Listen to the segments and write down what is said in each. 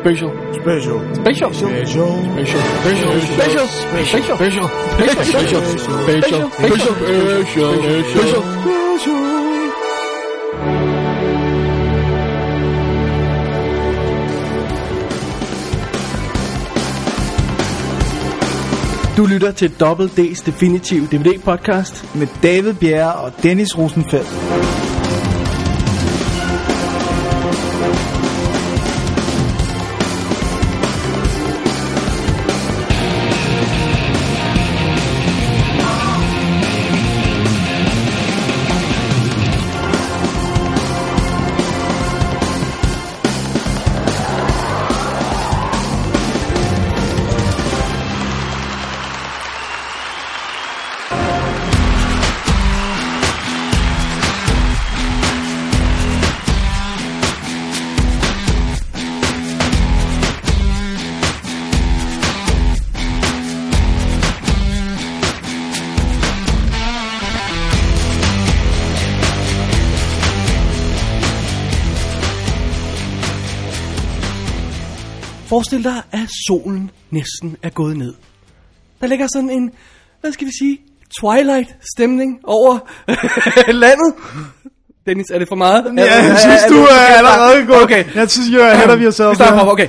Special. Special. Special. Special. Special. Special. Special. Special. Special. Special. Special. Special. Special. Special. Special. Du lytter til Double D's Definitive DVD podcast. Med David Bjerre og Dennis Rosenfeldt. Solen næsten er gået ned. Der ligger sådan en, hvad skal vi sige, Twilight-stemning over landet. Dennis, er det for meget? Ja, jeg synes, du er allerede gået. Okay. Jeg synes, you're ahead of yourself. Vi starter okay.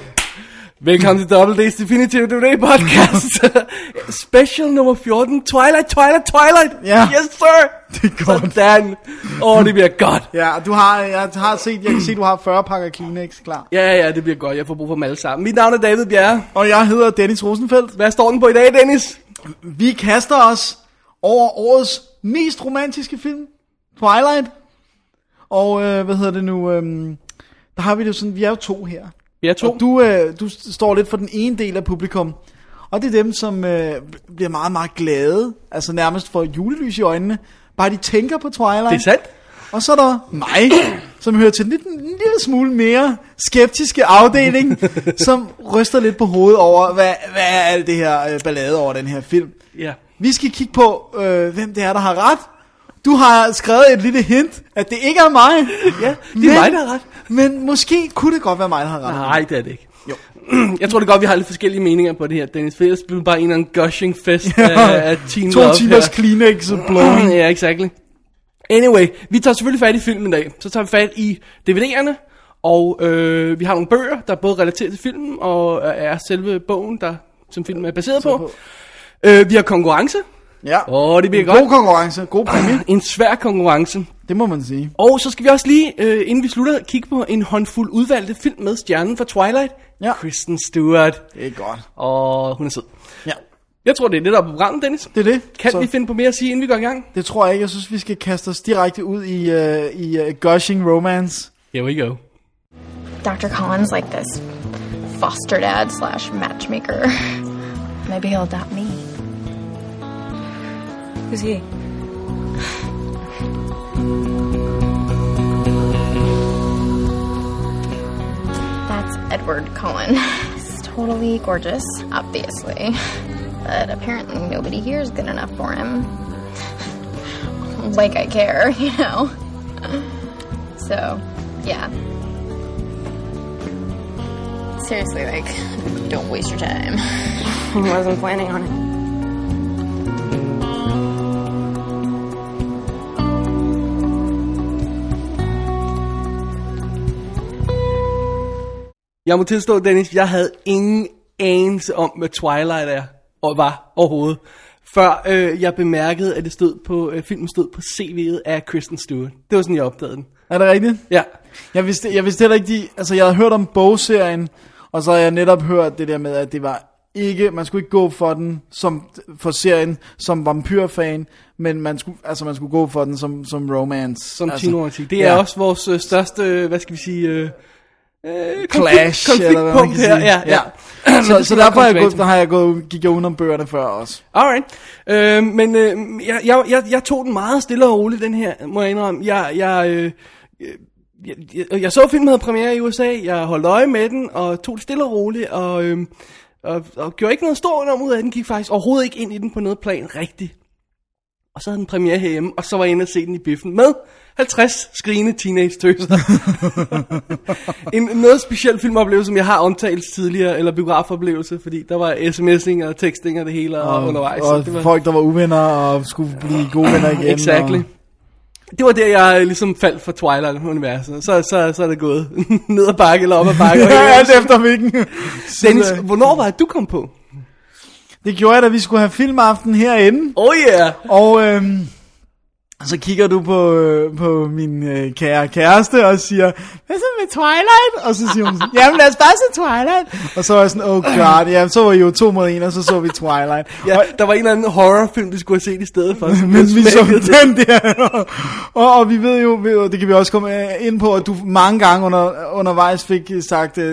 Velkommen til Double D's Definitive DVD podcast. Special nummer 14, Twilight, Twilight, Twilight. Ja. Yes, sir. Det er godt. Sådan. Åh, oh, det bliver godt. Ja, du har, jeg har set, jeg kan se, du har 40 pakker Kleenex klar. Ja, ja, det bliver godt. Jeg får brug for dem alle sammen. Mit navn er David Bjerre. Og jeg hedder Dennis Rosenfeldt. Hvad står den på i dag, Dennis? Vi kaster os over årets mest romantiske film, Twilight. Og øh, hvad hedder det nu? Øh, der har vi det sådan, vi er jo to her. Er to. Og du, øh, du står lidt for den ene del af publikum. Og det er dem, som øh, bliver meget, meget glade. Altså nærmest får julelys i øjnene. Bare de tænker på Twilight. Det er sandt. Og så er der mig, som hører til en, lidt, en lille smule mere skeptiske afdeling, som ryster lidt på hovedet over, hvad, hvad er alt det her øh, ballade over den her film. Ja. Vi skal kigge på, øh, hvem det er, der har ret. Du har skrevet et lille hint, at det ikke er mig. Ja, det er mig, der har ret. Men måske kunne det godt være mig, der har ret. Nej, det er det ikke. Jo. Jeg tror det godt, vi har lidt forskellige meninger på det her, Dennis. For ellers det bare en eller anden gushing fest af, af teen To timers her. Kleenex og blowing. ja, exactly. Anyway, vi tager selvfølgelig fat i filmen i dag. Så tager vi fat i DVD'erne, og øh, vi har nogle bøger, der er både relateret til filmen, og øh, er selve bogen, der, som filmen er baseret på. på. Øh, vi har konkurrence. Ja. Åh, det bliver God godt. konkurrence, god præmie. En svær konkurrence. Det må man sige. Og så skal vi også lige, øh, inden vi slutter, kigge på en håndfuld udvalgte film med stjernen fra Twilight. Ja. Kristen Stewart. Det er godt. Og hun er sød. Ja, Jeg tror, det er det, der er på programmet, Dennis. det er det. Kan Så vi finde på mere at sige, inden vi går i gang? Det tror jeg ikke. Jeg synes, vi skal kaste os direkte ud i, uh, i uh, gushing romance. Here we go. Dr. Collins like this foster dad slash matchmaker. Maybe he'll adopt me. Who's he? That's Edward Cullen. He's totally gorgeous, obviously. But apparently nobody here is good enough for him. like I care, you know? so, yeah. Seriously, like, don't waste your time. I wasn't planning on it. Jeg må tilstå, Dennis, jeg havde ingen anelse om, hvad Twilight er og var overhovedet. Før øh, jeg bemærkede, at det stod på, øh, filmen stod på CV'et af Kristen Stewart. Det var sådan, jeg opdagede den. Er det rigtigt? Ja, Jeg vidste, jeg vidste heller ikke, de, altså jeg havde hørt om bogserien, og så har jeg netop hørt det der med, at det var ikke, man skulle ikke gå for den som, for serien som vampyrfan, men man skulle, altså man skulle gå for den som, som romance. som altså, altså, teen Det er ja. også vores øh, største, øh, hvad skal vi sige, øh, øh, Clash, eller hvad man kan her. sige. Ja, ja. Men så, så derfor har jeg gået, har jeg gået, gik jeg udenom bøgerne før også. Alright. Øh, men øh, jeg, jeg, jeg, jeg tog den meget stille og roligt, den her, må jeg indrømme. Jeg, jeg, øh, jeg, jeg, jeg så filmen havde premiere i USA, jeg holdt øje med den, og tog det stille og roligt, og, øh, og, og gjorde ikke noget stort nummer ud af den, gik faktisk overhovedet ikke ind i den på noget plan rigtigt. Og så havde den premiere herhjemme, og så var jeg inde og se den i biffen med 50 skrigende teenage-tøser. en noget speciel filmoplevelse, som jeg har omtalt tidligere, eller biografoplevelse, fordi der var sms'ing og texting og det hele og, undervejs. så og det var, folk, der var uvenner og skulle blive gode venner igen. Exactly. Og, Det var der, jeg ligesom faldt for Twilight-universet. Så, så, så er det gået ned ad bakke eller op ad bakke. Og jeg- alt efter hvilken. Dennis, hvornår var det, du kom på? Det gjorde jeg, da vi skulle have filmaften herinde. Oh yeah! Og øhm, så kigger du på, øh, på min øh, kære kæreste og siger, hvad så med Twilight? Og så siger hun, jamen lad os bare se Twilight. Og så var jeg sådan, oh god, ja, så var I jo to mod en, og så så vi Twilight. Ja, der var en eller anden horrorfilm, vi skulle have set i stedet for. Men vi så den der, og, og vi ved jo, ved det kan vi også komme øh, ind på, at du mange gange under, undervejs fik sagt, uh,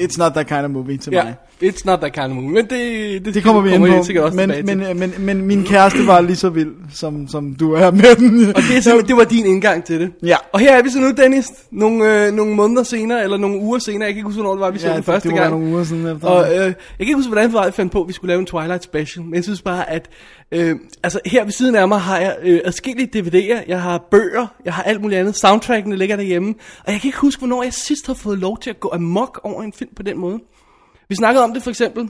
it's not that kind of movie til Ja, mig. It's not that kind of movie. Men det, det, Det kommer vi ind på, også men, men, til. men, men, min kæreste var lige så vild, som, som du er med den. Og det, er det var din indgang til det. Ja. Og her er vi så nu, Dennis, nogle, øh, nogle måneder senere, eller nogle uger senere, jeg kan ikke huske, hvornår det var, vi så Ja, den første det var gang. nogle uger siden efter. Og øh, jeg kan ikke huske, hvordan vi fandt på, at vi skulle lave en Twilight special, men jeg synes bare, at øh, altså her ved siden af mig har jeg øh, adskillige DVD'er, jeg har bøger, jeg har alt muligt andet, soundtrackene ligger derhjemme, og jeg kan ikke huske, hvornår jeg sidst har fået lov til at gå amok over en film på den måde. Vi snakkede om det for eksempel,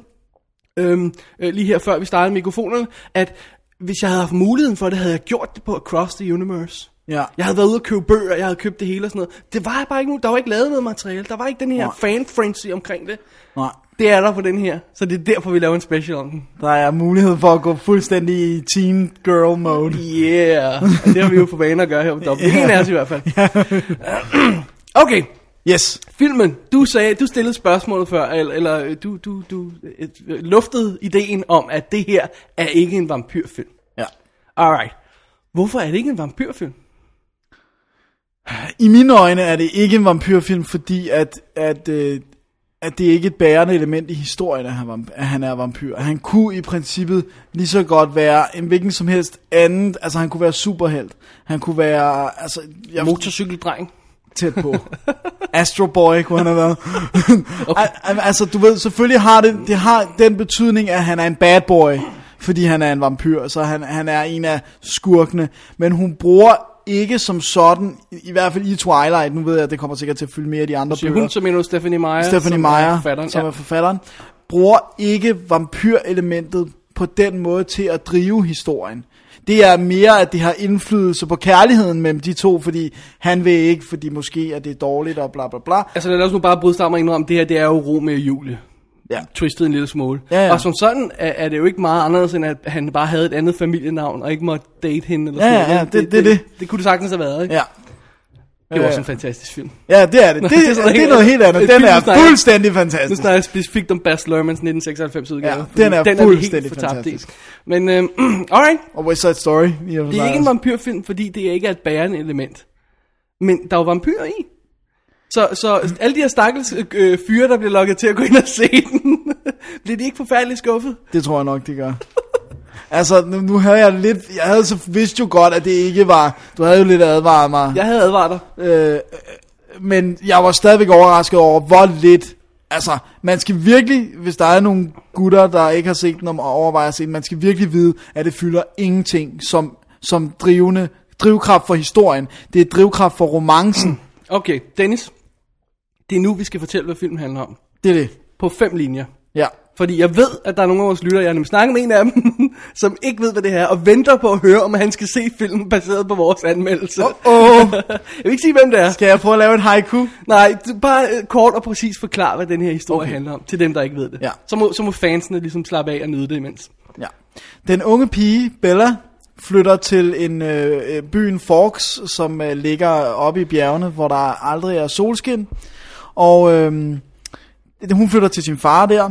øhm, øh, lige her før vi startede mikrofonerne, at hvis jeg havde haft muligheden for det, havde jeg gjort det på Across the Universe. Ja. Jeg havde været ude og købe bøger, jeg havde købt det hele og sådan noget. Det var bare ikke nu, der var ikke lavet noget materiale, der var ikke den her Nej. fan frenzy omkring det. Nej. Det er der på den her, så det er derfor, vi laver en special om den. Der er mulighed for at gå fuldstændig i teen girl mode. Yeah, det har vi jo for vane at gøre her på dobbelt. Det er en af os i hvert fald. Okay, Yes. filmen. Du sagde, du stillede spørgsmålet før, eller, eller du, du, du øh, luftede ideen om, at det her er ikke en vampyrfilm. Ja. Alright. Hvorfor er det ikke en vampyrfilm? I mine øjne er det ikke en vampyrfilm, fordi at, at, øh, at det er ikke et bærende element i historien, at han, vamp- at han er vampyr. Han kunne i princippet lige så godt være en hvilken som helst anden, altså han kunne være superhelt. Han kunne være, altså, jeg Motorcykeldreng. Tæt på. Astro Boy kunne han have været. okay. altså, du ved, selvfølgelig har det, det har den betydning, at han er en bad boy, fordi han er en vampyr, så han, han er en af skurkene. Men hun bruger ikke som sådan, i, hvert fald i Twilight, nu ved jeg, at det kommer sikkert til at fylde mere i de andre bøger. hun, som mener Stephanie Meyer. Stephanie som er Meyer, forfatteren. som ja. er forfatteren, bruger ikke vampyrelementet på den måde til at drive historien. Det er mere, at det har indflydelse på kærligheden mellem de to, fordi han vil ikke, fordi måske er det dårligt og bla bla bla. Altså lad os nu bare bryde sammen og indrømme, det her det er jo Romeo og Julie. Ja. Twistet en lille smule. Ja, ja. Og som sådan er, er det jo ikke meget anderledes, end at han bare havde et andet familienavn, og ikke måtte date hende. Eller Ja, sådan ja, noget. ja, det- det er det. Det kunne det sagtens have været, ikke? Ja. Det var Ja. også en fantastisk film. Ja, det er det. Det, Det er det, er noget helt andet. et Den er fuldstændig Nu fantastisk. snakker jeg specifikt om Baz Luhrmanns 1996 udgave. Ja, fordi den er vi fuldstændig helt fortabt i. fantastisk. Men øhm, alright, Og West Side Story. det er ikke en vampyrfilm, fordi det ikke er et bærende element. Men der er jo vampyrer i. Så, så alle de her stakkels øh, fyre, der bliver lukket til at gå ind og se den, bliver de ikke forfærdeligt skuffet? Det tror jeg nok, de gør. Altså, nu, nu havde jeg lidt... Jeg havde så vidste jo godt, at det ikke var... Du havde jo lidt advaret mig. Jeg havde advaret dig. Øh, øh, men jeg var stadigvæk overrasket over, hvor lidt... Altså, man skal virkelig, hvis der er nogle gutter, der ikke har set den og overvejer at se den, man skal virkelig vide, at det fylder ingenting som, som drivende, drivkraft for historien. Det er drivkraft for romancen. Okay, Dennis. Det er nu, vi skal fortælle, hvad filmen handler om. Det er det. På fem linjer. Ja. Fordi jeg ved, at der er nogle af vores lyttere, jeg har nemlig snakket med en af dem, som ikke ved, hvad det her er, og venter på at høre, om han skal se filmen baseret på vores anmeldelse. Åh, oh, jeg vil ikke sige, hvem det er. skal jeg prøve at lave en haiku? Nej, bare øh, kort og præcis forklare, hvad den her historie okay. handler om, til dem, der ikke ved det. Ja. Så, må, så må fansene ligesom slappe af og nyde det imens. Ja. Den unge pige, Bella, flytter til en øh, øh, byen Forks, som øh, ligger oppe i bjergene, hvor der aldrig er solskin. Og øh, hun flytter til sin far der.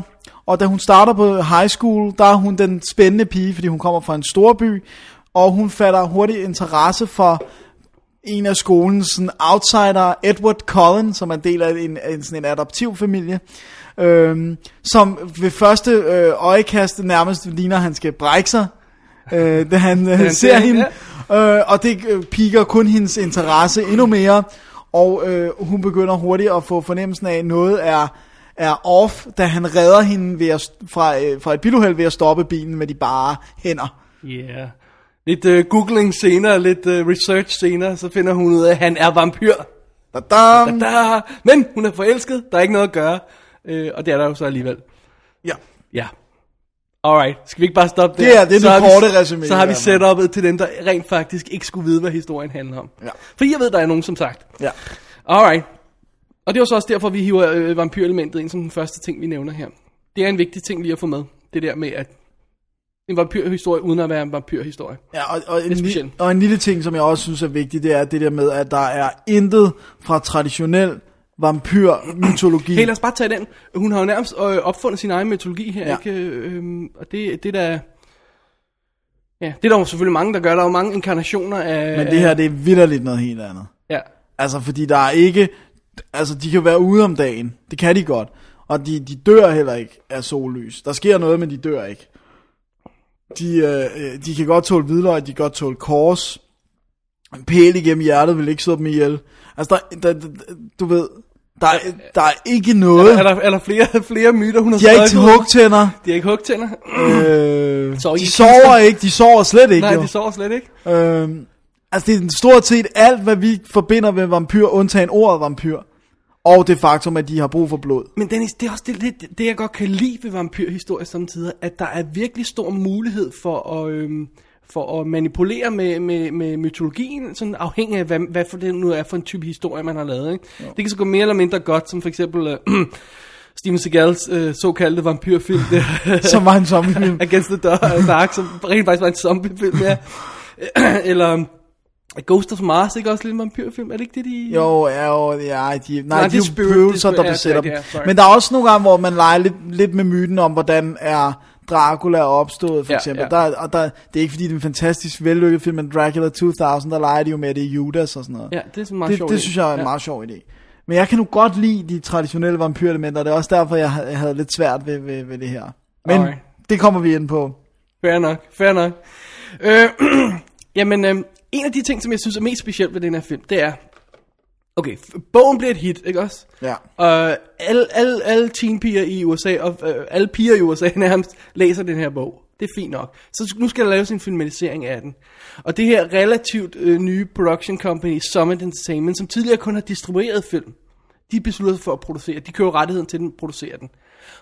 Og da hun starter på high school, der er hun den spændende pige, fordi hun kommer fra en stor by. Og hun fatter hurtigt interesse for en af skolens sådan, outsider, Edward Cullen, som er en del af en, en, sådan en adoptivfamilie, øhm, som ved første øh, øjekast nærmest ligner, at han skal brække sig, øh, da han øh, ser hende. hende, Øh, og det øh, piker kun hendes interesse endnu mere, og øh, hun begynder hurtigt at få fornemmelsen af, at noget er, er off, da han redder hende ved at, fra, øh, fra et biluheld ved at stoppe bilen med de bare hænder. Yeah. lidt uh, googling senere, lidt uh, research senere, så finder hun ud af, at han er vampyr. Da-dam! Da! Men hun er forelsket, der er ikke noget at gøre. Uh, og det er der jo så alligevel. Ja. Ja. Alright, skal vi ikke bare stoppe der? Det er- det er så det korte vi, resumé Så har vi fald. setup'et til dem, der rent faktisk ikke skulle vide, hvad historien handler om. Ja. For jeg ved, der er nogen, som sagt. Ja. Alright. Og det var så også derfor, vi hiver øh, vampyrelementet ind som den første ting, vi nævner her. Det er en vigtig ting lige at få med. Det der med, at en vampyrhistorie uden at være en vampyrhistorie. Ja, og, og, en, er li- og en lille ting, som jeg også synes er vigtig, det er det der med, at der er intet fra traditionel vampyrmytologi. Hey, lad os bare tage den. Hun har jo nærmest øh, opfundet sin egen mytologi her, Ja. ikke? Øhm, og det, det der... Ja, det er der jo selvfølgelig mange, der gør. Der er jo mange inkarnationer af... Men det her, det er vidderligt noget helt andet. Ja, Altså, fordi der er ikke... Altså, de kan være ude om dagen. Det kan de godt. Og de, de dør heller ikke af sollys. Der sker noget, men de dør ikke. De, øh, de kan godt tåle hvidløg, de kan godt tåle kors. En pæl igennem hjertet vil ikke slå dem ihjel. Altså, der, der, der, du ved, der, er, der er ikke noget. er der, er der flere, flere myter, hun har De har ikke hugtænder. De har ikke hugtænder. Øh, Sover i de sover ikke, de sover slet ikke. Nej, jo. de sover slet ikke. Øhm, altså det er stort set alt, hvad vi forbinder med vampyr, undtagen ordet vampyr. Og det faktum, at de har brug for blod. Men Dennis, det er også det, det, det jeg godt kan lide ved vampyrhistorier samtidig, at der er virkelig stor mulighed for at, øhm, for at manipulere med, med, med mytologien, sådan afhængig af, hvad, hvad for det nu er for en type historie, man har lavet. Ikke? Det kan så gå mere eller mindre godt, som for eksempel øh, Steven Seagals øh, såkaldte vampyrfilm, der, Som var en zombiefilm. Against the Dark, som rent faktisk var en zombiefilm, ja. Eller um, Ghost of Mars, ikke også lidt en vampyrfilm? Er det ikke det, de... Jo, ja, jo, ja, de, nej, Nej, det de er jo det er Spirit, der besætter dem. Men der er også nogle gange, hvor man leger lidt, lidt med myten om, hvordan er Dracula opstået, for Ja, eksempel. ja. Der, og der, det er ikke fordi, det er en fantastisk vellykket film, men Dracula 2000, der leger de jo med, at det er Judas og sådan noget. Ja, det er meget det, sjov det idé. synes jeg er en Ja. meget sjov idé. Men jeg kan nu godt lide de traditionelle vampyrelementer, og det er også derfor, jeg, ha- jeg havde lidt svært ved, ved, ved det her. Men Alright. det kommer vi ind på. Fair nok, fair nok. Øh, jamen, øh, en af de ting, som jeg synes er mest specielt ved den her film, det er, okay, bogen bliver et hit, ikke også? Ja. Og alle, alle, alle teenpiger i USA, og øh, alle piger i USA nærmest, læser den her bog. Det er fint nok. Så nu skal der laves en filmatisering af den. Og det her relativt øh, nye production company, Summit Entertainment, som tidligere kun har distribueret film, de beslutter sig for at producere. De køber rettigheden til den, producerer den.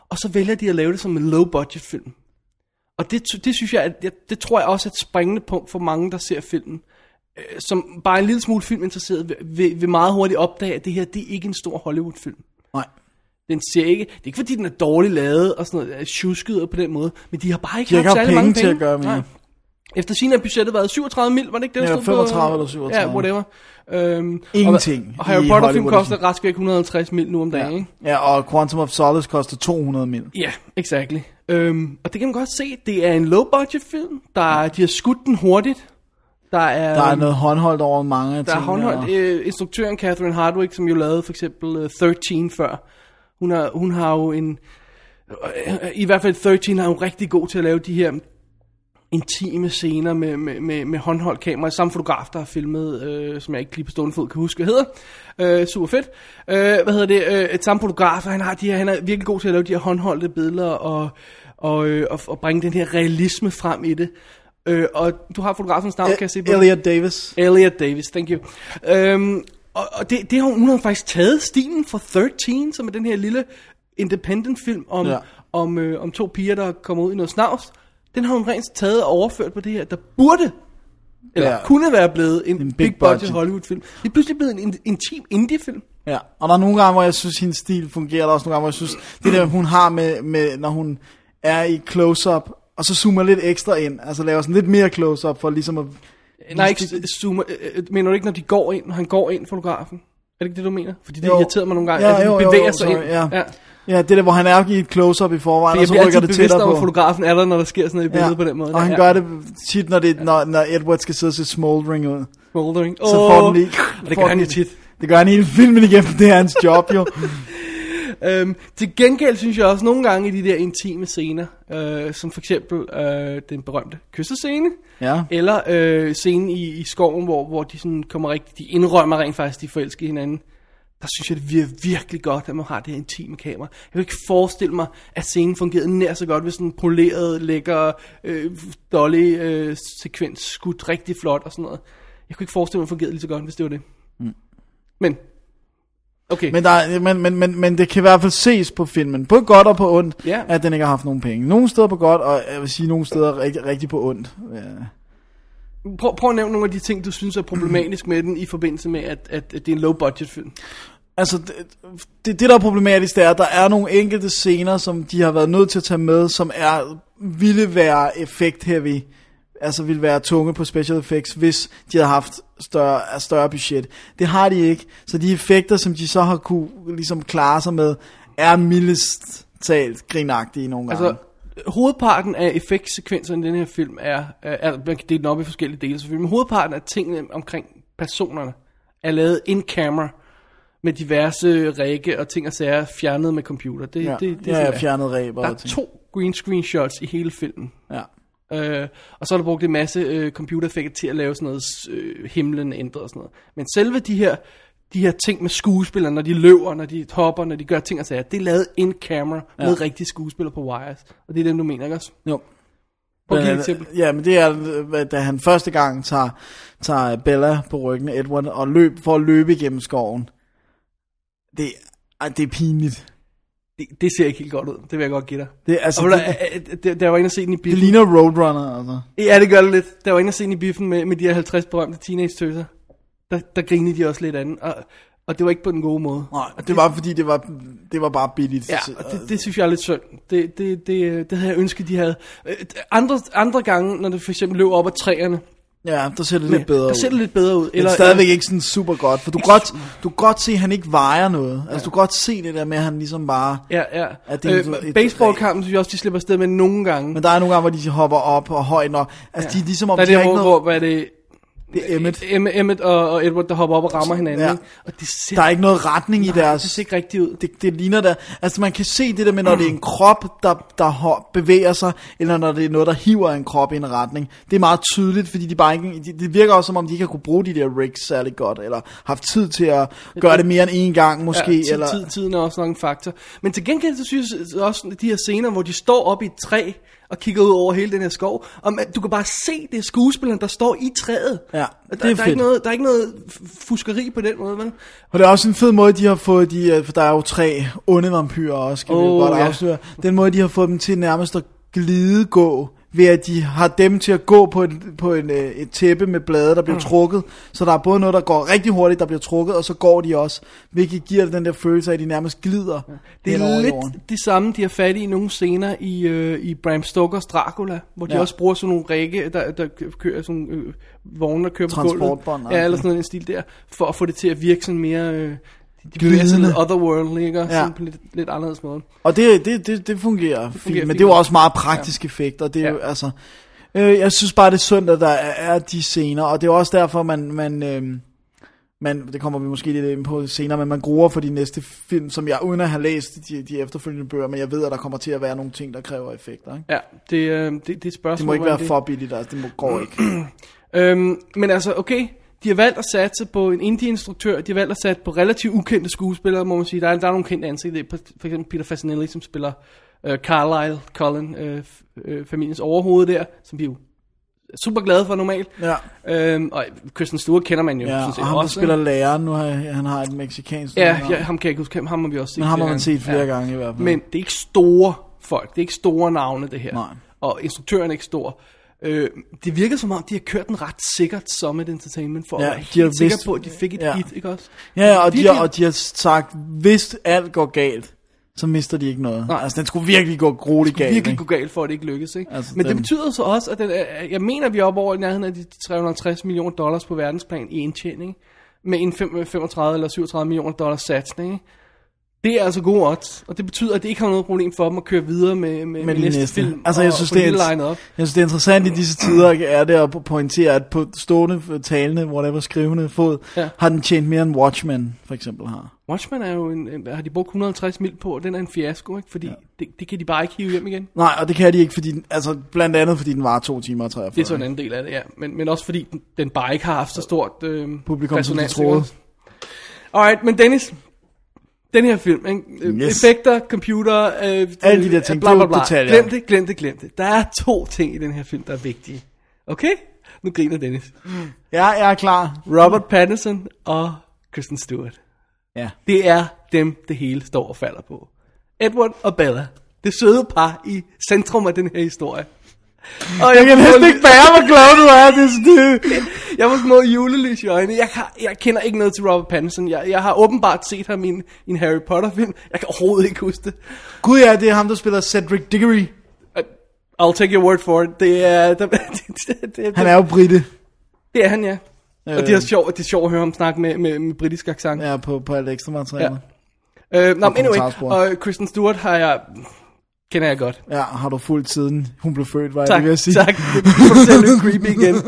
Og så vælger de at lave det som en low budget film. Og det, det synes jeg, at, det, det tror jeg også er et springende punkt for mange, der ser filmen. Øh, som bare en lille smule filminteresseret, vil, vil, meget hurtigt opdage, at det her, det er ikke en stor Hollywood-film. Nej. Den ser ikke, det er ikke fordi, den er dårligt lavet og sådan noget, tjusket på den måde, men de har bare ikke De har haft særlig penge mange til penge. at gøre mere. Nej. Efter sin er budgettet været 37 mil, var det ikke det, der Ja, stod på? 35 eller 37. Ja, whatever. Øhm, Ingenting Og, og Harry Potter film koster rask væk 150 mil nu om dagen, ikke? Ja, og Quantum of Solace koster 200 mil. Ja, yeah, exactly. Øhm, og det kan man godt se, det er en low budget film. Der, er- de har skudt den hurtigt. Der er, Der er noget håndholdt over mange der er håndholdt. og- Øh, instruktøren Catherine Hardwick, som jo lavede for eksempel uh, 13 før. Hun har, hun har jo en... Øh, I hvert fald 13 er hun rigtig god til at lave de her intime scener med, med, med, med håndholdt kamera. Samme fotograf, der har filmet, øh, som jeg ikke lige på stående fod kan huske, hvad hedder. Øh, super fedt. Øh, hvad hedder det? Øh, et samme fotograf, og han, har de her, han er virkelig god til at lave de her håndholdte billeder og, og, øh, og, og bringe den her realisme frem i det. Øh, og du har fotografens navn, kan jeg se på Elliot Davis. Elliot Davis, thank you. Øhm, og og det, det har hun, hun har faktisk taget stilen fra 13, som er den her lille independent film om, Ja. om, øh, om to piger, der kommer ud i noget snavs. Den har hun rent taget og overført på det her, der burde, eller Ja. kunne være blevet en, en big, big budget, budget. Hollywood film. Det er pludselig blevet en in- intim indie film. Ja, og der er nogle gange, hvor jeg synes, hendes stil fungerer. Der er også nogle gange, hvor jeg synes, det der, hun har med, med når hun er i close-up, og så zoomer lidt ekstra ind. Altså laver sådan lidt mere close-up, for ligesom at... Nej, ikke zoomer, øh, øh, mener du ikke, når de går ind, når han går ind, fotografen? Er det ikke det, du mener? Fordi det Jo. irriterede mig nogle gange, Ja, at de jo, jo, bevæger jo, sig sorry, ind. ja. ja. Ja, det der, hvor han er i et close-up i forvejen, For og jeg så rykker det tættere på. at fotografen er der, når der sker sådan noget i billedet ja. på den måde. Og han ja. gør det tit, når, det, når, når Edward skal sidde og se smoldering ud. Smoldering. Så får den lige... Og det gør han jo tit. Det gør han hele filmen igennem, det er hans job jo. Øhm, til gengæld synes jeg også nogle gange i de der intime scener, øh, som for eksempel øh, den berømte kyssescene, Ja. eller øh, scenen i, i skoven, hvor, hvor de sådan kommer rigtig, de indrømmer rent faktisk, de forelsker hinanden. der synes jeg, det virker virkelig godt, at man har det her intime kamera. Jeg kan ikke forestille mig, at scenen fungerede nær så godt, hvis sådan en poleret, lækker, øh, dolly øh, sekvens skudt rigtig flot og sådan noget. Jeg kunne ikke forestille mig, at det fungerede lige så godt, hvis det var det. Mm. Men, okay. Men, der, er- men, men, men, men det kan i hvert fald ses på filmen, på godt og på ondt, Ja. at den ikke har haft nogen penge. Nogle steder på godt, og jeg vil sige nogle steder rigtig, rigtig på ondt. Ja. prøv, prøv at nævne nogle af de ting, du synes er problematisk med den, i forbindelse med, at, at, at det er en low-budget film. Altså, det, det, det der er problematisk, det er, at der er nogle enkelte scener, som de har været nødt til at tage med, som er, ville være effekt heavy. Altså ville være tunge på special effects, hvis de havde haft større, større budget. Det har de ikke. Så de effekter, som de så har kunne ligesom klare sig med, er mildest talt grinagtige nogle gange. Altså, hovedparten af effektsekvenserne i den her film er, er, er man kan dele den op i forskellige dele selvfølgelig, men hovedparten af tingene omkring personerne er lavet in camera med diverse række og ting og sager fjernet med computer. Det, ja, det, det, det, er ja, sådan, fjernet ræber Der er ting. to green screen shots i hele filmen. Ja. Øh, og så er der brugt en masse øh, computereffekter til at lave sådan noget øh, himlen ændret og sådan noget. Men selve de her, de her ting med skuespillere, når de løber, når de hopper, når de gør ting og sager, det er lavet in camera ja. med rigtige skuespillere på wires. Og det er dem, du mener, ikke også? Jo. Prøv at et eksempel. Ja, men det er, da han første gang tager, tager Bella på ryggen af Edward og løb, for at løbe igennem skoven. Det, ej, det er pinligt. Det, det ser ikke helt godt ud. Det vil jeg godt give dig. Det, altså, Og det, der, der, der, der var en at se den i det biffen. ligner Roadrunner, altså. Ja, det gør det lidt. Der var en at se den i biffen med, med de her 50 berømte teenage-tøser. Der, der grinede de også lidt anden. Og, og det var ikke på den gode måde. Nej, det var fordi, det var, det var bare billigt. Ja, og det, det synes jeg er lidt synd. Det, det, det, det havde jeg ønsket, de havde. Øh, Andre, andre gange, når det for eksempel løb op ad træerne, ja, der ser det lidt bedre der ud. ser det lidt bedre ud. Men stadigvæk ikke sådan super godt, for du kan godt, du godt se, at han ikke vejer noget. Altså, du kan godt se det der med, at han ligesom bare... Ja, ja. At det er øh, baseballkampen synes jeg også, de slipper afsted med nogle gange. Men der er nogle gange, hvor de hopper op og højt nok. Altså, de er ligesom om, der er de det, har ikke hvor, noget... hvor, hvad er det? Det er Emmet. Em- Emmet og, og Edward, der hopper op og rammer hinanden. Ja. Ikke? Og det ser, Der er ikke noget retning i nej, deres... det ser ikke rigtigt ud. det, det ligner der, altså man kan se det der med, når det er en krop, der, der bevæger sig, eller når det er noget, der hiver en krop i en retning. Det er meget tydeligt, fordi de bare ikke, de, det virker også som om, de ikke har kunne bruge de der rigs særlig godt, eller haft tid til at gøre det mere end en gang måske, ja, tid, eller... tid, tiden er også nok en faktor. Men til gengæld, så synes jeg også, de her scener, hvor de står op i et træ, og kigger ud over hele den her skov, og man, du kan bare se, det er skuespilleren, der står i træet. Ja, der, det er der, er fedt. ikke noget, der er ikke noget fuskeri på den måde, vel? Og det er også en fed måde, de har fået de, øh, for der er jo tre onde vampyrer også, skal oh, vi godt ja. afsløre. Den måde, de har fået dem til nærmest at glidegå, ved at de har dem til at gå på et, på en, øh, et tæppe med blade, der bliver mm. trukket. Så der er både noget, der går rigtig hurtigt, der bliver trukket, og så går de også, hvilket giver det den der følelse af, at de nærmest glider. Det hen over er jorden. lidt det samme, de har fat i nogle scener i, øh, i Bram Stokers Dracula, hvor de Ja. også bruger sådan nogle række, der, der kører sådan øh, vogne, der kører på gulvet. Ja, eller sådan en stil der, for at få det til at virke sådan mere... Øh, de sig Glidende. lidt otherworldly, ikke? Ja. Sådan på lidt, lidt anderledes måde. Og det, det, det, det fungerer, det fungerer fint, men det er jo også meget praktisk ja. effekt, og det er jo, Ja. altså, øh, jeg synes bare, det er synd, at der er, de scener, og det er også derfor, man, man, øh, man, det kommer vi måske lidt ind på senere, men man gruer for de næste film, som jeg, uden at have læst de, de efterfølgende bøger, men jeg ved, at der kommer til at være nogle ting, der kræver effekter, ikke? Ja, det, øh, det, det er spørgsmål. Det må ikke være for billigt, altså, det må, går ikke. Øhm, men altså, okay, de har valgt at satse på en indie-instruktør, de har valgt at satse på relativt ukendte skuespillere, må man sige. Der er, der er nogle kendte ansigter, for eksempel Peter Fasinelli, som spiller øh, Carlisle Cullen, øh, øh, familiens overhoved der, som vi jo er super glade for normalt. Ja, Øhm, og Kristen Stewart kender man jo ja sådan og set ham, også. spiller læreren, nu har han har et mexikansk Ja, ja, ham kan jeg ikke huske, ham har vi også set men ham har man set flere Ja. gange i hvert fald. Men det er ikke store folk, det er ikke store navne det her. Nej. Og instruktøren er ikke stor. Øh, det virker som om, de har kørt den ret sikkert Summit Entertainment, for Ja, at være de har sikker på, at de fik et ja. hit, ikke også? Ja, og de, har, og de har sagt, hvis alt går galt, så mister de ikke noget. Nej. Altså, den skulle virkelig gå grueligt galt. virkelig ikke? gå galt for, at det ikke lykkes. Ikke? Altså, Men det den- betyder så også, at den, jeg mener, at vi er oppe over i nærheden af de 350 millioner dollars på verdensplan i indtjening. Med en fem- 35 eller 37 millioner dollars satsning. Ikke? Det er altså gode odds, og det betyder, at det ikke har noget problem for dem at køre videre med, med, med næste, næste. film. Altså, jeg og, synes, og det er. Jeg synes, det er interessant i disse tider, er det at pointere, at på stående, talende, whatever, skrivende fod, Ja. har den tjent mere end Watchmen, for eksempel har. Watchmen er jo en, en, har de brugt 150 mil på, og den er en fiasko, ikke? fordi ja. det, det kan de bare ikke hive hjem igen. Nej, og det kan de ikke, fordi, altså, blandt andet, fordi den var 2 timer og 43. Det er så en anden del af det, ja. Men, men også fordi den, den bare ikke har haft så stort øh, Publikum, som de troede. Alright, men Dennis, Den her film, ikke? Øh, Yes. effekter, computer, øh, Alle de der ting, bla, bla, bla. detaljer. Glem det, glem det, glem det. Der er to ting i den her film, der er vigtige. Okay? Nu griner Dennis. Ja, jeg er klar. Robert Pattinson og Kristen Stewart. Ja. Det er dem, det hele står og falder på. Edward og Bella. Det søde par i centrum af den her historie. Og Jeg kan får- næsten ikke bære, hvor glad du er. Det sådan, det. Jeg var små julelys i øjnene. Jeg, har, jeg kender ikke noget til Robert Pattinson. Jeg, jeg har åbenbart set ham i en, i en Harry Potter film. Jeg kan overhovedet ikke huske det. Gud ja, det er ham, der spiller Cedric Diggory. I'll take your word for it. Det er, det, det, det, Han er jo britte. det er han, ja. Og det er Øh. sjovt, det er sjovt at høre ham snakke med, med, med britisk accent. Ja, på, på alt ekstra materiale. Ja. Øh, nå, men anyway, og Kristen Stewart har jeg, kender jeg godt. Ja, har du fulgt siden hun blev født, var jeg Tak, lige ved at sige. tak. Det er lidt creepy igen.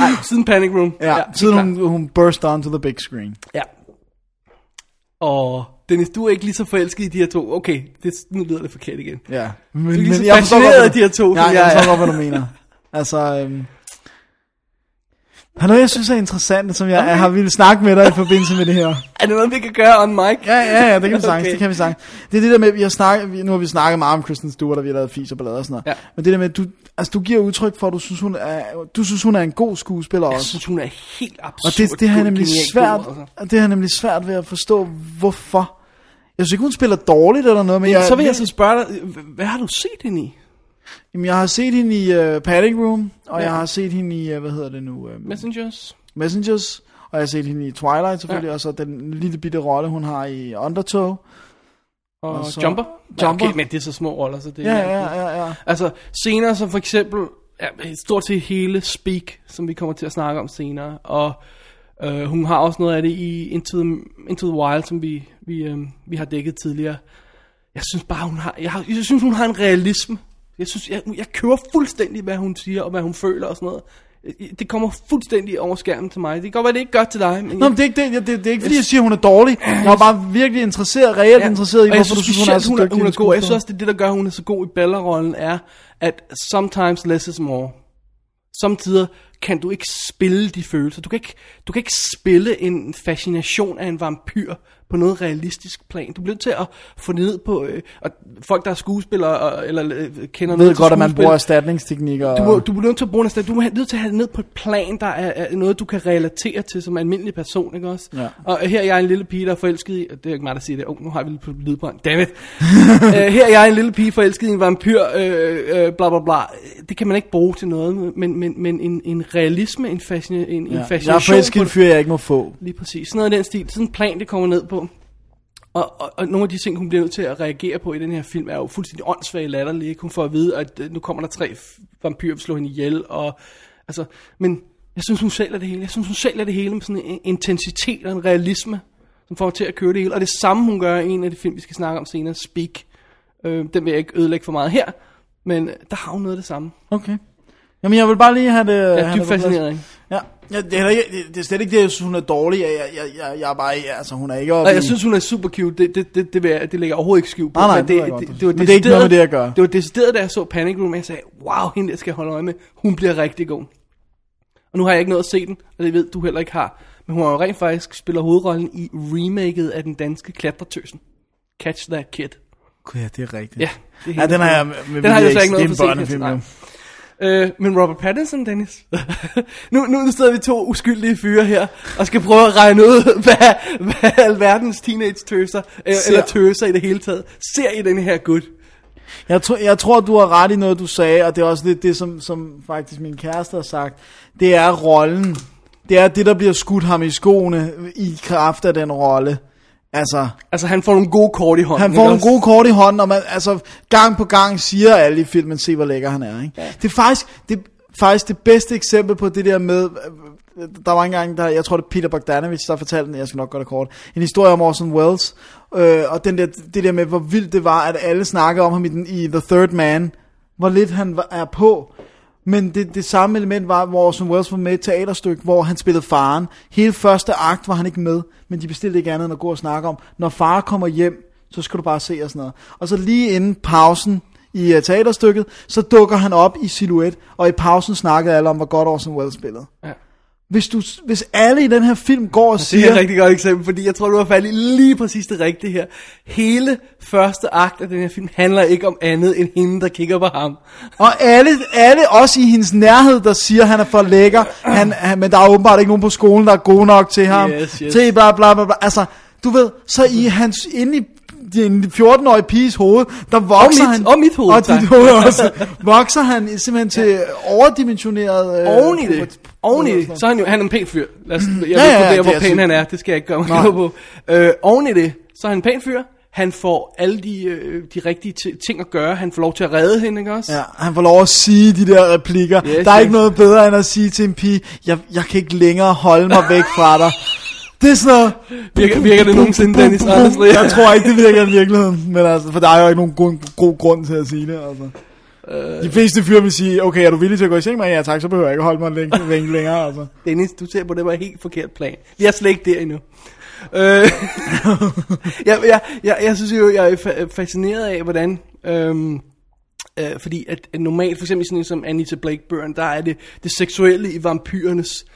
Ej, siden Panic Room. Ja, helt siden klart. hun, hun burst onto the big screen. Ja. Og Dennis, du er ikke lige så forelsket i de her to. Okay, det, nu lyder det forkert igen. Ja. Men, er lige så jeg forstår fascineret godt, af de her to, Ja, jeg jeg forstår er. godt, hvad du mener. Altså, øhm, der er noget, jeg synes er interessant, som jeg, Okay. jeg har ville snakke med dig i forbindelse med det her. Er det noget, vi kan gøre on mic? Ja, ja, ja, det kan vi sagtens, Okay. det kan vi sagtens. Det er det der med, vi har snakket, nu har vi snakket meget om Kristen Stewart, og vi har lavet fis og ballade og sådan noget. Ja. Men det der med, du, altså, du giver udtryk for, at du synes, hun er, du synes, hun er en god skuespiller Jeg også. synes, hun er helt absurd. Og det, det har jeg nemlig svært, altså. og det har jeg nemlig svært ved at forstå, hvorfor. Jeg synes ikke, hun spiller dårligt eller noget, men Men jeg, så vil jeg så spørge dig, hvad har du set hende i? Jamen, jeg har set hende i uh, Panic Room, og Ja. jeg har set hende i, uh, hvad hedder det nu? Uh, Messengers? Messengers, og jeg har set hende i Twilight selvfølgelig, ja. og så den lille bitte rolle, hun har i Undertow. Og, Og så- Jumper? Jumper. Okay, men det er så små roller, så det Ja, er... ja, ja, ja. Altså, scener som for eksempel, ja, stort set hele Speak, som vi kommer til at snakke om senere, og øh, hun har også noget af det i Into the, Into the Wild, som vi, vi, øh, vi har dækket tidligere. Jeg synes bare, hun har, jeg, har, jeg synes, hun har en realisme. Jeg synes, jeg, jeg kører fuldstændig, hvad hun siger, og hvad hun føler og sådan noget. Det kommer fuldstændig over skærmen til mig. Det kan godt være, det ikke gør til dig, men Nå, men det er ikke, det, det, det er ikke fordi, jeg siger, hun er dårlig. Jeg er bare virkelig interesseret, reelt ja. interesseret i, jeg hvorfor du synes synes, hun er så hun er, hun er god. Jeg synes også, det er det, der gør, at hun er så god i Bella-rollen, er, at sometimes less is more. Samtidig kan du ikke spille de følelser. Du kan ikke, du kan ikke spille en fascination af en vampyr på noget realistisk plan. Du bliver nødt til at få ned på, øh, og folk der er skuespillere, og, eller øh, kender noget ved til godt, at man bruger erstatningsteknikker. du, må, du bliver nødt til at bruge en erstatning. Du have- nødt til at have det ned på et plan, der er, er noget, du kan relatere til som almindelig person, ikke også? Ja. Og her er jeg en lille pige, der er forelsket i, det er ikke mig, der siger det, oh, nu har vi lidt på lydbånd, dammit. uh, her er jeg en lille pige forelsket i en vampyr, øh, øh, bla bla bla. Det kan man ikke bruge til noget, men, men, men en, en realisme, en, fascina, en, en ja. Jeg er fascination forelsket i en fyr, jeg ikke må få. Lige præcis. Sådan noget af den stil. Sådan en plan, det kommer ned på. Og, og, og nogle af de ting, hun bliver nødt til at reagere på i den her film, er jo fuldstændig åndssvagt latterlige. ikke? Hun får at vide, at øh, nu kommer der tre vampyrer, vil slå hende ihjel. Og, altså, men jeg synes, hun sælger det hele. Jeg synes, hun sælger det hele med sådan en intensitet og en realisme, som får til at køre det hele. Og det samme, hun gør i en af de film, vi skal snakke om senere, Speak. Øh, den vil jeg ikke ødelægge for meget her, men øh, der har hun noget af det samme. Okay. Jamen, jeg vil bare lige have det... Jeg er have dybt fascineret, ikke? Ja, ja det, er ikke, det, det er slet ikke det, jeg synes, hun er dårlig. Jeg, jeg, jeg, jeg, jeg er bare, ja, altså, hun er ikke oppe Og jeg i- synes, hun er super cute. Det, det, det, det, vil jeg, det lægger jeg overhovedet ikke skjul på. Nej, nej, men det ved jeg det, godt, det, det. Men det er ikke noget med det at gøre. Det var decideret, da jeg så Panic Room, jeg sagde, wow, hende der skal jeg holde øje med. Hun bliver rigtig god. Og nu har jeg ikke nået at se den, og det ved du heller ikke har. Men hun har jo rent faktisk spiller hovedrollen i remaket af den danske klatretøsen. Catch That Kid. Gud, ja, det er rigtigt. Ja, det er ja den har jeg med, med Den har jeg ikke noget Det er en for set, børnefilm, nej. jo. Øh, men Robert Pattinson, Dennis. nu, nu sidder vi to uskyldige fyre her, og skal prøve at regne ud, hvad, hvad alverdens teenage-tøser, øh, Ser. eller tøser i det hele taget, ser i den her gut. Jeg, tror, jeg tror, du har ret i noget, du sagde, og det er også lidt det, som, som faktisk min kæreste har sagt. Det er rollen. Det er det, der bliver skudt ham i skoene i kraft af den rolle. Altså, Altså, han får nogle gode kort i hånden. han får nogle også? gode kort i hånden, og man, altså, gang på gang siger alle i filmen, se hvor lækker han er. Ikke? Ja. Det er faktisk det, faktisk det bedste eksempel på det der med, øh, der var engang, der, jeg tror det er Peter Bogdanovich, der fortalte den, jeg skal nok gøre det kort, en historie om Orson Welles, øh, og den der, det der med, hvor vildt det var, at alle snakkede om ham i, den, i The Third Man, hvor lidt han var, er på. Men det, det samme element var, hvor Orson Welles var med i et teaterstykke, hvor han spillede faren. Hele første akt var han ikke med, men de bestilte ikke andet end at gå og snakke om, når far kommer hjem, så skal du bare se og sådan noget. Og så lige inden pausen i uh, teaterstykket, så dukker han op i silhuet, og i pausen snakkede alle om, hvor godt Orson Welles spillede. Ja hvis, du, hvis alle i den her film går og Det er siger, et rigtig godt eksempel, fordi jeg tror, du har faldet lige præcis det rigtige her. Hele første akt af den her film handler ikke om andet end hende, der kigger på ham. og alle, alle også i hendes nærhed, der siger, at han er for lækker, han, han, men der er åbenbart ikke nogen på skolen, der er gode nok til ham, Yes, yes. til bla bla bla, bla. altså, du ved, så i hans, inde i en 14-årig piges hoved, der vokser Og mit- han, og mit hoved, og dit hoved også, vokser han simpelthen til overdimensioneret, øh, Oven i det, oven i det, så er han jo han er en pæn fyr. Lad os, jeg Ja, ja, ja, ved ja, det hvor pæn han er, det skal jeg ikke gøre mig på. Øh, oven i det, så er han en pæn fyr. Han får alle de, øh, de rigtige ti- ting at gøre. Han får lov til at redde hende, ikke også? Ja, han får lov at sige de der replikker. Yes, der er yes. ikke noget bedre end at sige til en pige, jeg, jeg kan ikke længere holde mig væk fra dig. Det er sådan noget... Virker- virker det nogensinde, Dennis? Honestly? Jeg tror ikke, det virker i virkeligheden. Men altså, for der er jo ikke nogen god, god grund til at sige det. Altså. De fleste fyre vil sige, okay, er du villig til at gå i seng med? Ja tak, så behøver jeg ikke holde mig længe, længe længere. Altså. Dennis, du ser på det var et helt forkert plan. Vi er slet ikke der endnu. Øh, jeg, jeg, jeg, jeg synes jo, jeg er fa- fascineret af, hvordan... Øhm, øh, fordi at, at normalt, for eksempel sådan en som Anita Blakeburn, der er det, det seksuelle i vampyrernes... Øh,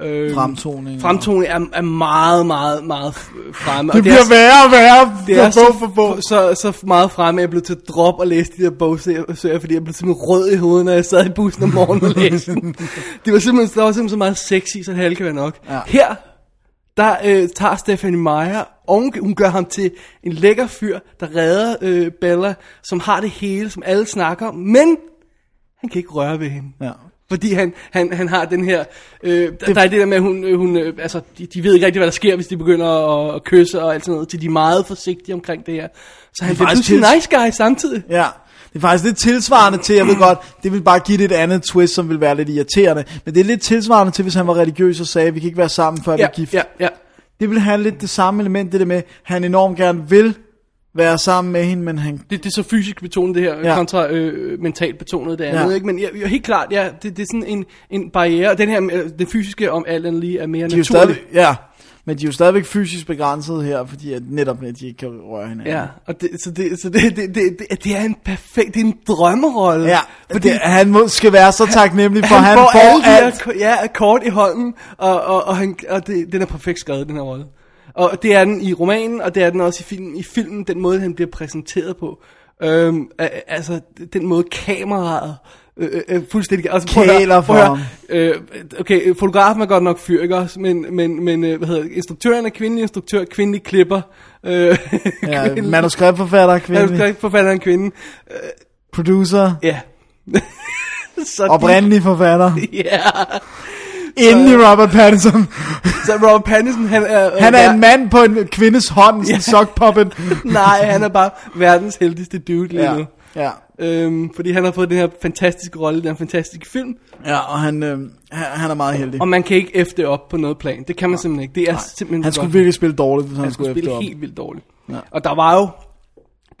Fremtoning. Fremtoning er, er meget, meget, meget fremme. Det og bliver er, værre og værre det er bog for bog. så, så meget fremme, at jeg blev til at droppe og læse de der bogserier, fordi jeg blev simpelthen rød i hovedet, når jeg sad i bussen om morgenen og læste dem. Det var simpelthen, der var simpelthen så meget sexy, så det kan være nok. Ja. Her, der øh, tager Stephanie Meyer, og hun, hun gør ham til en lækker fyr, der redder øh, Bella, som har det hele, som alle snakker om, men han kan ikke røre ved hende. Ja. Fordi han, han, han har den her... Øh, der, der er det der med, at hun, øh, hun, øh, altså, de, de ved ikke rigtig, hvad der sker, hvis de begynder at, at kysse og alt sådan noget. Så de er meget forsigtige omkring det her. Så han bliver pludselig tils- nice guy samtidig. Ja, det er faktisk lidt tilsvarende til, jeg ved godt, det vil bare give det et andet twist, som vil være lidt irriterende. Men det er lidt tilsvarende til, hvis han var religiøs og sagde, vi kan ikke være sammen, før vi Ja, er gift. ja, ja. Det vil have lidt det samme element, det der med, han enormt gerne vil være sammen med hende, men han... Det, det er så fysisk betonet det her, Ja. kontra øh, mentalt betonet det andet. Ja. Ikke? Men jeg, jeg, helt klart, ja, det, det er sådan en, en barriere. Den her, øh, den fysiske om alt andet lige er mere De naturlig. stadig, ja, men de er jo stadigvæk fysisk begrænset her, fordi at netop at de ikke kan røre hinanden. Ja, og det, så, det, så det, det, det, det, det er en perfekt, det er en drømmerolle. Ja, fordi det, han må, skal være så taknemmelig for, han, han, får, får alt. ko- ja, kort i hånden, og, og, og, han, og det, den er perfekt skrevet, den her rolle. Og det er den i romanen, og det er den også i filmen. I filmen, den måde, han bliver præsenteret på. Øhm, øh, altså, den måde kameraet øh, øh, øh, fuldstændig... Altså, Kæler for høre, Øh, okay, fotografen er godt nok fyr, ikke også? Men, men, men øh, hvad hedder det? Instruktøren er kvindelig instruktør, kvindelig klipper. Øh, Ja, kvindelig- manuskriptforfatter, kvindelig, Manuskriptforfatter er en kvinde. producer, Ja. så de- oprindelig forfatter, Ja. Inden i Robert Pattinson. Så Robert Pattinson, han er... Han er en mand på en kvindes hånd, en sock puppet. Nej, han er bare verdens heldigste dude lige Ja, nu. ja. Øhm, fordi han har fået den her fantastiske rolle, den her fantastiske film. Ja, og han, øh, han, han er meget heldig. Og man kan ikke efter op på noget plan. Det kan man simpelthen ikke. Det er simpelthen Han skulle godt. virkelig spille dårligt, hvis han, han skulle skulle spille helt vildt dårligt. Ja. Og der var jo...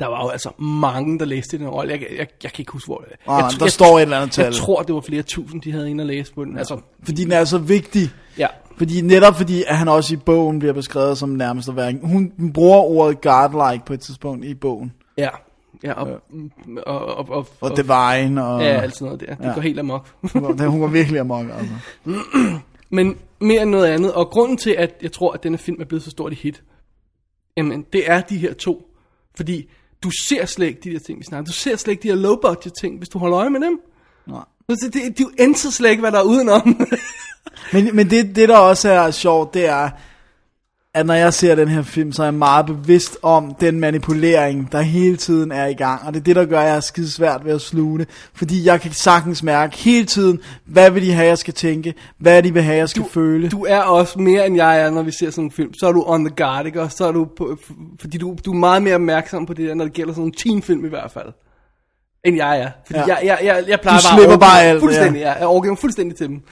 Der var jo altså mange, der læste den rolle. Jeg, jeg, jeg, jeg kan ikke huske, hvor det Nej, jeg, nej, tr- der jeg, står et eller andet tal. Jeg tror, det var flere tusind, de havde inde og læse på den. Altså, Fordi den er så vigtig. ja. Fordi netop fordi, at han også i bogen bliver beskrevet som nærmest at være... Hun bruger ordet godlike på et tidspunkt i bogen. Ja. Ja, og, og, og, og, og, Og divine, og... Ja, alt sådan noget der. Det Ja. går helt amok. Hun går virkelig amok, altså. Men mere end noget andet, og grunden til, at jeg tror, at denne film er blevet så stort et hit, jamen, det er de her to. Fordi du ser slet ikke de der ting, vi snakker. Du ser slet ikke de her low-budget ting, hvis du holder øje med dem. Nej. Altså, det, du ændrer slet ikke, hvad der er udenom. Men, men det, det, der også er sjovt, det er, at når jeg ser den her film, så er jeg meget bevidst om den manipulering, der hele tiden er i gang. Og det er det, der gør, at jeg er skide svært ved at sluge det. Fordi jeg kan sagtens mærke hele tiden, hvad vil de have, jeg skal tænke? Hvad de vil have, jeg skal du, føle? du er også mere, end jeg er, når vi ser sådan en film. Så er du on the guard, ikke? Og så er du på, fordi du, du er meget mere opmærksom på det der, når det gælder sådan en teenfilm i hvert fald. End jeg er. Fordi Ja. jeg, jeg, jeg, jeg plejer Du bare slipper at bare overgive mig alt, Fuldstændig, ja. Jeg overgiver mig fuldstændig til dem.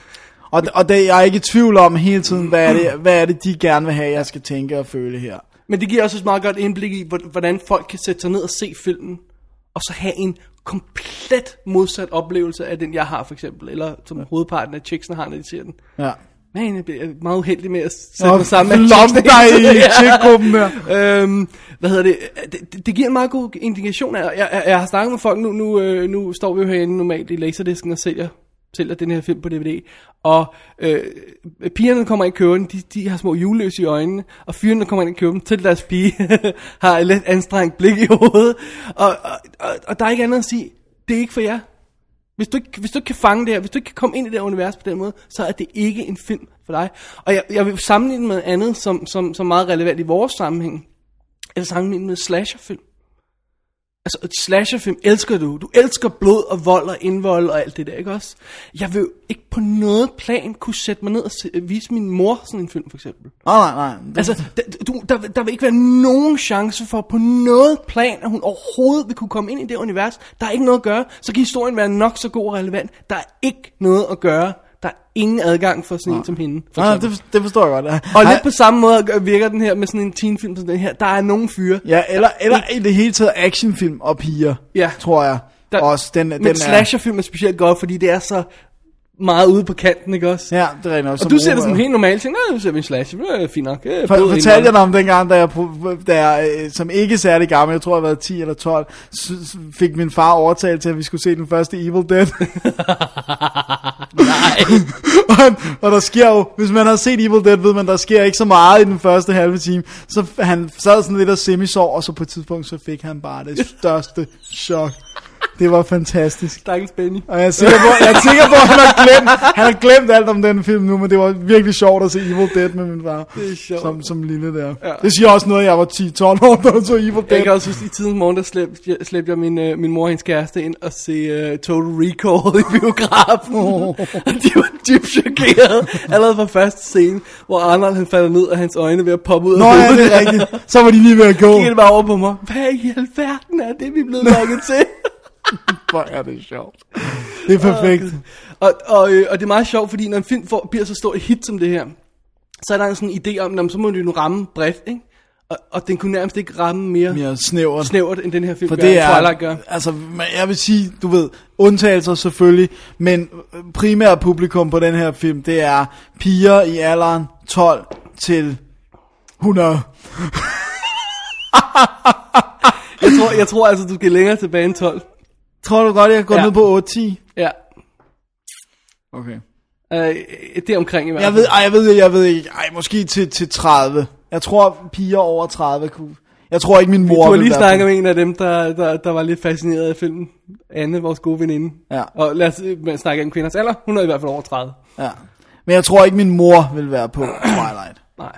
Og, og det, jeg er ikke i tvivl om hele tiden, hvad er, det, hvad er det, de gerne vil have, jeg skal tænke og føle her. Men det giver også et meget godt indblik i, hvor- hvordan folk kan sætte sig ned og se filmen, og så have en komplet modsat oplevelse af den, jeg har for eksempel, eller som hovedparten af chicksene har, når de ser den. Ja. Man, jeg bliver meget uheldig med at sætte mig sammen med chicksene. dig i Ja. chickgruppen der. øhm, hvad hedder det? det? Det, det giver en meget god indikation af, jeg, jeg, jeg har snakket med folk, nu, nu, øh, nu står vi jo herinde normalt i Laserdisken og sælger sælger den her film på DVD. Og øh, pigerne kommer ind i køben, de, de har små juleløs i øjnene, og fyrene der kommer ind i køben til deres pige har et lidt anstrengt blik i hovedet. Og, og, og, og der er ikke andet at sige, det er ikke for jer. Hvis du, ikke, hvis du ikke kan fange det her, hvis du ikke kan komme ind i det her univers på den måde, så er det ikke en film for dig. Og jeg, jeg vil sammenligne med andet, som, som, som er meget relevant i vores sammenhæng. Jeg vil sammenligne med slasherfilm. Altså, et slasherfilm elsker du. Du elsker blod og vold og indvold og alt det der, ikke også? Jeg vil ikke på noget plan kunne sætte mig ned og se, vise min mor sådan en film, for eksempel. Nej, nej, nej. Altså, der, du, der, der vil ikke være nogen chance for på noget plan, at hun overhovedet vil kunne komme ind i det univers. Der er ikke noget at gøre. Så kan historien være nok så god og relevant. Der er ikke noget at gøre. Der er ingen adgang for sådan en som hende. For Nej, det, det forstår jeg godt. og Ej, lidt på samme måde virker den her med sådan en teenfilm som den her. Der er nogen fyre. Ja, eller, eller i det hele taget actionfilm og piger, Ja. tror jeg. Der, også, den, men den er, slasherfilm er specielt godt, fordi det er så meget ude på kanten, ikke også? Ja, det er rent også. Og du ser det som helt normalt ting. Nej, nu ser vi en slasher. Det er fint nok. Er For, fortalte jeg dig om dengang, da jeg, da jeg øh, som ikke særlig gammel, jeg tror jeg var 10 eller 12, s- s- fik min far overtalt til, at vi skulle se den første Evil Dead. Nej. og, og der sker jo, hvis man har set Evil Dead, ved man, der sker ikke så meget i den første halve time. Så han sad sådan lidt og semisov, og så på et tidspunkt, så fik han bare det største chok. Det var fantastisk. Stakkels Benny. Og jeg er sikker på, jeg er sikker på at han har, glemt, han har glemt alt om den film nu, men det var virkelig sjovt at se Evil Dead med min far. Det er sjovt. Som, som lille der. Ja. Det siger også noget, jeg var 10-12 år, da jeg så Evil Jeg Dead. kan også huske, i tidens morgen, der slæbte jeg, slæbte jeg min, uh, min mor og hendes kæreste ind og se uh, Total Recall i biografen. og de var dybt chokeret, allerede fra første scene, hvor Arnold han falder ned, og hans øjne ved at poppe ud af Nå ja, det er rigtigt. Så var de lige ved at gå. kiggede bare over på mig. Hvad i alverden er det, vi er blevet lukket til? Hvor er det sjovt. Det er perfekt. og, og, øh, og det er meget sjovt, fordi når en film får, bliver så stor et hit som det her, så er der en sådan idé om, jamen, så må den jo ramme bredt, ikke? Og, og den kunne nærmest ikke ramme mere, mere snævert. snævert, end den her film For gør, det er, Twilight gør. altså, man- jeg vil sige, du ved, undtagelser selvfølgelig, men primært publikum på den her film, det er piger i alderen 12 til 100. Jeg tror, jeg tror altså, du skal længere tilbage end 12. Tror du godt, jeg kan gå Ja. ned på 8-10? Ja, Okay. øh, det er omkring i hvert Jeg fald. ved, ej, jeg ved, jeg ved ikke, ej, måske til, til 30. Jeg tror, piger over 30 kunne... Jeg tror ikke, min mor Du har lige snakket med en af dem, der, der, der var lidt fascineret af filmen. Anne, vores gode veninde. Ja. Og lad os øh, snakke om kvinders alder. Hun er i hvert fald over 30. Ja. Men jeg tror ikke, min mor vil være på Twilight. Nej.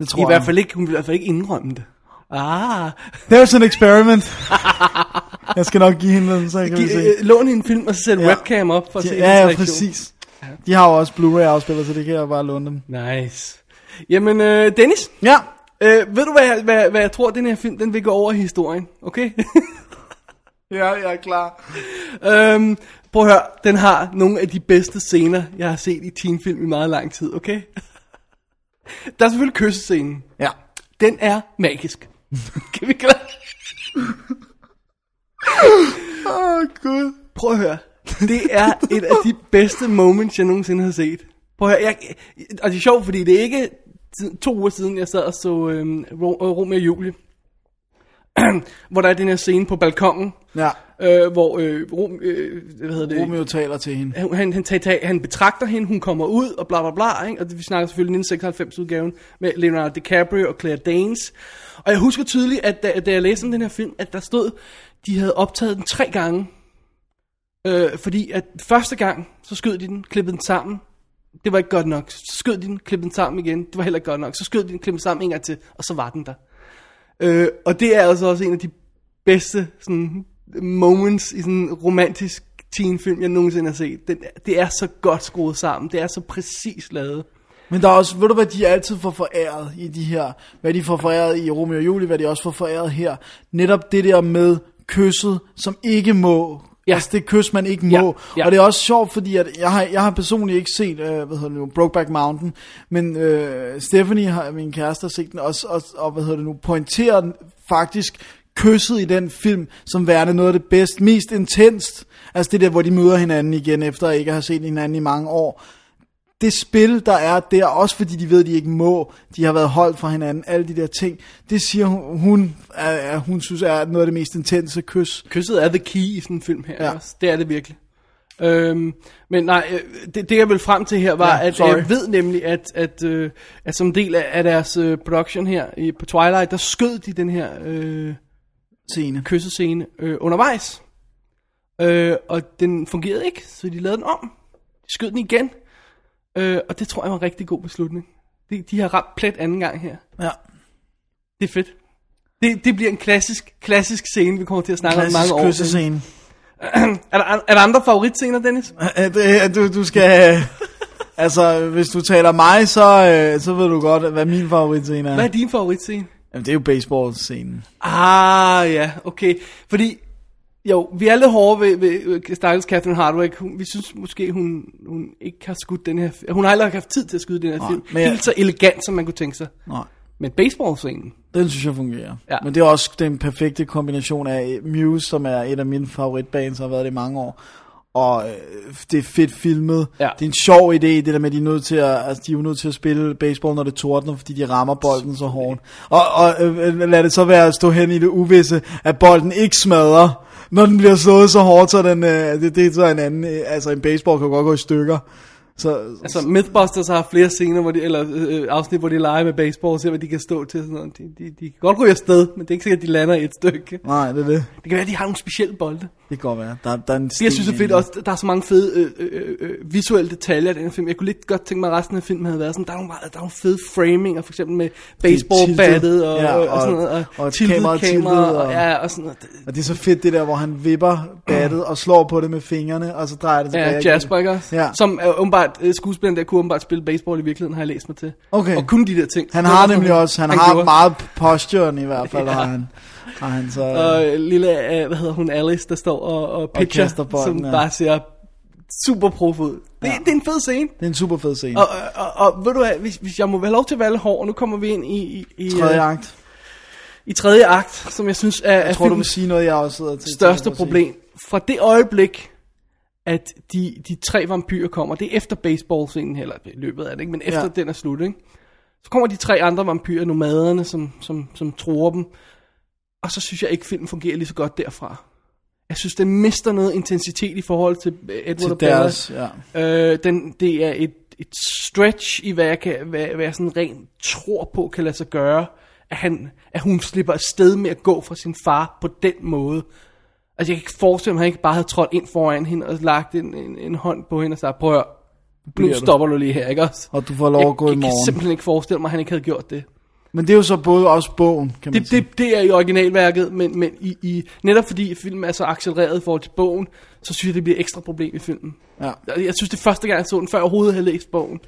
Det tror I jeg. hvert fald ikke, hun vil i hvert fald ikke indrømme det. Ah, There's an experiment. jeg skal nok give hende den, så kan vi Giv, se. øh, lån hende en film, og så sæt Ja. webcam op for at se Ja, hendes ja, reaktion. præcis. De har jo også Blu-ray-afspillere, så det kan jeg bare låne dem. Nice. Jamen, øh, Dennis, Ja. øh, ved du, hvad jeg, hvad, hvad jeg tror, den her film, den vil gå over i historien, okay? Ja, jeg er klar. øhm, prøv at høre, den har nogle af de bedste scener, jeg har set i teenfilm i meget lang tid, okay? Der er selvfølgelig kyssescenen. Ja. Den er magisk. kan vi klare? Åh, oh, gud. Prøv at høre. Det er et af de bedste moments, jeg nogensinde har set. Prøv at høre. Jeg, og det er sjovt, fordi det er ikke to uger siden, jeg sad og så øhm, øh, Romeo og Julie. hvor der er den her scene på balkongen, Ja. øh, hvor øh, Rom, øh, hvad hedder det? Romeo taler til hende. han, han, han, tager, han betragter hende, hun kommer ud, og bla bla bla, ikke? og det, vi snakker selvfølgelig 1996 udgaven med Leonardo DiCaprio og Claire Danes. Og jeg husker tydeligt, at da, da jeg læste den her film, at der stod, de havde optaget den tre gange. Øh, fordi at første gang, så skød de den, klippede den sammen. Det var ikke godt nok. Så skød de den, klippede den sammen igen. Det var heller ikke godt nok. Så skød de den, klippede den sammen en gang til, og så var den der. Øh, og det er altså også en af de bedste sådan, moments i sådan en romantisk teenfilm, jeg nogensinde har set. Den, det er så godt skruet sammen. Det er så præcis lavet. Men der er også, ved du hvad de altid får foræret i de her, hvad de får foræret i Romeo og Julie, hvad de også får foræret her. Netop det der med kysset, som ikke må. Ja. Ja. Altså det kys, man ikke Ja, må. ja. Og det er også sjovt, fordi at jeg, har, jeg har personligt ikke set, øh, hvad hedder det nu, Brokeback Mountain, men øh, Stephanie, har, min kæreste, har set den, og, og, og hvad hedder det nu, pointerer den faktisk kysset i den film, som værende noget af det bedste, mest intenst. Altså det der, hvor de møder hinanden igen, efter at ikke have set hinanden i mange år det spil, der er der, også fordi de ved, de ikke må, de har været holdt fra hinanden, alle de der ting, det siger hun, hun, er, hun synes er noget af det mest intense kys. Kysset er the key i sådan en film her. Ja. Også. Det er det virkelig. Øhm, men nej, øh, det, det jeg vil frem til her var, Ja, ja, at sorry. jeg ved nemlig, at, at, øh, at som del af, af deres øh, production her i, på Twilight, der skød de den her øh, Scene. kyssescene øh, undervejs. Øh, og den fungerede ikke, så de lavede den om. De skød den igen. Øh, og det tror jeg var en rigtig god beslutning. De, de har ramt plet anden gang her. Ja. Det er fedt. Det, det bliver en klassisk, klassisk scene, vi kommer til at snakke om Klassisk mange år. kyssescene. Er der, er der andre favoritscener, Dennis? At du, du skal... altså, hvis du taler mig, så, øh, så ved du godt, hvad min favoritscene er. Hvad er din favoritscene? Jamen, det er jo baseball-scenen. Ah, ja, okay. Fordi, jo, vi er lidt hårde ved, ved, Stakkels Catherine Hardwick. Hun, vi synes måske, hun, hun ikke har skudt den her... Hun har ikke haft tid til at skyde den her Nej, film. men Helt så elegant, som man kunne tænke sig. Nej. Men baseball-scenen, Den synes jeg fungerer. Ja. Men det er også den perfekte kombination af Muse, som er et af mine favoritbands, og har været det i mange år. Og øh, det er fedt filmet. Ja. Det er en sjov idé, det der med, at de er nødt til at, altså, de er nødt til at spille baseball, når det tordner, fordi de rammer bolden så hårdt. Og, og øh, lad det så være at stå hen i det uvisse, at bolden ikke smadrer, når den bliver slået så hårdt, så den, øh, det, det er så en anden, øh, altså en baseball kan godt gå i stykker. Så, Altså, Mythbusters har flere scener, hvor de, eller øh, afsnit, hvor de leger med baseball, og ser, hvad de kan stå til. Sådan noget. De, de, de kan godt ryge afsted, men det er ikke sikkert, at de lander i et stykke. nej, det er det. Det kan være, at de har nogle specielle bolde. Det kan godt være. Der, der er en Det, jeg synes er fedt også, der er så mange fede øh, øh, øh, visuelle detaljer i den her film. Jeg kunne lidt godt tænke mig, at resten af filmen havde været sådan, der er nogle, meget- der er nogle fede framing, og for eksempel med baseballbattet og, Ja, og, og, sådan noget, og, og tiltet kamera, tiltet, og, og- ja, og sådan noget. Og det er så fedt det der, hvor han vipper battet og slår på det med fingrene, og så drejer det tilbage. Ja. Jasper, ikke også? Ja. Som er åbenbart, øh, skuespilleren der kunne åbenbart spille baseball i virkeligheden, har jeg læst mig til. Okay. Og kunne de der ting. Han har nemlig også, han, har gjorde. meget posturen i hvert fald, Ja. har han. Har han så, Og øh, lille, øh, hvad hedder hun, Alice, der står og, og pitcher, som ja. bare ser super prof ud. Det, Ja. det er en fed scene. det er en super fed scene. Og, og, og, og ved du hvad, hvis, hvis jeg må være lov til at lidt hård, og nu kommer vi ind i, i, i, Tredje øh, akt. i tredje akt, som jeg synes er, er Jeg tror, du vil sige noget, jeg også sidder til. største problem. Fra det øjeblik, at de, de tre vampyrer kommer, det er efter baseball-scenen, eller i løbet af det, ikke? men efter ja. Den er slut, ikke? så kommer de tre andre vampyrer, nomaderne, som, som, som tror dem, og så synes jeg ikke, filmen fungerer lige så godt derfra. Jeg synes, den mister noget intensitet i forhold til øh, Edward Til og Bella. deres, ja. Øh, den, det er et, et stretch i, hvad jeg, kan, hvad, hvad jeg sådan rent tror på kan lade sig gøre, at, han, at hun slipper afsted med at gå fra sin far på den måde. Altså jeg kan ikke forestille mig, at han ikke bare havde trådt ind foran hende og lagt en, en, en hånd på hende og sagt, prøv at nu bliver du." stopper du lige her, ikke også? Og du får lov jeg, at gå i jeg kan morgen. simpelthen ikke forestille mig, at han ikke havde gjort det. Men det er jo så både også bogen, kan man Det, sige. det, det er i originalværket, men, men i, i, netop fordi filmen er så accelereret i forhold til bogen, så synes jeg, det bliver et ekstra problem i filmen. Ja. Jeg jeg synes, det første gang, jeg så den, før jeg overhovedet havde læst bogen,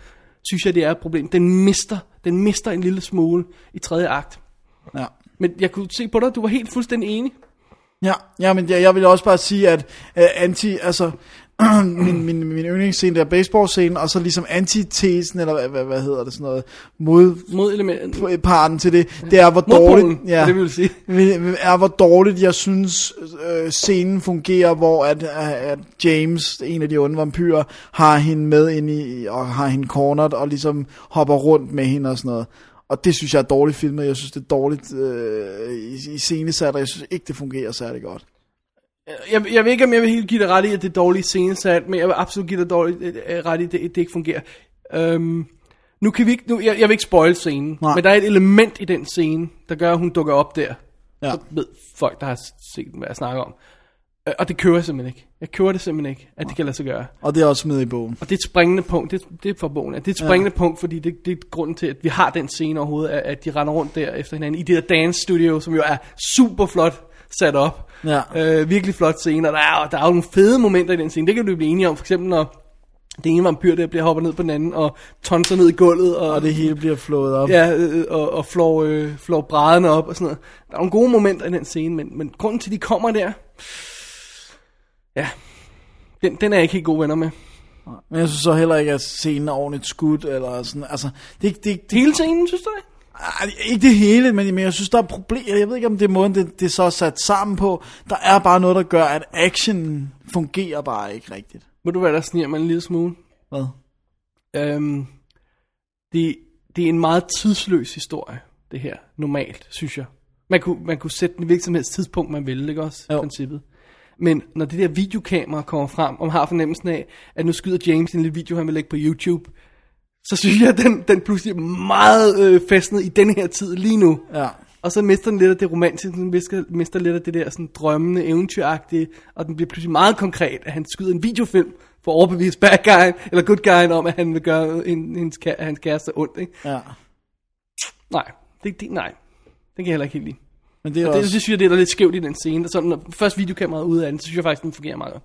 synes jeg, det er et problem. Den mister, den mister en lille smule i tredje akt. ja. Men jeg kunne se på dig, du var helt fuldstændig enig. Ja, ja men jeg, jeg vil også bare sige, at uh, anti, altså, min, min, min yndlingsscene, der er baseball-scenen, og så ligesom antitesen, eller hvad, hvad, hvad hedder det, sådan noget, modparten Mod til det, det er, hvor dårligt, ja. det vil sige. er, hvor dårligt jeg synes, øh, scenen fungerer, hvor at, at James, en af de onde vampyrer, har hende med ind i, og har hende cornered, og ligesom hopper rundt med hende og sådan noget. Og det synes jeg er dårligt filmet, jeg synes det er dårligt øh, i, i scenesat, og jeg synes ikke, det fungerer særlig godt. Jeg, jeg ved ikke, om jeg vil helt give dig ret i, at det er dårligt scenesat, men jeg vil absolut give dig dårligt, øh, ret i, at det, det ikke fungerer. Øhm, nu kan vi ikke, nu, jeg, jeg vil ikke spoil scenen, Nej. men der er et element i den scene, der gør, at hun dukker op der. Ja. Så ved folk, der har set den, hvad jeg snakker om. Øh, Og det kører jeg simpelthen ikke. Jeg kører det simpelthen ikke, at det kan lade sig gøre. Og det er også med i bogen. Og det er et springende punkt, det, det er for bogen, det er et springende ja. punkt, fordi det, det er grunden til, at vi har den scene overhovedet, at, at de render rundt der efter hinanden, i det der dance studio, som jo er super flot sat op. Ja. Øh, virkelig flot scene, og der er, der er jo nogle fede momenter i den scene, det kan du blive enige om, for eksempel når det ene vampyr der bliver hoppet ned på den anden, og tonser ned i gulvet, og, Og det hele bliver flået op. ja, øh, og, og flår, øh, flår brædderne op og sådan noget. Der er nogle gode momenter i den scene, men, men grunden til, at de kommer der, ja, den, den er jeg ikke helt gode venner med. Men jeg synes så heller ikke, at scenen er ordentligt skudt, eller sådan, altså, det, ikke- det, ikke- det, Hele scenen, synes du det? Ej, ikke det hele, men, men jeg synes, der er problemer. Jeg ved ikke, om det er måden, det, det så er sat sammen på. Der er bare noget, der gør, at action fungerer bare ikke rigtigt. Ved du hvad, der sniger mig en lille smule? Hvad? Øhm, det, det er en meget tidsløs historie, det her, normalt, synes jeg. Man kunne, man kunne sætte den i hvilket som helst tidspunkt, man ville, ikke også? Jo. I princippet. Men når det der videokamera kommer frem, og man har fornemmelsen af, at nu skyder James en lille video, han vil lægge på YouTube, så synes jeg, at den, den pludselig er meget øh, festnet i den her tid lige nu. Ja. Og så mister den lidt af det romantiske, den mister, mister lidt af det der sådan drømmende, eventyragtige, og den bliver pludselig meget konkret, at han skyder en videofilm for at overbevise bad guy, eller good guy om, at han vil gøre en, hendes, hans kæreste ondt, ikke? ja. Nej, det, det, nej. Det kan jeg heller ikke helt lide. Men det er Og det, også... det synes jeg, det er lidt skævt i den scene. Der, sådan, når først videokameraet er ude af den, så synes jeg faktisk, den fungerer meget godt.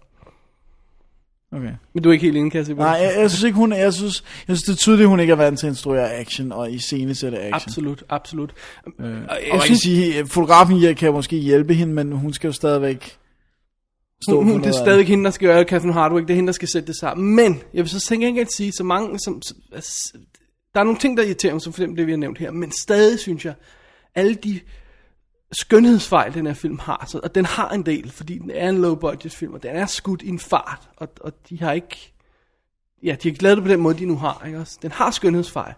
Okay. Men du er ikke helt inde, kan jeg se på Nej, jeg, jeg, synes ikke, hun, jeg, synes, jeg synes, det er tydeligt, hun ikke er vant til at instruere action og i scenesætte action. Absolut, absolut. Øh, og Og jeg man kan synes, sige, at fotografen her kan måske hjælpe hende, men hun skal jo stadigvæk stå hun, hun, det er noget af stadig hende, der skal gøre Catherine Hardwick. Det er hende, der skal sætte det sammen. Men, jeg vil så tænke ikke at sige, så mange, som, som, altså, der er nogle ting, der irriterer mig, som for eksempel det, vi har nævnt her. Men stadig synes jeg, alle de skønhedsfejl, den her film har, så, og den har en del, fordi den er en low budget film, og den er skudt i en fart, og, og de har ikke, ja, de har ikke lavet det på den måde, de nu har, ikke også? Den har skønhedsfejl.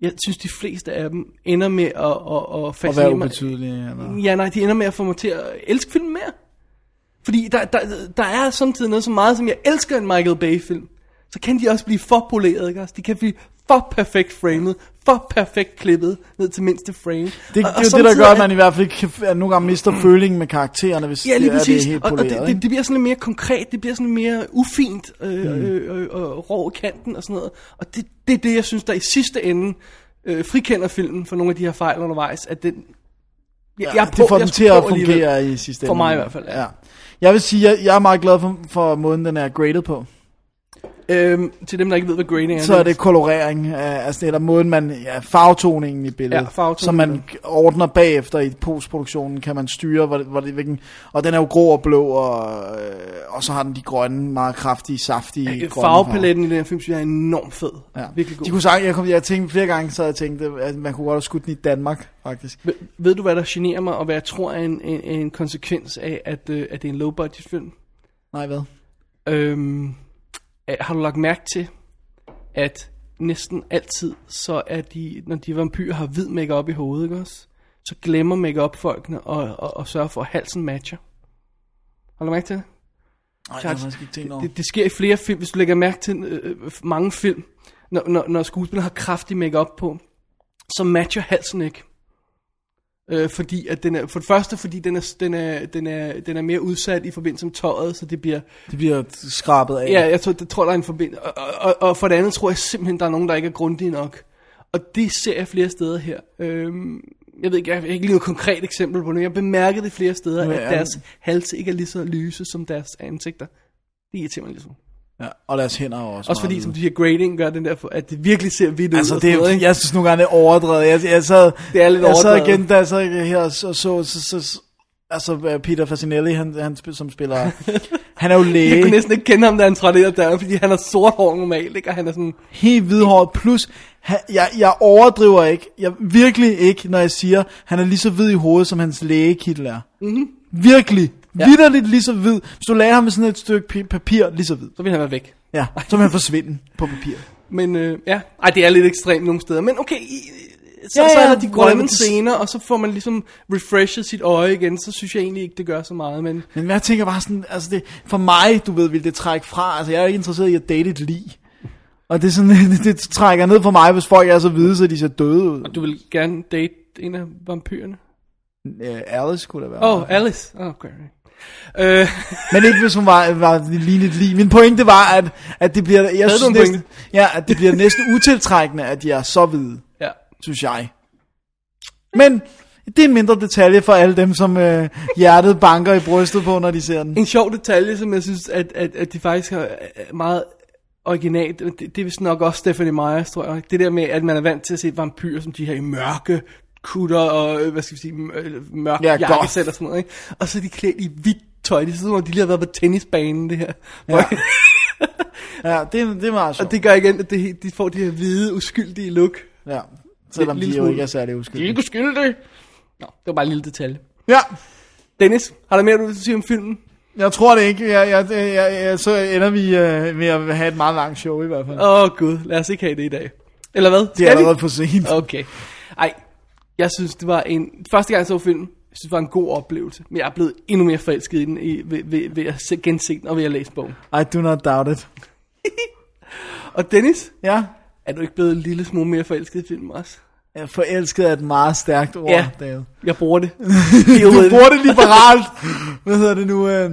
Jeg synes, de fleste af dem ender med at, at, at at fascinere være mig. ubetydelige. Eller? Ja, nej, de ender med at få mig til at elske filmen mere. Fordi der, der, der er samtidig noget så meget, som jeg elsker en Michael Bay-film. Så kan de også blive for poleret, ikke også? De kan blive for perfekt framed, for perfekt klippet ned til mindste frame. Det, det Og- er og jo det, der gør, er- at man i hvert fald kan, at nogle gange mister følingen med karaktererne, hvis Ja, lige det er præcis. det helt og, og poleret. det, ikke? det, det bliver sådan lidt mere konkret, det bliver sådan mere ufint øh, mm. øh, øh, og rå i kanten og sådan noget. Og det, det er det, jeg synes, der i sidste ende øh, frikender filmen for nogle af de her fejl undervejs, at den... Jeg, Ja, er det får jeg den er til at på fungere i sidste For ende. mig i hvert fald, ja. ja. Jeg vil sige, jeg, jeg er meget glad for, for måden, den er graded på. Øhm, til dem, der ikke ved, hvad grading er. Så er det kolorering, øh, altså eller måden man, ja, farvetoningen i billedet, Ja, farvetoningen. som man ordner bagefter i postproduktionen, kan man styre, hvor, det- hvor det, hvilken, og den er jo grå og blå, og, øh, og så har den de grønne, meget kraftige, saftige Ja, grønne Farvepaletten i den her film, synes jeg er enormt fed. Ja. Virkelig god. De kunne sagt, jeg, kom, jeg tænkte flere gange, så jeg tænkte, at man kunne godt have skudt den i Danmark, faktisk. Ved, ved du, hvad der generer mig, og hvad jeg tror er en, en, en konsekvens af, at, øh, at det er en low-budget film? Nej, hvad? Øhm, øh, har du lagt mærke til, at næsten altid, så er de, når de vampyrer har hvid makeup i hovedet, ikke også? Så glemmer makeup folkene og, og, og sørger for, at halsen matcher. Har du mærke til det? Nej, jeg har faktisk ikke tænkt over. Det, det sker i flere film, hvis du lægger mærke til øh, mange film, når, når, når skuespillere har kraftig makeup på, så matcher halsen ikke. Øh, fordi at den er, for det første, fordi den er, den, er, den, er, den er mere udsat i forbindelse med tøjet, så det bliver, Det bliver skrabet af. ja, jeg tror, det tror, der er en forbindelse. Og, og, og, for det andet tror jeg simpelthen, der er nogen, der ikke er grundige nok. Og det ser jeg flere steder her. Øhm, jeg ved ikke, jeg har ikke lige noget konkret eksempel på det, men jeg bemærkede det flere steder, er at deres halse ikke er lige så lyse som deres ansigter. Det irriterer mig sådan. Ja. Og deres hænder er også Også fordi, som du siger, grading gør den der, at det virkelig ser vidt ud. Altså, det noget, jeg synes nogle gange, det er overdrevet. Jeg, jeg sad, Det er lidt jeg sad igen, da jeg sad her og så, så, så, så, så altså Peter Fasinelli, han, han som spiller, han er jo Jeg læge, kunne næsten ikke kende ham, da han trådte ind ad døren, fordi han har sort hår normalt, ikke? Og han er sådan, helt hvidhåret, plus, han, jeg, jeg overdriver ikke, jeg virkelig ikke, når jeg siger, han er lige så hvid i hovedet, som hans lægekittel er. Mm-hmm. Virkelig, ja. vidderligt lige så hvid. Hvis du lagde ham med sådan et stykke pi- papir, lige så hvid. så vil han være væk. Ja, så vil han forsvinde på papir. Men øh, ja, ej, det er lidt ekstremt nogle steder. Men okay, i, så, Ja, ja, så ja, er der de grønne scener, og så får man ligesom refreshet sit øje igen. Så synes jeg egentlig ikke, det gør så meget. Men Men jeg tænker bare sådan, altså det, for mig, du ved, vil det trække fra, altså jeg er ikke interesseret i at date et lig. Og det er sådan, det, det trækker ned for mig, hvis folk er så hvide, så de ser døde ud. du vil gerne date en af vampyrerne? Uh, Alice kunne det være. Åh, oh, Alice. Oh, okay. Øh, Men ikke hvis hun var, var lige et lig. Min pointe var, at, at det bliver, jeg synes en næsten, ja, at det bliver næsten utiltrækkende, at de er så hvide, ja. synes jeg. Men det er en mindre detalje for alle dem, som øh, hjertet banker i brystet på, når de ser den. En sjov detalje, som jeg synes, at, at, at de faktisk har er meget originalt, det, det er vist nok også Stephanie Meyers, tror jeg. Det der med, at man er vant til at se vampyrer som de her i mørke kutter og, øh, hvad skal vi sige, mør- mørk Ja, jakkesæt og sådan noget, ikke? Og så er de klædt i hvidt tøj. Det er som om, de lige har været på tennisbanen, det her. Ja. Ja, det, det er meget sjovt. og det gør igen, at det, de får de her hvide, uskyldige look. Ja, selvom Lille de jo ikke er særlig De er uskyldige. ikke uskyldige. Nå, det var bare en lille detalje. Ja, Dennis, har du mere, du vil sige om filmen? jeg tror det ikke. Jeg, jeg, jeg, jeg, så ender vi øh, med at have et meget langt show i hvert fald. Åh oh, gud, lad os ikke have det i dag. Eller hvad? det er Skal vi? allerede for sent. Okay. Ej, jeg synes, det var en... Første gang jeg så filmen, Jeg synes, det var en god oplevelse. Men jeg er blevet endnu mere forelsket i den i, ved, ved, ved at se, gense den og ved at læse bogen. I do not doubt it. Og Dennis, Ja, er du ikke blevet en lille smule mere forelsket i filmen også? jeg forelsket er et meget stærkt ord, Ja. David. Jeg bruger det. Du bruger det liberalt. Hvad hedder det nu? Øh?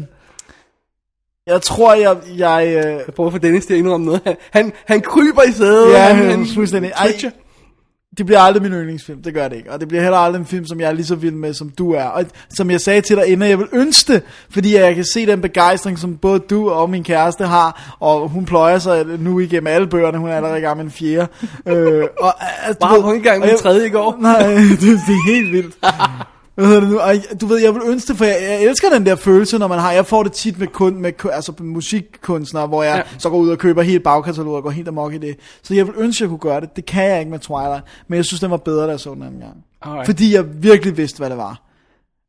Jeg tror, jeg... jeg øh, Jeg prøver for Dennis til at indrømme noget. Han, han, han kryber i sædet. Ja, han, han- fuldstændig. Ej. Det bliver aldrig min yndlingsfilm, det gør det ikke. Og det bliver heller aldrig en film, som jeg er lige så vild med, som du er. Og som jeg sagde til dig inden, jeg vil ønske det, fordi jeg kan se den begejstring, som både du og min kæreste har, og hun pløjer sig nu igennem alle bøgerne, hun er allerede i gang med en fjerde. øh, og, altså, du Bare ved- hun ikke engang og med jeg- tredje i går. Nej, det, det er helt vildt. Hvad hedder det nu? Og du ved, jeg vil ønske det, for jeg, jeg elsker den der følelse, når man har, jeg får det tit med, kun, med altså musikkunstnere, hvor jeg Ja. så går ud og køber helt bagkatalog og går helt amok i det. Så jeg vil ønske, jeg kunne gøre det. Det kan jeg ikke med Twilight, men jeg synes, den var bedre, da jeg så den anden gang. Alright. Fordi jeg virkelig vidste, hvad det var.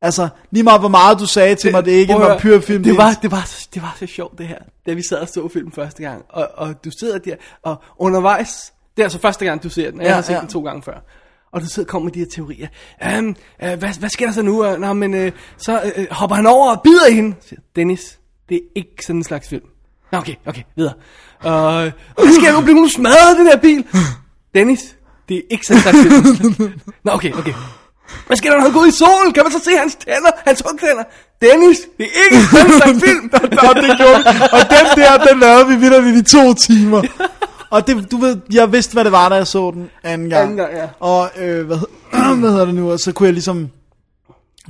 Altså, lige meget hvor meget du sagde til mig, det er ikke en vampyrfilm. Det var, det, var, det var så sjovt det her, da vi sad og så filmen første gang. Og, og du sidder der, og undervejs, det er altså første gang, du ser den, og jeg Ja, har set ja. den to gange før. Og du sidder og kommer med de her teorier. Um, uh, hvad, hvad sker der så nu? Uh, Nå, men uh, så uh, hopper han over og bider i hende. Dennis, det er ikke sådan en slags film. Nå, okay, okay, videre. Uh, hvad sker der nu? Bliver hun smadret, den her bil? Dennis, det er ikke sådan en slags film. Nå, okay, okay. Hvad sker der, når han går i solen? Kan man så se hans tænder? Hans hugtænder? Dennis, det er ikke sådan en slags film. og det gjorde vi. Og den der, den lavede vi videre i to timer. Og det, du ved, jeg vidste, hvad det var, da jeg så den anden gang. Anden gang, ja. Og øh, hvad, hvad hedder det nu? Og så kunne jeg ligesom...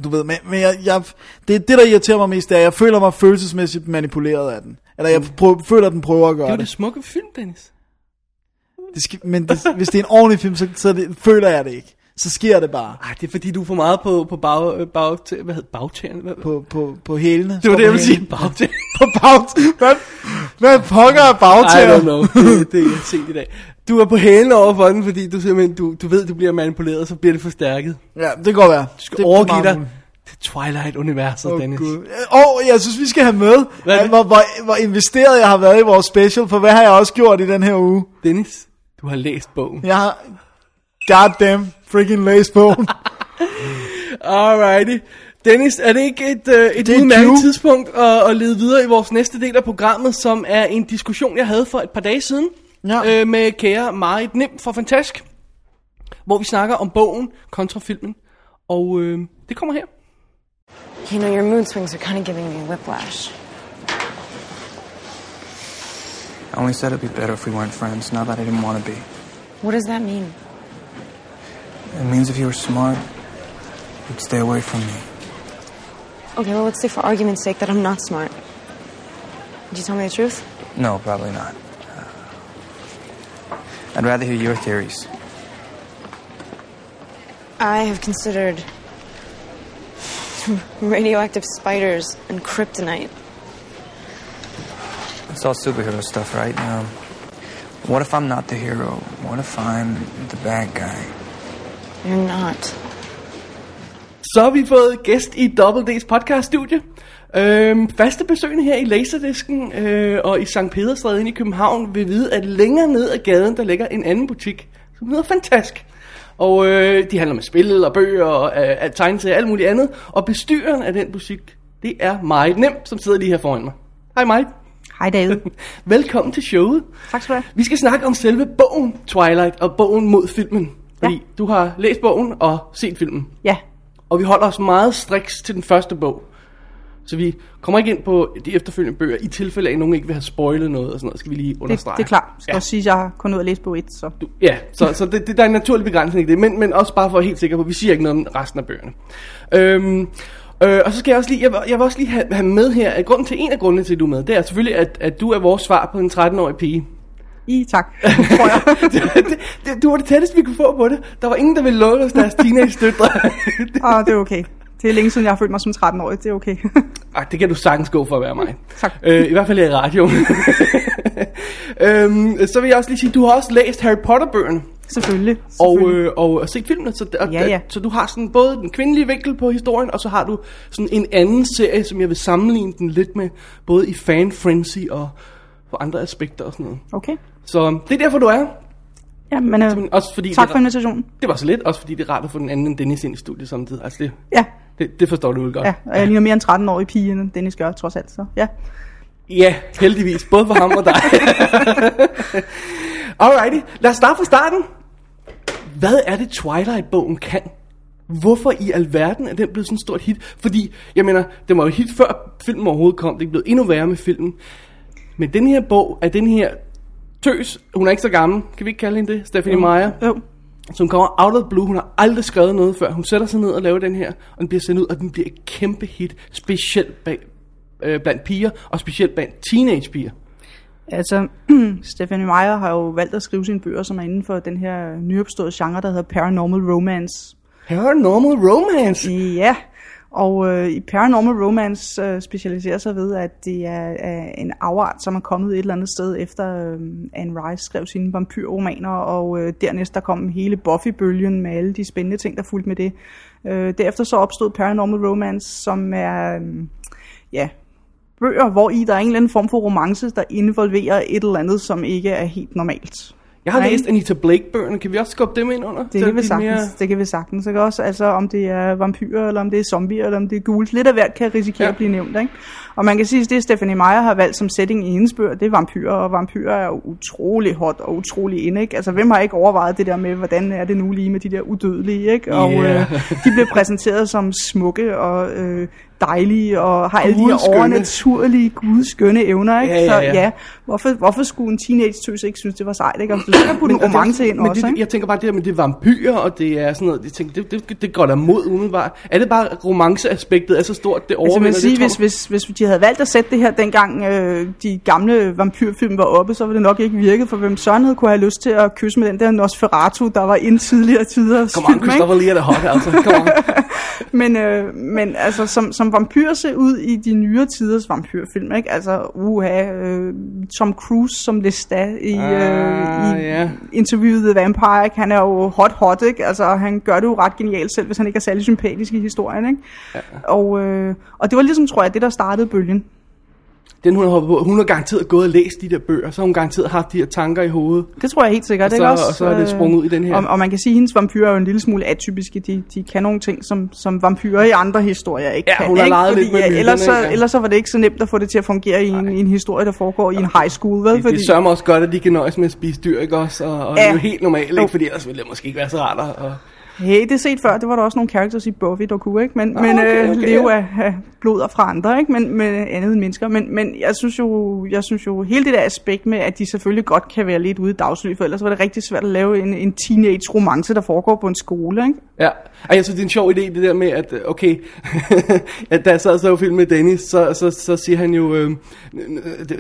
Du ved, men, men jeg, jeg, det, det, der irriterer mig mest, det er, at jeg føler mig følelsesmæssigt manipuleret af den. Eller jeg prøver, føler, at den prøver at gøre Det er det. det smukke film, Dennis. det skal, men det, hvis det er en ordentlig film, så, så det, føler jeg det ikke. Så sker det bare. Ej, det er fordi, du er for meget på, på bag, bag, hvad hedder bagtagerne? Hvad, På, på, på hælene. det var det, jeg ville sige. Bagtagerne. På bag... Hvad, hvad pokker er I bagtager? don't know. Det, det er jeg set i dag. Du er på hælene over for den, fordi du simpelthen, du, du ved, du bliver manipuleret, så bliver det forstærket. Ja, det kan godt være. Du skal det, overgive det er dig til Twilight-universet, Åh, Dennis. Gud. Og jeg synes, vi skal have med, Hvad at, det? hvor, hvor, hvor investeret jeg har været i vores special, for hvad har jeg også gjort i den her uge? Dennis, du har læst bogen. Jeg har goddamn freaking bogen. Alrighty. Dennis, er det ikke et, øh, et udmærket tidspunkt at, at lede videre i vores næste del af programmet, som er en diskussion, jeg havde for et par dage siden Ja. øh, med kære Marit Nem fra Fantask, hvor vi snakker om bogen kontra filmen. Og øh, det kommer her. You know, your mood swings are kind of giving me whiplash. I only said it'd be better if we weren't friends, not that I didn't want to be. What does that mean? It means if you were smart, you'd stay away from me. Okay, well, let's say for argument's sake that I'm not smart. Did you tell me the truth? No, probably not. Uh, I'd rather hear your theories. I have considered radioactive spiders and kryptonite. It's all superhero stuff, right? Um, what if I'm not the hero? What if I'm the bad guy? You're not. Så har vi fået gæst i Double D's podcaststudie. Øhm, faste besøgende her i Laserdisken øh, og i St. Pederstræde inde i København vil vide, at længere ned ad gaden, der ligger en anden butik, som hedder Fantask. Og øh, de handler med spil og bøger og øh, tegneserier og alt muligt andet. Og bestyreren af den butik, det er meget nemt, som sidder lige her foran mig. Hej Mike. Hej David. Velkommen til showet. Tak skal du have. Vi skal snakke om selve bogen Twilight og bogen mod filmen. Fordi Ja. du har læst bogen og set filmen. Ja, Og vi holder os meget striks til den første bog. Så vi kommer ikke ind på de efterfølgende bøger, i tilfælde af, at nogen ikke vil have spoilet noget og sådan noget, skal vi lige det, understrege. det er klart. Skal Ja, også sige, at jeg har kun ud at læse på et, så... du, ja så, så det, det, der er en naturlig begrænsning i det, men, men også bare for at være helt sikker på, at vi siger ikke noget om resten af bøgerne. Øhm, øh, og så skal jeg også lige, jeg, jeg vil også lige have, have med her, at grunden til, en af grundene til, at du er med, det er selvfølgelig, at, at du er vores svar på en 13-årig pige. I tak, tror jeg. det, det, du var det tætteste, vi kunne få på det. Der var ingen, der ville lukke os deres teenage-døtre. Og det er okay. Det er længe siden, jeg har følt mig som 13-årig. Det er okay. Ej, det kan du sagtens gå for at være mig. Tak. Øh, I hvert fald i radioen. øhm, så vil jeg også lige sige, du har også læst Harry Potter-bøgerne. Selvfølgelig. Og, selvfølgelig. øh, og, og set filmene, så, og, Ja, ja. så du har sådan både den kvindelige vinkel på historien, og så har du sådan en anden serie, som jeg vil sammenligne den lidt med, både i fan frenzy og på andre aspekter og sådan noget. Okay. Så det er derfor, du er. Ja, men øh, Også fordi tak det, for invitationen. det var så lidt, også fordi det er rart at få den anden end Dennis ind i studiet samtidig. Altså det, Ja, det, det forstår du jo godt. ja, og jeg ligner mere end 13 år i pigen, end Dennis gør, trods alt. Så ja. Ja, heldigvis. Både for ham og dig. Alrighty, lad os starte fra starten. Hvad er det Twilight-bogen kan? Hvorfor i alverden er den blevet sådan et stort hit? Fordi, jeg mener, det var jo hit før filmen overhovedet kom. Det er blevet endnu værre med filmen. Men den her bog er den her tøs. Hun er ikke så gammel. Kan vi ikke kalde hende det? Stephanie Meyer. Jo. Som kommer out of blue. Hun har aldrig skrevet noget før. Hun sætter sig ned og laver den her. Og den bliver sendt ud, og den bliver et kæmpe hit. Specielt bag, øh, blandt piger, og specielt blandt teenagepiger. Altså, Stephanie Meyer har jo valgt at skrive sine bøger, som er inden for den her nyopståede genre, der hedder paranormal romance. Paranormal romance. Ja, og øh, i paranormal romance øh, specialiserer sig ved, at det er, er en afart, som er kommet et eller andet sted efter øh, Anne Rice skrev sine vampyrromaner, og øh, dernæst der kom hele Buffy-bølgen med alle de spændende ting, der fulgte med det. Øh, derefter så opstod paranormal romance, som er, øh, ja, bøger, hvor i der er en eller anden form for romance, der involverer et eller andet, som ikke er helt normalt. Jeg har Nej. læst Anita Blake-bøgerne. Kan vi også skubbe dem ind under? Det kan, vi sagtens, mere- det kan vi sagtens. Ikke? Også, altså, om det er vampyrer, eller om det er zombier, eller om det er ghouls. Lidt af hvert kan risikere ja. at blive nævnt. Ikke? Og man kan sige, at det Stephanie Meyer har valgt som setting i hendes bøger, det er vampyrer. Og vampyrer er utrolig hot og utrolig inde. Ikke? Altså, hvem har ikke overvejet det der med, hvordan er det nu lige med de der udødelige? Ikke? Og Yeah. øh, de bliver præsenteret som smukke og øh, dejlige, og har alle de her overnaturlige, gudskønne evner. Ikke? Ja, ja, ja. Så ja, hvorfor, hvorfor skulle en teenage-tøs ikke synes, det var sejt? Ikke? Og så skal putte en romance ind men også. det, ikke? jeg tænker bare det der med det er vampyrer, og det er sådan noget, jeg tænker, det, det, det går der mod umiddelbart. Er det bare romanceaspektet er så stort, det Altså overvinder man sige, det, hvis, hvis, hvis de havde valgt at sætte det her, dengang øh, de gamle vampyrfilm var oppe, så ville det nok ikke virke, for hvem Søren havde kunne have lyst til at kysse med den der Nosferatu, der var ind tidligere tider. Kom on, Christopher Lee er det hot, altså. Kom on. Men, øh, men altså, som, som vampyr ser ud i de nyere tiders vampyrfilm, ikke? Altså, uha, øh, Tom Cruise som Lestat i, Ah, øh, i ja. interviewet The Vampire, ikke? han er jo hot hot, ikke? Altså, han gør det jo ret genialt selv, hvis han ikke er særlig sympatisk i historien, ikke? Ja. Og, øh, og det var ligesom, tror jeg, det der startede bølgen. Den hun har hoppet på, hun har garanteret gået og læst de der bøger, så har hun garanteret haft de her tanker i hovedet. Det tror jeg helt sikkert, Og ikke så- også? og så er det sprunget ud i den her. Og, og man kan sige, at hendes vampyrer er jo en lille smule atypiske. De, de kan nogle ting, som, som vampyrer i andre historier ikke Ja, kan. hun har leget lidt med ja, ellers, så, ikke? ellers så var det ikke så nemt at få det til at fungere i en, i en historie, der foregår i en high school, vel? Det, det sørger også godt, at de kan nøjes med at spise dyr, ikke også? Og, og ja. det er jo Ja. helt normalt, ikke? Fordi ellers ville det måske ikke være så rart at... Hey, det er set før. Det var der også nogle characters i Buffy, der kunne, ikke? Men, Ah, men okay, øh, okay, leve ja. af, af blod fra andre, ikke? Men, men andet end mennesker. Men, men jeg, synes jo, jeg synes jo, hele det der aspekt med, at de selvfølgelig godt kan være lidt ude i dagslys, for ellers var det rigtig svært at lave en, en teenage-romance, der foregår på en skole, ikke? Ja, og jeg synes, det er en sjov idé, det der med, at øh, okay, at da jeg sad og så film med Dennis, så, så, så siger han jo, øh,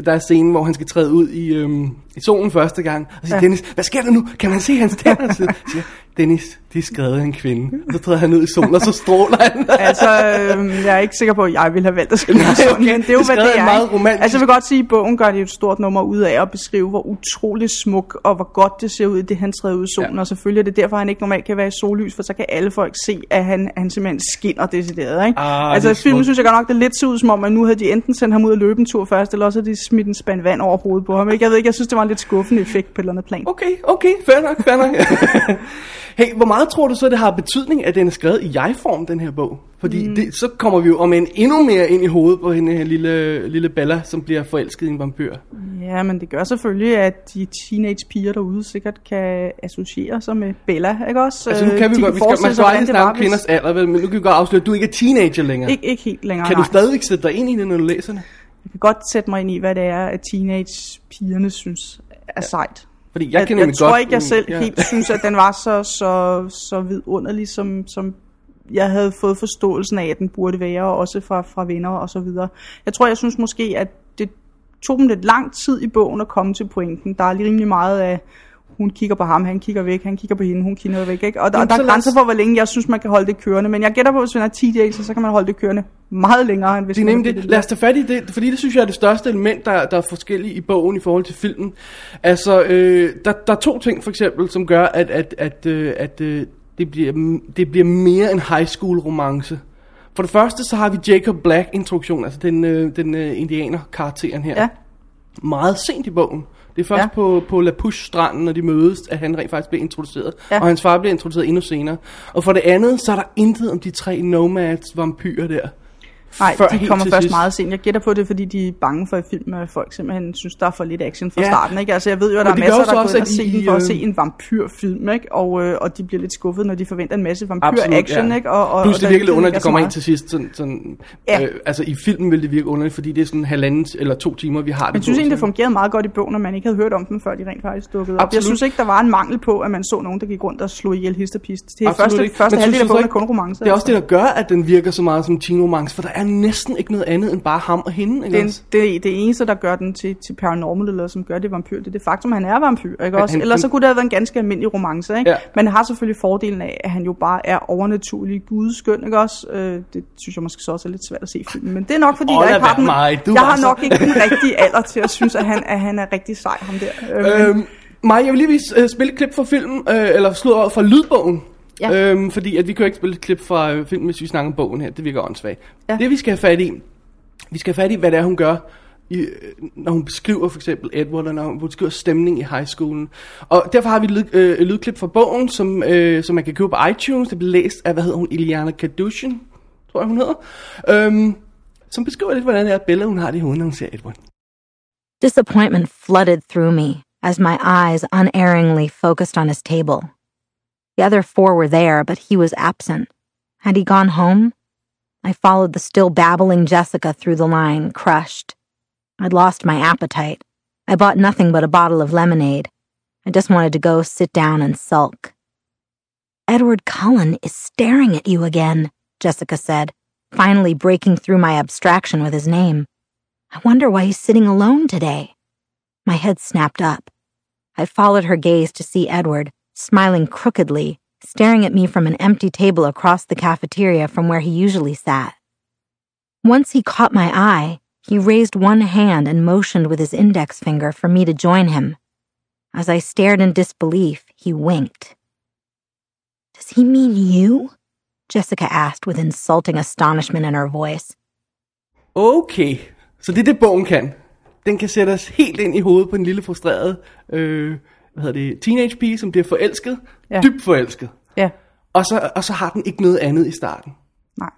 der er scenen, hvor han skal træde ud i, øh, i solen første gang, og siger, ja. Dennis, hvad sker der nu? Kan man se hans tænder? Så siger Dennis, de er skrevet af en kvinde. Og så træder han ud i solen, og så stråler han. Altså, øh, jeg er ikke sikker på, at jeg ville have valgt at skrive sådan, okay. men det er jo, Det hvad det er. meget romantisk. Altså, jeg vil godt sige, at bogen gør det et stort nummer ud af at beskrive, hvor utrolig smuk og hvor godt det ser ud, i det han træder ud i solen. Ja. Og selvfølgelig er det derfor, han ikke normalt kan være i sollys, for så kan alle folk se, at han, han simpelthen skinner decideret. Ikke? Ah, altså, filmen synes jeg godt nok, det lidt ser ud som om, at nu havde de enten sendt ham ud og løbe en tur først, eller også havde de smidt en spand vand over hovedet på ham. Ikke? Jeg ved ikke, jeg synes, det var en lidt skuffende effekt på et eller andet plan. Okay, okay, fair nok, fair nok. hey, hvor meget tror du så, det har betydning, at den er skrevet i jeg-form, den her bog? Fordi mm. det, så kommer vi jo om en endnu mere ind i hovedet på hende her lille, lille Bella, som bliver forelsket i en vampyr. Ja, men det gør selvfølgelig, at de teenage piger derude sikkert kan associere sig med Bella, ikke også? Altså nu Øh, kan vi de godt, vi skal, man skal aldrig snakke var, kvinders alder, vel, men nu kan vi godt afsløre, at du ikke er teenager længere. Ikke, ikke helt længere, kan du nej. stadigvæk sætte dig ind i det, når du læser det? Jeg kan godt sætte mig ind i, hvad det er, at teenage-pigerne synes er sejt. Fordi jeg, Jeg, jeg, nemlig tror godt, ikke, jeg selv ja. helt synes, at den var så, så, så vidunderlig, som, som jeg havde fået forståelsen af, at den burde være, også fra, fra venner og så videre. Jeg tror, jeg synes måske, at det tog dem lidt lang tid i bogen at komme til pointen. Der er lige rimelig meget af, hun kigger på ham, han kigger væk, han kigger på hende, hun kigger væk. Ikke? Og der, Jamen, der er grænser for, hvor længe jeg synes, man kan holde det kørende. Men jeg gætter på, at hvis man er teenager, så kan man holde det kørende meget længere, end hvis Det er nemlig det. Lad os tage fat i det, fordi det synes jeg er det største element, der, der er forskelligt i bogen i forhold til filmen. Altså, øh, der, der er to ting for eksempel, som gør, at, at, at, øh, at øh, det, bliver, det bliver mere en high school romance. For det første, så har vi Jacob Black introduktion, altså den, øh, den øh, indianer karakteren her. Ja. Meget sent i bogen. Det er først Ja. på, på La Push-stranden, når de mødes, at han rent faktisk bliver introduceret. Ja. Og hans far bliver introduceret endnu senere. Og for det andet, så er der intet om de tre nomads vampyrer der. Nej, Før de kommer først sidst. meget sent. Jeg gætter på det, fordi de er bange for i film, at folk simpelthen synes, der er for lidt action fra Ja. starten. Ikke? Altså, jeg ved jo, at der er Men masser, der går ind og også, se at den for at øh, se en vampyrfilm, ikke? Og, øh, og de bliver lidt skuffet, når de forventer en masse vampyr-action. ja. Ikke? Og, og, Plus og det virker lidt underligt, at de kommer ind til sidst. Sådan, sådan, Ja. øh, altså i filmen vil det virke underligt, fordi det er sådan halvanden eller to timer, vi har det Men jeg synes egentlig, det fungerede meget godt i bogen, og man ikke havde hørt om dem, før de rent faktisk dukkede op. Jeg synes ikke, der var en mangel på, at man så nogen, der gik rundt og slog ihjel hist og pist. Det er første, første halvdel af bogen er kun romancer. Det er også det, der gør, at den virker så meget som teen romance, for der er næsten ikke noget andet end bare ham og hende. Ikke det, også? det, det eneste, der gør den til, til paranormal, eller som gør det vampyr, det er det faktum, at han er vampyr. Ikke også? han- Ellers så kunne det have været en ganske almindelig romance. Ikke? Ja. Men det har selvfølgelig fordelen af, at han jo bare er overnaturlig gudskøn. Ikke også? Øh, det synes jeg måske så også er lidt svært at se i filmen. Men det er nok, fordi Åh, jeg ikke har, den, mig. Du jeg har så- nok ikke den rigtige alder til at synes, at han, at han er rigtig sej, ham der. Øh, men- Øhm, Maja, jeg vil lige vise, øh, spille klip fra filmen, øh, eller slå over fra lydbogen. Ja. Øhm, fordi at vi kan jo ikke spille et klip fra øh, filmen, hvis vi snakker om bogen her. Det virker åndssvagt. Ja. Det vi skal have fat i, vi skal have fat i, hvad det er, hun gør, i, øh, når hun beskriver for eksempel Edward, og når hun beskriver stemning i high schoolen. Og derfor har vi et lyd, øh, et lydklip fra bogen, som, øh, som man kan købe på iTunes. Det bliver læst af, hvad hedder hun, Iliana Kadushin, tror jeg hun hedder. Øhm, som beskriver lidt, hvordan det er billede, hun har det i hovedet, når hun ser Edward. Disappointment flooded through me as my eyes unerringly focused on his table. The other four were there, but he was absent. Had he gone home? I followed the still babbling Jessica through the line, crushed. I'd lost my appetite. I bought nothing but a bottle of lemonade. I just wanted to go sit down and sulk. Edward Cullen is staring at you again, Jessica said, finally breaking through my abstraction with his name. I wonder why he's sitting alone today. My head snapped up. I followed her gaze to see Edward, smiling crookedly, staring at me from an empty table across the cafeteria from where he usually sat. Once he caught my eye, he raised one hand and motioned with his index finger for me to join him. As I stared in disbelief, he winked. Does he mean you? Jessica asked with insulting astonishment in her voice. Okay, så det er det, bogen kan. Den kan sætte os helt ind i hovedet på en lille frustreret øh, hvad hedder det, teenage pige, som bliver forelsket. Ja. Dybt forelsket. ja. Og så, og så har den ikke noget andet i starten. Nej.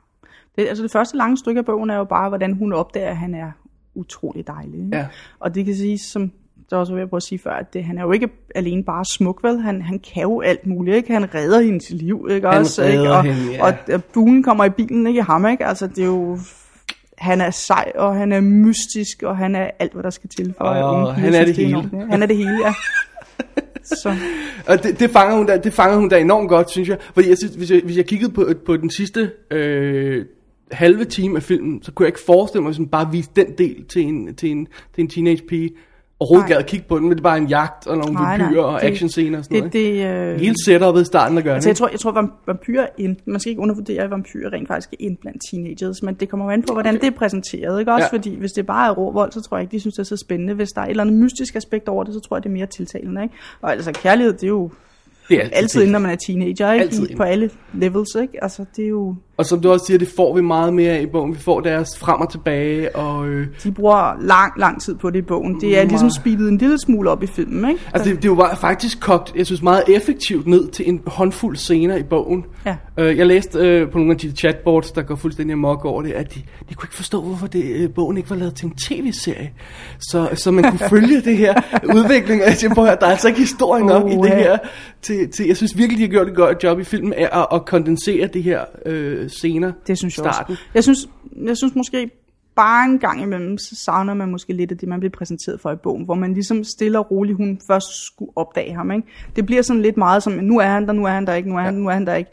Det, altså det første lange stykke af bogen er jo bare, hvordan hun opdager, at han er utrolig dejlig. Ikke? Ja. Og det kan siges, som der også var ved at prøve at sige før, at det, han er jo ikke alene bare smuk, vel? Han, han kan jo alt muligt, ikke? Han redder hendes liv, ikke? Han også, ikke? Og, hende, ja. og, og bulen kommer i bilen, ikke? I ham, ikke? Altså, det er jo... Han er sej, og han er mystisk, og han er alt, hvad der skal til for Og at unge han er det hele. ja. Han er det hele, ja. Så, Og det, det, fanger hun da, det fanger hun da enormt godt, synes jeg. Fordi jeg synes, hvis jeg, hvis jeg kiggede på, på den sidste øh, halve time af filmen, så kunne jeg ikke forestille mig at bare vise den del til en, til en, til en teenage pige. Overhovedet Nej. gad at kigge på den, men det er bare en jagt og nogle Nej, nej, vampyrer og det- actionscener og sådan det, noget. det, øh, Hele setupet i starten, der gør Altså, det. jeg tror, jeg tror vamp- vampyrer, ind, man skal ikke undervurdere, at vampyrer rent faktisk er ind blandt teenagers, men det kommer jo an på, hvordan okay. det er præsenteret, ikke også? Ja. Fordi hvis det bare er rå vold, så tror jeg ikke, de synes, det er så spændende. Hvis der er et eller andet mystisk aspekt over det, så tror jeg, det er mere tiltalende, ikke? Og altså, kærlighed, det er jo det er altid inde, når man er teenager, ikke? Altid I, på alle levels, ikke? Altså, det er jo... Og som du også siger, det får vi meget mere af i bogen. Vi får deres frem og tilbage, og... Øh, De bruger lang, lang tid på det i bogen. Det er ligesom speedet en lille smule op i filmen, ikke? Altså, det, det var faktisk kogt, jeg synes, meget effektivt ned til en håndfuld scener i bogen. Ja. Øh, jeg læste øh, på nogle af de chatboards, der går fuldstændig amok over det, at de, de kunne ikke forstå, hvorfor det, øh, bogen ikke var lavet til en tv-serie. Så, så man kunne følge det her udvikling, og jeg siger, prøv at der er altså ikke historie nok i Åh, det her. Til, til, jeg synes virkelig, de har gjort et godt job i filmen af at, at kondensere det her øh, scener. Det synes jeg starten. også. Jeg synes, jeg synes måske bare en gang imellem, så savner man måske lidt af det, man bliver præsenteret for i bogen, hvor man ligesom stille og roligt, hun først skulle opdage ham. Ikke? Det bliver sådan lidt meget som, nu er han der, nu er han der ikke, nu er han, nu er han der ikke.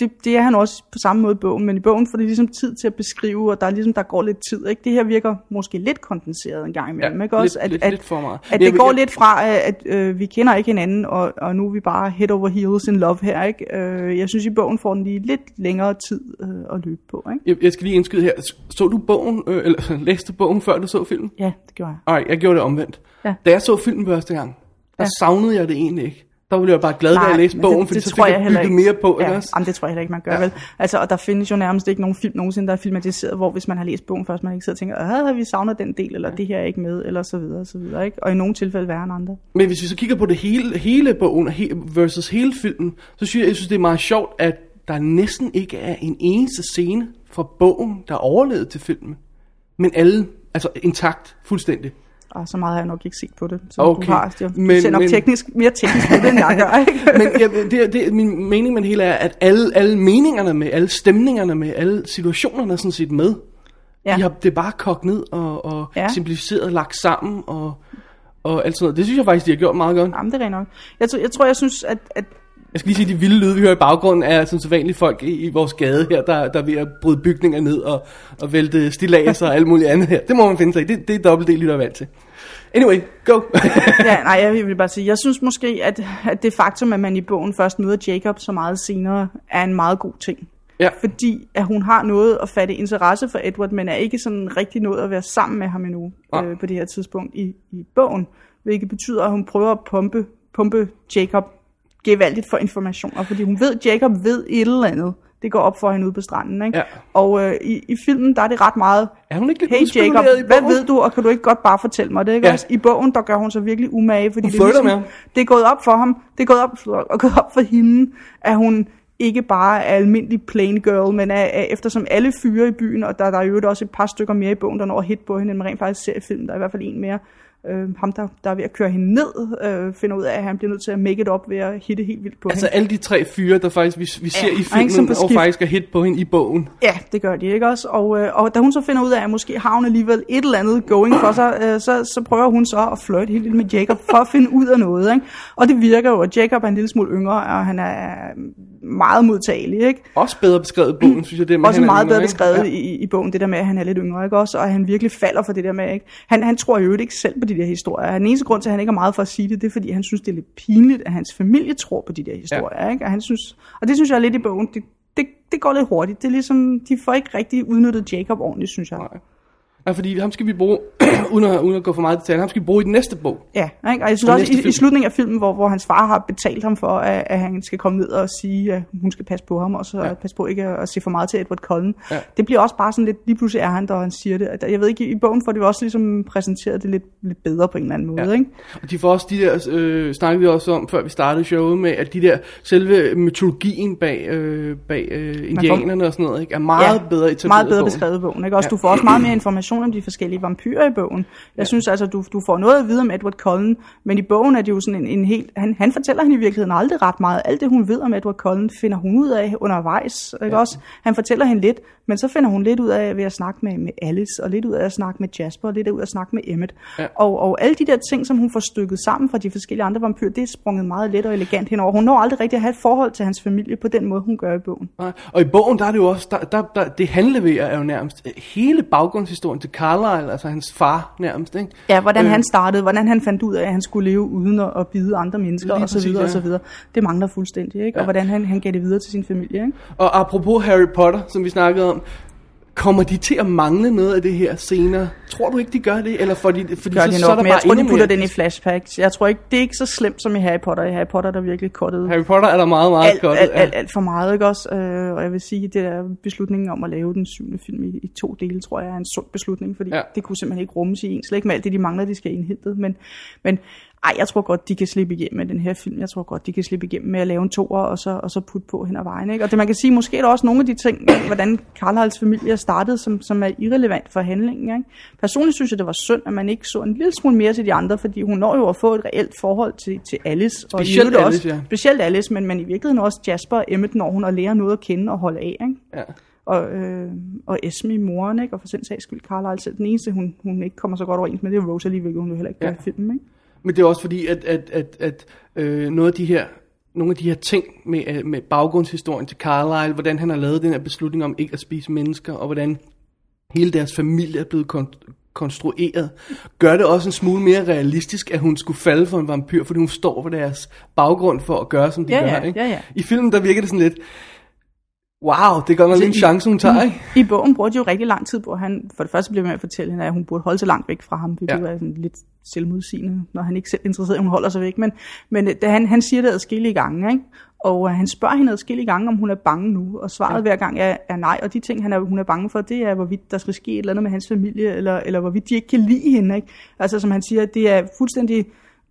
Det, det er han også på samme måde i bogen, men i bogen får det ligesom tid til at beskrive, og der, er ligesom, der går lidt tid. Ikke? Det her virker måske lidt kondenseret en gang imellem. Ja, ikke? Også, lidt- lidt- lidt for meget. At jeg det går vil- lidt fra, at, at øh, vi kender ikke hinanden, og, og nu er vi bare head over heels in love her. Ikke? Øh, jeg synes, i bogen får den lige lidt længere tid øh, at løbe på. Ikke? Jeg, jeg skal lige indskyde her. Så du bogen, øh, eller læste bogen, før du så filmen? Ja, det gjorde jeg. Nej, jeg gjorde det omvendt. Ja. Da jeg så filmen første gang, der Ja. savnede jeg det egentlig ikke. Der ville jeg bare glad ved at læse bogen, det, det så tror jeg jeg heller ikke. mere på, ja, ikke også? Jamen, det tror jeg heller ikke, man gør Ja. ja. vel. Altså, og der findes jo nærmest ikke nogen film nogensinde, der er filmatiseret, hvor hvis man har læst bogen først, man ikke sidder og tænker, ah, vi savner den del, eller det her er ikke med, eller så videre, og så videre. Ikke? Og i nogle tilfælde værre end andre. Men hvis vi så kigger på det hele, hele bogen he, versus hele filmen, så synes jeg, jeg synes, det er meget sjovt, at der næsten ikke er en eneste scene fra bogen, der er overlevet til filmen. Men alle, altså intakt, fuldstændig. Og så meget har jeg nok ikke set på det. Så Okay, du har, jeg, men- ser nok men- teknisk, mere teknisk på det, end jeg gør. Ikke? Men jeg, det, det, min mening med det hele er, at alle, alle meningerne med, alle stemningerne med, alle situationerne er sådan set med. Ja. De har, det er bare kogt ned og, og ja. Ja. simplificeret, lagt sammen og, og alt sådan noget. Det synes jeg faktisk, de har gjort meget godt. Jamen, det er rent nok. Jeg, tror, jeg tror, jeg synes, at, at Jeg skal lige sige, de vilde lyde, vi hører i baggrunden, er som så vanlige folk i, i vores gade her, der, der er ved at bryde bygninger ned og, og vælte stilager og alt muligt andet her. Det må man finde sig i. Det, det er dobbelt del, lytter er vant til. Anyway, go. ja, nej, jeg vil bare sige, jeg synes måske, at, at det faktum, at man i bogen først møder Jacob så meget senere, er en meget god ting. ja. Fordi at hun har noget at fatte interesse for Edward, men er ikke sådan rigtig nået at være sammen med ham endnu Nej. øh, på det her tidspunkt i, i bogen. Hvilket betyder, at hun prøver at pumpe, pumpe Jacob gevaldigt for informationer, fordi hun ved, at Jacob ved et eller andet. Det går op for hende ude på stranden. Ikke? Ja. Og øh, i, i filmen, der er det ret meget, Er hun ikke lidt hey Jacob, i hvad ved du, og kan du ikke godt bare fortælle mig det? Ikke? Ja. Også I bogen, der gør hun så virkelig umage, fordi Hun det er, flirter med ligesom, det er gået op for ham, det er gået op, og gået op for hende, at hun ikke bare er almindelig plain girl, men er, er, eftersom alle fyre i byen, og der, der er jo også et par stykker mere i bogen, der når hit på hende, end man rent faktisk ser i filmen, der er i hvert fald en mere, øh, ham der, der er ved at køre hende ned, øh, finder ud af, at han bliver nødt til at make it up ved at hitte helt vildt på Altså hende. alle de tre fyre, der faktisk vi, vi ser Ja, i og ikke filmen, og faktisk er hit på hende i bogen. Ja, det gør de ikke også. Og, øh, og da hun så finder ud af, at måske har hun alligevel et eller andet going for sig, øh, så, så prøver hun så at flirte helt vildt med Jacob for at finde ud af noget. Ikke? Og det virker jo, at Jacob er en lille smule yngre, og han er meget modtagelig. Ikke? Også bedre beskrevet i bogen, synes jeg. Det med, Også er meget yngre, bedre beskrevet Ja. i, i bogen, det der med, at han er lidt yngre, ikke også? Og han virkelig falder for det der med, ikke? Han, han tror jo ikke selv på de der historier. Den eneste grund til, at han ikke har meget for at sige det, det er, fordi han synes, det er lidt pinligt, at hans familie tror på de der historier, ikke? Og, han synes, og det synes jeg er lidt i bogen, det, det, det går lidt hurtigt. Det er ligesom, de får ikke rigtig udnyttet Jacob ordentligt, synes jeg. Nej. Ja, fordi ham skal vi bruge, uden at, uden at gå for meget detaljer, ham skal vi bruge i den næste bog. Ja, ikke? og jeg synes Og også i, i slutningen af filmen, hvor, hvor hans far har betalt ham for, at, at han skal komme ned og sige, at hun skal passe på ham, og så Ja. passe på ikke at, at se for meget til Edward Cullen. Ja. Det bliver også bare sådan lidt, lige pludselig er han der, og han siger det. Jeg ved ikke, i bogen får det også ligesom præsenteret det lidt, lidt bedre på en eller anden måde, Ja. ikke? Og de får også de der, øh, snakkede vi også om, før vi startede showet, med at de der, selve mytologien bag, øh, bag øh, indianerne og sådan noget, ikke, er meget ja, bedre etableret meget bedre beskrevet i bogen. Ikke? Også, Ja. Du får også meget mere information om de forskellige vampyrer i bogen. Jeg ja. synes altså, du, du får noget at vide om Edward Cullen, men i bogen er det jo sådan en, en helt... Han, han fortæller hende i virkeligheden aldrig ret meget. Alt det, hun ved om Edward Cullen, finder hun ud af undervejs. Ikke? Ja. Også, han fortæller hende lidt, men så finder hun lidt ud af ved at snakke med, med Alice, og lidt ud af at snakke med Jasper, og lidt ud af at snakke med Emmet. Ja. Og, og alle de der ting, som hun får stykket sammen fra de forskellige andre vampyrer, det er sprunget meget let og elegant henover. Hun når aldrig rigtig at have et forhold til hans familie på den måde, hun gør i bogen. Nej. Og i bogen, der er det jo også, der, der, der, det han leverer er jo nærmest øh, hele baggrundshistorien til Carlisle, altså hans far nærmest, ikke? Ja, hvordan Øh. han startede, hvordan han fandt ud af, at han skulle leve uden at, at bide andre mennesker og så præcis, videre ja. og så videre. Det mangler fuldstændig, ikke? Ja. Og hvordan han, han gav det videre til sin familie, ikke? Og apropos Harry Potter, som vi snakkede om, kommer de til at mangle noget af det her senere? Tror du ikke, de gør det? Eller fordi, fordi Gør så, de så er nok, der men jeg bare tror, de putter mere- den i flashbacks. Jeg tror ikke, det er ikke så slemt som i Harry Potter. I Harry Potter er der virkelig kottet Harry Potter er der meget, meget alt, godt. alt, alt, alt for meget, ikke også? Øh, og jeg vil sige, det der beslutningen om at lave den syvende film i, i to dele, tror jeg er en sund beslutning, fordi ja. det kunne simpelthen ikke rummes i en. Slet ikke med alt det, de mangler, de skal indhente. Men, men ej, jeg tror godt, de kan slippe igennem med den her film. Jeg tror godt, de kan slippe igennem med at lave en toer, og så, og så putte på hen ad vejen. Ikke? Og det man kan sige, måske er der også nogle af de ting, hvordan Carlisles familie er startet, som, som er irrelevant for handlingen. Ikke? Personligt synes jeg, det var synd, at man ikke så en lille smule mere til de andre, fordi hun når jo at få et reelt forhold til, til Alice. og Specielt Alice, også, ja. Specielt Alice, men, men i virkeligheden også Jasper og Emmet, når hun at lære noget at kende og holde af. Ikke? Ja. Og, øh, og Esme, moren, ikke? og for den sags skyld Carlisle selv. Den eneste, hun, hun ikke kommer så godt overens med, det er Rosalie, hvilket hun jo heller ikke gør Ja. i filmen. Ikke? Men det er også fordi, at, at, at, at øh, noget af de her, nogle af de her ting med, øh, med baggrundshistorien til Carlisle, hvordan han har lavet den her beslutning om ikke at spise mennesker, og hvordan hele deres familie er blevet kon- konstrueret, gør det også en smule mere realistisk, at hun skulle falde for en vampyr, fordi hun står for deres baggrund for at gøre, som de Ja, gør. ja, ikke? ja, ja. I filmen, der virker det sådan lidt, Wow, det gør nok lige en chance, hun tager, ikke? I bogen bruger de jo rigtig lang tid på, han for det første bliver med at fortælle hende, at hun burde holde sig langt væk fra ham, hvilket Ja. er sådan lidt selvmodsigende, når han ikke selv er interesseret, hun holder sig væk. Men, men øh, da han, han siger det adskillige gange, ikke? og øh, han spørger hende adskillige gange, om hun er bange nu, og svaret ja. hver gang er, er nej, og de ting, han er, hun er bange for, det er, hvorvidt der skal ske et eller andet med hans familie, eller, eller hvorvidt de ikke kan lide hende. Ikke? Altså som han siger, det er fuldstændig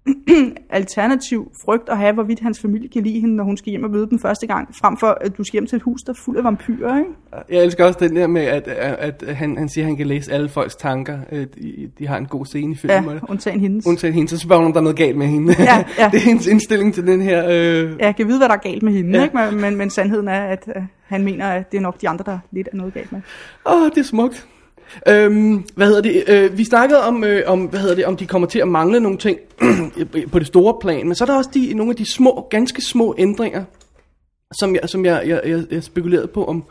alternativ frygt at have, hvorvidt hans familie kan lide hende, når hun skal hjem og møde dem første gang, frem for at du skal hjem til et hus, der er fuld af vampyrer, ikke? Jeg elsker også den der med, at, at, at han, han siger, at han kan læse alle folks tanker. Øh, De, de har en god scene i filmen. Ja, undtagen hendes. Undtagen hende, så spørger hun, om der er noget galt med hende. Ja, ja. det er hendes indstilling til den her... Øh... Ja, jeg kan vide, hvad der er galt med hende, Ja. ikke? Men, men, men sandheden er, at øh, han mener, at det er nok de andre, der lidt er noget galt med. Åh, det er smukt. Øhm, hvad hedder det? Øh, vi snakkede om, øh, om, hvad hedder det, om de kommer til at mangle nogle ting på det store plan, men så er der også de, nogle af de små, ganske små ændringer, som jeg, som jeg, jeg, jeg, jeg spekulerede på, om,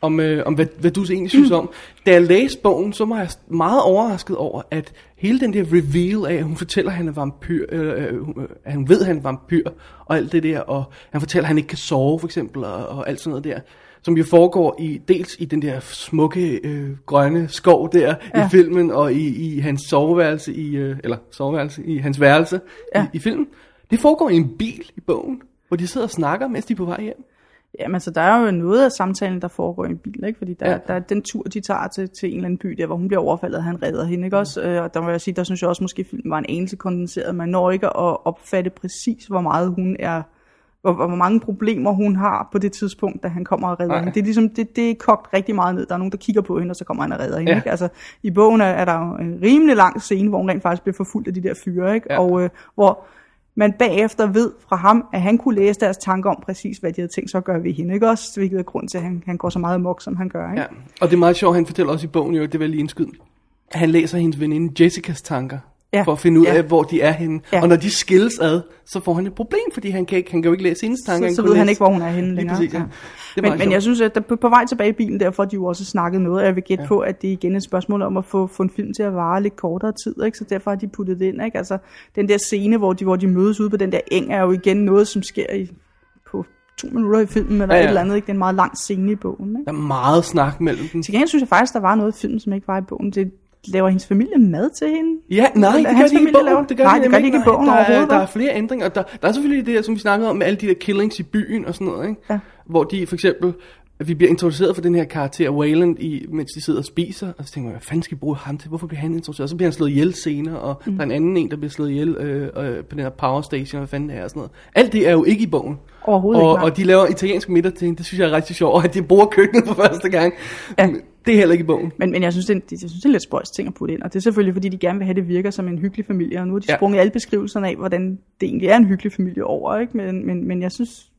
om, øh, om hvad, hvad du egentlig synes om. Da jeg læste bogen, så var jeg meget overrasket over, at hele den der reveal af, at hun fortæller, at han er vampyr, øh, øh, at hun ved, at han er vampyr, og alt det der, og han fortæller, at han ikke kan sove, for eksempel, og, og alt sådan noget der, som jo foregår i dels i den der smukke øh, grønne skov der ja. i filmen, og i, i hans soveværelse, i, øh, eller soveværelse, i hans værelse ja. I, i filmen. Det foregår i en bil i bogen, hvor de sidder og snakker, mens de er på vej hjem. Jamen, så der er jo noget af samtalen, der foregår i en bil, ikke? Fordi der, Ja. der er den tur, de tager til, til en eller anden by, der hvor hun bliver overfaldet, og han redder hende, ikke også? Øh, Og der må jeg sige, der synes jeg også måske, filmen var en anelse kondenseret. Man når ikke at opfatte præcis, hvor meget hun er hvor, hvor mange problemer hun har på det tidspunkt, da han kommer og redder Nej. hende. Det er ligesom, det, det er kogt rigtig meget ned. Der er nogen, der kigger på hende, og så kommer han og redder hende. Ja. Ikke? Altså, I bogen er, er der jo en rimelig lang scene, hvor hun rent faktisk bliver forfulgt af de der fyre, ikke? Ja. og øh, hvor man bagefter ved fra ham, at han kunne læse deres tanker om præcis, hvad de havde tænkt sig at gøre ved hende, ikke også? Hvilket er grund til, at han, han går så meget amok, som han gør, ikke? Ja, og det er meget sjovt, han fortæller også i bogen, jo, det jeg lige indskyde. Han læser hendes veninde Jessicas tanker, ja. For at finde ud ja. af, hvor de er henne. Ja. Og når de skilles ad, så får han et problem, fordi han kan, ikke, han kan jo ikke læse hendes tanker. Så, så ved han læse- ikke, hvor hun er henne længere. præcis, ja. Ja. Det Men, men jeg synes, at der, på, på vej tilbage i bilen, derfor de jo også snakket noget, og jeg vil gætte ja. på, at det igen er et spørgsmål om at få, få en film til at vare lidt kortere tid, ikke? så derfor har de puttet det ind. Ikke? Altså, den der scene, hvor de, hvor de mødes ude på den der eng, er jo igen noget, som sker i, på to minutter i filmen, eller ja, ja. et eller andet. Ikke? Det er en meget lang scene i bogen. Ikke? Der er meget snak mellem dem. Til gengæld synes jeg faktisk, der var noget i filmen, som ikke var i bogen. Det laver hendes familie mad til hende? Ja, nej, det gør de ikke i bogen. laver- Det gør Nej, de det gør de ikke i bogen der, er, overhovedet, der er flere ændringer, og der, der er selvfølgelig det, her, som vi snakkede om, med alle de der killings i byen og sådan noget, ikke? Ja. Hvor de for eksempel, vi bliver introduceret for den her karakter Wayland, i, mens de sidder og spiser, og så tænker man, hvad fanden skal vi bruge ham til? Hvorfor bliver han introduceret? Og så bliver han slået ihjel senere, og mm. der er en anden en, der bliver slået ihjel øh, øh, på den her power station, hvad fanden det er og sådan noget. Alt det er jo ikke i bogen. Overhovedet og, ikke, nej. Og de laver italiensk middag til hende, det synes jeg er rigtig sjovt, og at de bruger køkkenet for første gang. Ja. Det er heller ikke i bogen. Men, men jeg, synes, det er, en- jeg synes, det er en lidt spøjs ting at putte ind, og det er selvfølgelig, fordi de gerne vil have, det virker som en hyggelig familie, og nu har de Ja. sprunget alle beskrivelserne af, hvordan det egentlig er en hyggelig familie over, ikke? Men, men, men jeg synes,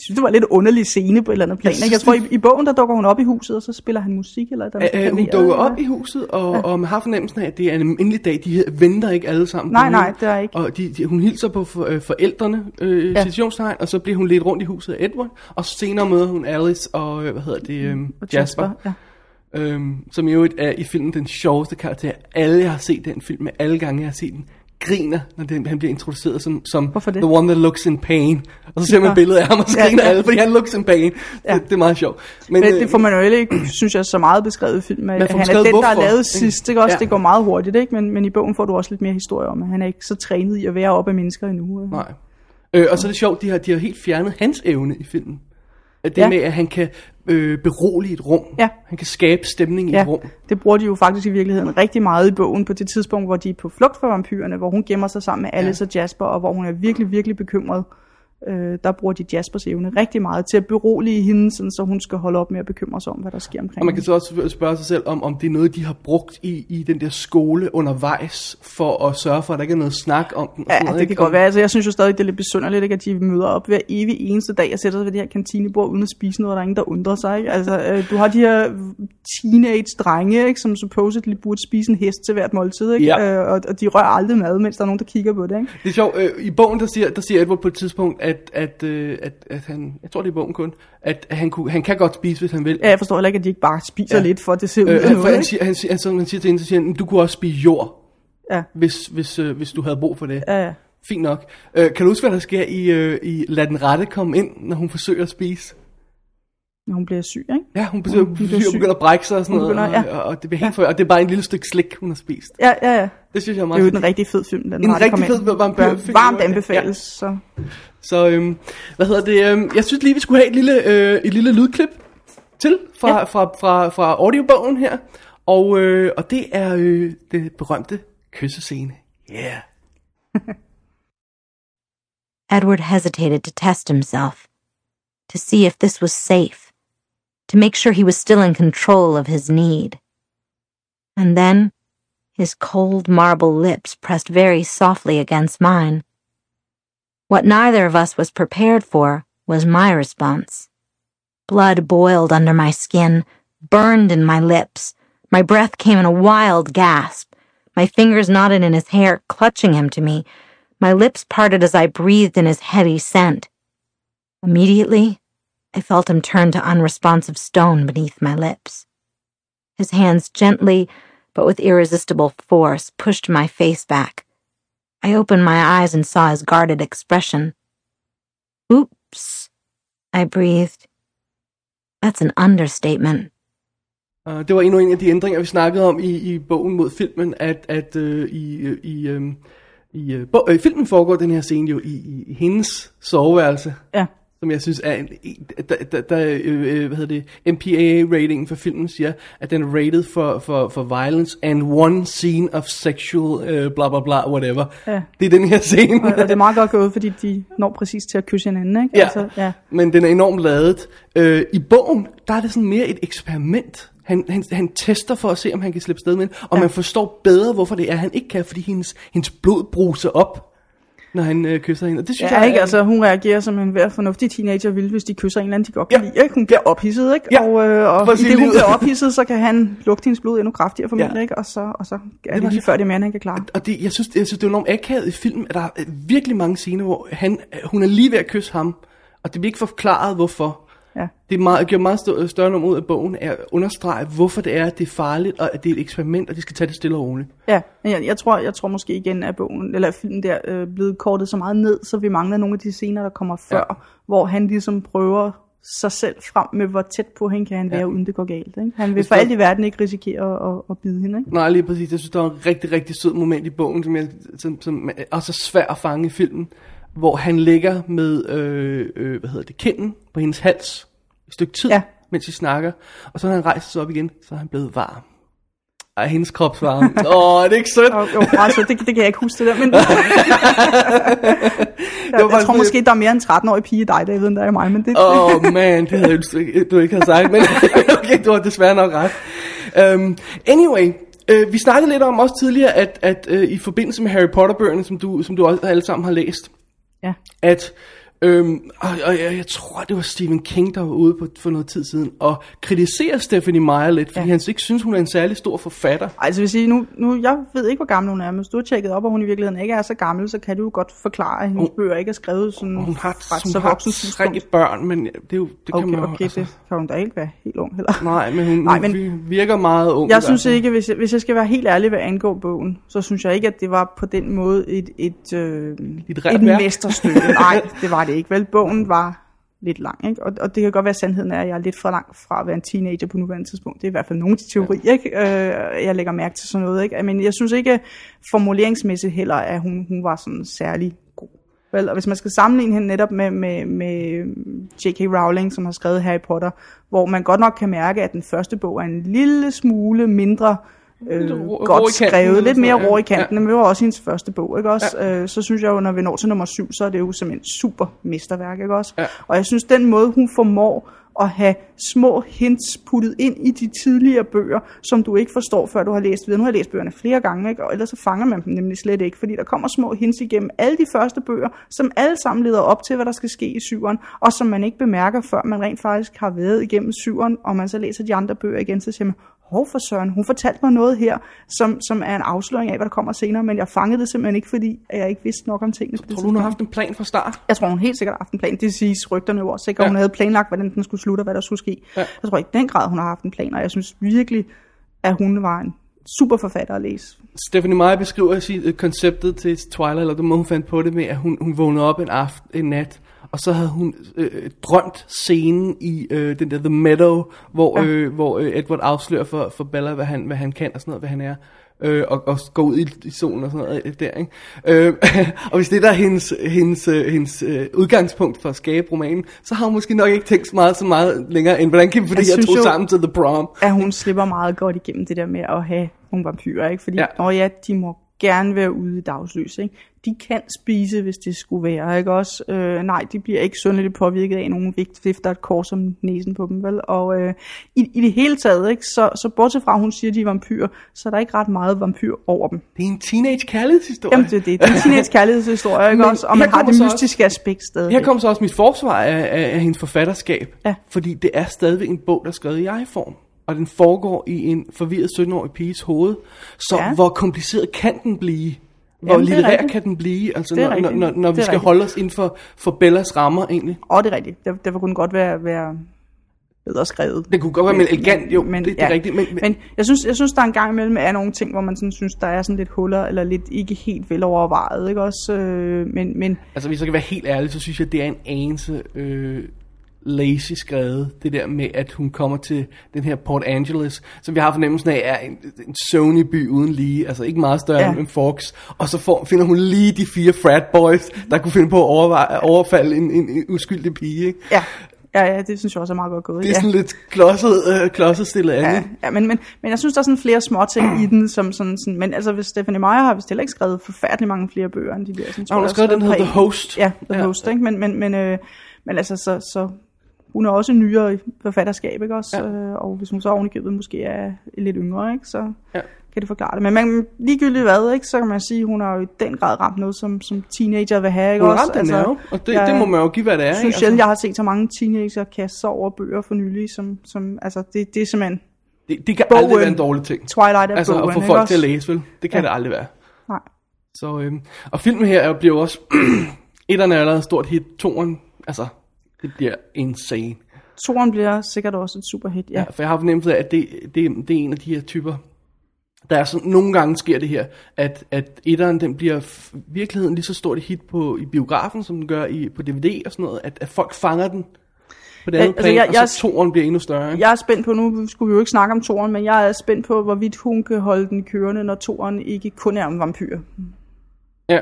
synes, det var en lidt underlig scene på et eller andet plan. Jeg Ikke? Jeg synes, tror, det- i, i bogen, der dukker hun op i huset, og så spiller han musik, eller eller andet. Uh, hun dukker op i huset, og, ja. og man har fornemmelsen af, at det er en almindelig dag. De venter ikke alle sammen Nej, på nej, hende. det er ikke. Og de, de, hun hilser på for, øh, forældrene, øh, ja. Situationstegn, og så bliver hun lidt rundt i huset af Edward. Og senere møder hun Alice og, øh, hvad hedder det, øh, Og Jasper. ja. Øhm, som jo er i filmen den sjoveste karakter. Alle, jeg har set den film, med alle gange, jeg har set den, griner, når den, han bliver introduceret som, som Hvorfor det? the one that looks in pain. Og så ser man Nå. billedet af ham, og så Ja, griner ja. alle, fordi han looks in pain. Ja. Det, det er meget sjovt. Men, øh, det får man jo ikke, synes jeg, så meget beskrevet i filmen. Man han er den, der er hvorfor, lavet ikke? sidst. Ikke? Også, Ja. Det går meget hurtigt, ikke? Men, men i bogen får du også lidt mere historie om, at han er ikke så trænet i at være oppe af mennesker endnu. Nej. Øh, og så er det sjovt, de har, de har helt fjernet hans evne i filmen. Det Ja. med, at han kan øh, berolige et rum. Ja. Han kan skabe stemning i Ja, et rum. det bruger de jo faktisk i virkeligheden rigtig meget i bogen på det tidspunkt, hvor de er på flugt fra vampyrerne, hvor hun gemmer sig sammen med Alice ja. og Jasper, og hvor hun er virkelig, virkelig bekymret. Øh, der bruger de Jaspers evne rigtig meget til at berolige hende, sådan, så hun skal holde op med at bekymre sig om, hvad der sker omkring Og man kan så også spørge sig selv om, om det er noget, de har brugt i, i den der skole undervejs, for at sørge for, at der ikke er noget snak om den. og sådan Ja, noget, det ikke? kan godt være. Altså, jeg synes jo stadig, det er lidt besynderligt, ikke, at de møder op hver evig eneste dag og sætter sig ved det her kantinebord uden at spise noget, og der er ingen, der undrer sig. Ikke? Altså, øh, du har de her teenage-drenge, ikke, som supposedly burde spise en hest til hvert måltid, ikke? Ja. Øh, og, og de rører aldrig mad, mens der er nogen, der kigger på det. Ikke? Det er sjovt, øh, i bogen der siger, der siger Edward på et tidspunkt, at, at, øh, at, at han, jeg tror det er bogen kun, at han, kunne, han kan godt spise, hvis han vil. Ja, jeg forstår heller ikke, at de ikke bare spiser Ja. ja. lidt, for at det ser ud Øh, han, noget. han, siger, han, siger, altså, man siger til hende, så siger han, du kunne også spise jord, Ja, hvis, hvis, øh, hvis du havde brug for det. ja, ja. Fint nok. Øh, kan du huske, hvad der sker i, øh, i Lad den rette komme ind, når hun forsøger at spise? Når hun bliver syg, ikke? Ja, hun begynder, Hun hun bliver syg. begynder at brække sig og sådan Hun noget, begynder- og, ja. og, og, det bliver helt for, og det er bare en lille stykke slik, hun har spist. Ja, ja, ja. Det synes jeg er Det meget er jo en rigtig fed film. Den En rigtig fed vampyrfilm. Varmt Ja. anbefales. Så. Så, øhm, hvad hedder det? Øhm, jeg synes lige, vi skulle have et lille, øh, et lille lydklip til fra, Ja. fra, fra, fra audiobogen her. Og, øh, og det er øh, det berømte kyssescene. Yeah. Edward hesitated to test himself, to see if this was safe, to make sure he was still in control of his need. And then his cold marble lips pressed very softly against mine. What neither of us was prepared for was my response. Blood boiled under my skin, burned in my lips. My breath came in a wild gasp. My fingers knotted in his hair, clutching him to me. My lips parted as I breathed in his heady scent. Immediately, I felt him turn to unresponsive stone beneath my lips. His hands gently, but with irresistible force, pushed my face back. I opened my eyes and saw his guarded expression. Oops, I breathed. That's an understatement. Uh, det var endnu en af de ændringer, vi snakkede om i, i bogen mod filmen, at, at øh, i, øh, i, øh, i, øh, bo, øh, filmen foregår den her scene jo i, i, i hendes soveværelse, Ja. Som jeg synes er en, der, der, der øh, øh, hvad hedder det, MPAA-ratingen for filmen siger, at den er rated for, for, for violence and one scene of sexual øh, bla bla bla, whatever. Ja. Det er den her scene. Og, og det er meget godt gået, fordi de når præcis til at kysse hinanden, ikke? Ja, Altså, ja. men den er enormt ladet. Øh, I bogen, der er det sådan mere et eksperiment. Han, han, han tester for at se, om han kan slippe sted med og ja. man forstår bedre, hvorfor det er, han ikke kan, fordi hendes, hendes blod bruser op, når han øh, kysser hende. Og det synes Ja, jeg ikke? er- Altså, hun reagerer som en hver fornuftig teenager vil, hvis de kysser en eller anden, de godt kan Ja. lide. Ikke? Hun bliver ophidset, ikke? Ja. Og, øh, og For i det, hun bliver ophidset, så kan han lugte hendes blod endnu kraftigere formentlig, Ja. ikke? Og så, og så er var det lige det. før, det er mere, han kan klare. Og det, jeg, synes, jeg synes, det er enormt akavet i filmen, at der er virkelig mange scener, hvor han, hun er lige ved at kysse ham, og det bliver ikke forklaret, hvorfor. Ja. Det er meget, gør meget større, større nummer ud af bogen, er at understrege, hvorfor det er, at det er farligt, og at det er et eksperiment, og de skal tage det stille og roligt. Ja, men jeg, jeg, tror, jeg tror måske igen, at bogen, eller filmen der øh, blevet kortet så meget ned, så vi mangler nogle af de scener, der kommer før, ja. hvor han ligesom prøver sig selv frem med, hvor tæt på hende kan han være, ja. uden det går galt. Ikke? Han vil for alt i verden ikke risikere at, at, at bide hende. Ikke? Nej, lige præcis. Jeg synes, der var en rigtig, rigtig sød moment i bogen, som, jeg, som, som er også svær at fange i filmen, hvor han ligger med, øh, øh, hvad hedder det, kinden på hendes hals et stykke tid, Ja. mens de snakker, og så når han rejser sig op igen, så er han blevet varm. Ej, hendes kropsvarme. Åh, er det ikke sødt? Og, jo, altså, det, det kan jeg ikke huske det der, men jeg, jeg faktisk tror måske, der er mere end 13-årig pige i dig, David, end der er i mig, men det, Åh, oh, man, det havde jeg du ikke havde sagt, men okay, du har desværre nok ret. Um, anyway, uh, vi snakkede lidt om også tidligere, at, at uh, i forbindelse med Harry Potter-bøgerne, som du, som du også alle sammen har læst, ja. at Øhm, og, og jeg, jeg tror, det var Stephen King, der var ude på, for noget tid siden, og kritiserer Stephanie Meyer lidt, fordi Ja. han ikke synes, hun er en særlig stor forfatter. Altså vil sige, nu, nu, jeg ved ikke, hvor gammel hun er, men hvis du har tjekket op, og hun i virkeligheden ikke er så gammel, så kan du jo godt forklare, at hendes bøger ikke er skrevet sådan hun har, ret hun så har voksen tre børn, men det, er jo, det kan Okay, man jo, okay, det kan hun da ikke være helt ung heller. Nej, men hun, Nej, hun men- virker meget ung. Jeg synes ikke, hvis jeg, hvis jeg skal være helt ærlig, hvad angår bogen, så synes jeg ikke, at det var på den måde et, et, øh, et værk. mesterstykke. Nej, det var det ikke. Vel, bogen var lidt lang, ikke? Og, og det kan godt være, at sandheden er, at jeg er lidt for langt fra at være en teenager på nuværende tidspunkt. Det er i hvert fald nogle af de teorier, ikke? Øh, jeg lægger mærke til sådan noget, ikke? Men jeg synes ikke formuleringsmæssigt heller, at hun, hun var sådan særlig god. Vel, og hvis man skal sammenligne hende netop med, med, med J.K. Rowling, som har skrevet Harry Potter, hvor man godt nok kan mærke, at den første bog er en lille smule mindre øh, I godt skrevet, lidt mere ja. rå i kanten, men det var også hendes første bog, ikke også? Ja. Øh, så synes jeg jo, når vi når til nummer syv, så er det jo simpelthen super mesterværk, ikke også? Ja. Og jeg synes, den måde, hun formår at have små hints puttet ind i de tidligere bøger, som du ikke forstår, før du har læst videre. Nu har jeg læst bøgerne flere gange, ikke? og ellers så fanger man dem nemlig slet ikke, fordi der kommer små hints igennem alle de første bøger, som alle sammen leder op til, hvad der skal ske i syveren, og som man ikke bemærker, før man rent faktisk har været igennem syveren, og man så læser de andre bøger igen, så siger man, hov for søren, hun fortalte mig noget her, som, som er en afsløring af, hvad der kommer senere, men jeg fangede det simpelthen ikke, fordi jeg ikke vidste nok om tingene. det Tror du, hun har haft en plan fra start? Jeg tror, hun helt sikkert har haft en plan. Det siges rygterne jo også. Ikke? Og Ja. hun havde planlagt, hvordan den skulle slutte, og hvad der skulle ske. Ja. Jeg tror ikke den grad, hun har haft en plan, og jeg synes virkelig, at hun var en super forfatter at læse. Stephanie Meyer beskriver sit, øh, konceptet til Twilight, eller den måde hun fandt på det med, at hun, hun vågnede op en, aften, en nat, og så havde hun øh, drømt scenen i øh, den der The Meadow, hvor, ja. øh, hvor øh, Edward afslører for, for Bella, hvad han, hvad han kan og sådan noget, hvad han er. Øh, og, og går ud i, i solen og sådan noget øh, der, ikke? Øh, og hvis det der er hendes, hendes, øh, hendes øh, udgangspunkt for at skabe romanen, så har hun måske nok ikke tænkt så meget, så meget længere, end hvordan kan vi få det her to sammen til The Prom? at hun slipper meget godt igennem det der med at have nogle vampyrer, ikke? Fordi, Ja. ja. ja, de må gerne være ude i dagslys, ikke? De kan spise, hvis det skulle være, ikke også? Øh, nej, de bliver ikke synderligt påvirket af nogen vigt, vifter et kors om næsen på dem, vel? Og øh, i, i det hele taget, ikke? Så, så bortset fra, at hun siger, at de er vampyrer, så er der ikke ret meget vampyr over dem. Det er en teenage kærlighedshistorie. Jamen, det er det. Det er en teenage kærlighedshistorie, ikke Men også? Og man har det så også- mystiske aspekt stadig. Her kommer så også mit forsvar af, af, af hendes forfatterskab. Ja. Fordi det er stadigvæk en bog, der er skrevet i jeg-form. Og den foregår i en forvirret 17-årig piges hoved. Så ja. Hvor kompliceret kan den blive? Hvor Jamen, det er litterær kan den blive? Altså Det når, når, når, når vi Det skal rigtigt. holde os inden for, for Bellas rammer egentlig. Og det er rigtigt. Der, derfor kunne godt være, være bedre skrevet. Det kunne godt være mere elegant, jo, det- det er rigtigt, men- Men, men jeg, synes, jeg synes, der er en gang imellem er nogle ting, hvor man sådan synes, der er sådan lidt huller, eller lidt ikke helt velovervejet, ikke også? Øh, men, men Altså hvis jeg kan være helt ærlig, så synes jeg, det er en anelse øh, lazy skrevet. Det der med, at hun kommer til den her Port Angeles, som vi har fornemmelsen af, er en, en Sony-by uden lige. Altså ikke meget større Ja. end Forks. Og så får, finder hun lige de fire frat boys, der kunne finde på at overveje, overfalde en, en, en uskyldig pige. Ikke? ja, ja, ja, det synes jeg også er meget godt gået. Det er ja. sådan lidt klodset, øh, klodset stillet an. Ja, ja men, men, men jeg synes, der er sådan flere små ting i den, som sådan, sådan men altså, hvis Stephanie Meyer har vist heller ikke skrevet forfærdelig mange flere bøger, end de der. Sådan, Nå, hun har skrevet den, der hedder The Host. Ja, The ja. Host, ikke? Men, men, men, øh, men altså, så, så hun er også nyere i forfatterskab, ikke også? Ja. Øh, og hvis hun så ovenikøbet måske er lidt yngre, ikke? Så Ja. kan det forklare det. Men man, ligegyldigt hvad, ikke? Så kan man sige, at hun har jo i den grad ramt noget, som, som teenager vil have, ikke Hun også? Altså, ramt den nerve, og det, jeg det må man jo give, hvad det er. Ikke? synes Altså, jeg har set så mange teenager kaste sig over bøger for nylig, som, som altså, det, det er simpelthen det, det kan aldrig være en dårlig ting. Twilight af Altså bogen, at få folk også? til at læse, vel? Det kan Ja. det aldrig være. Nej. Så, øhm, og filmen her er- bliver jo også, etterne er allerede stort hit, toeren, altså, det bliver insane. Toren bliver sikkert også et superhit, ja. Ja. For jeg har fornemmelsen af, at det, det, det er en af de her typer, der er sådan, nogle gange sker det her, at, at etteren, den bliver f- virkeligheden lige så stort et hit på, i biografen, som den gør i, på DVD og sådan noget, at, at folk fanger den på det Ja, andet altså, plan, jeg- og så toeren bliver endnu større. Ikke? Jeg er spændt på, nu skulle vi jo ikke snakke om toren, men jeg er spændt på, hvorvidt hun kan holde den kørende, når toren ikke kun er om vampyrer. Ja.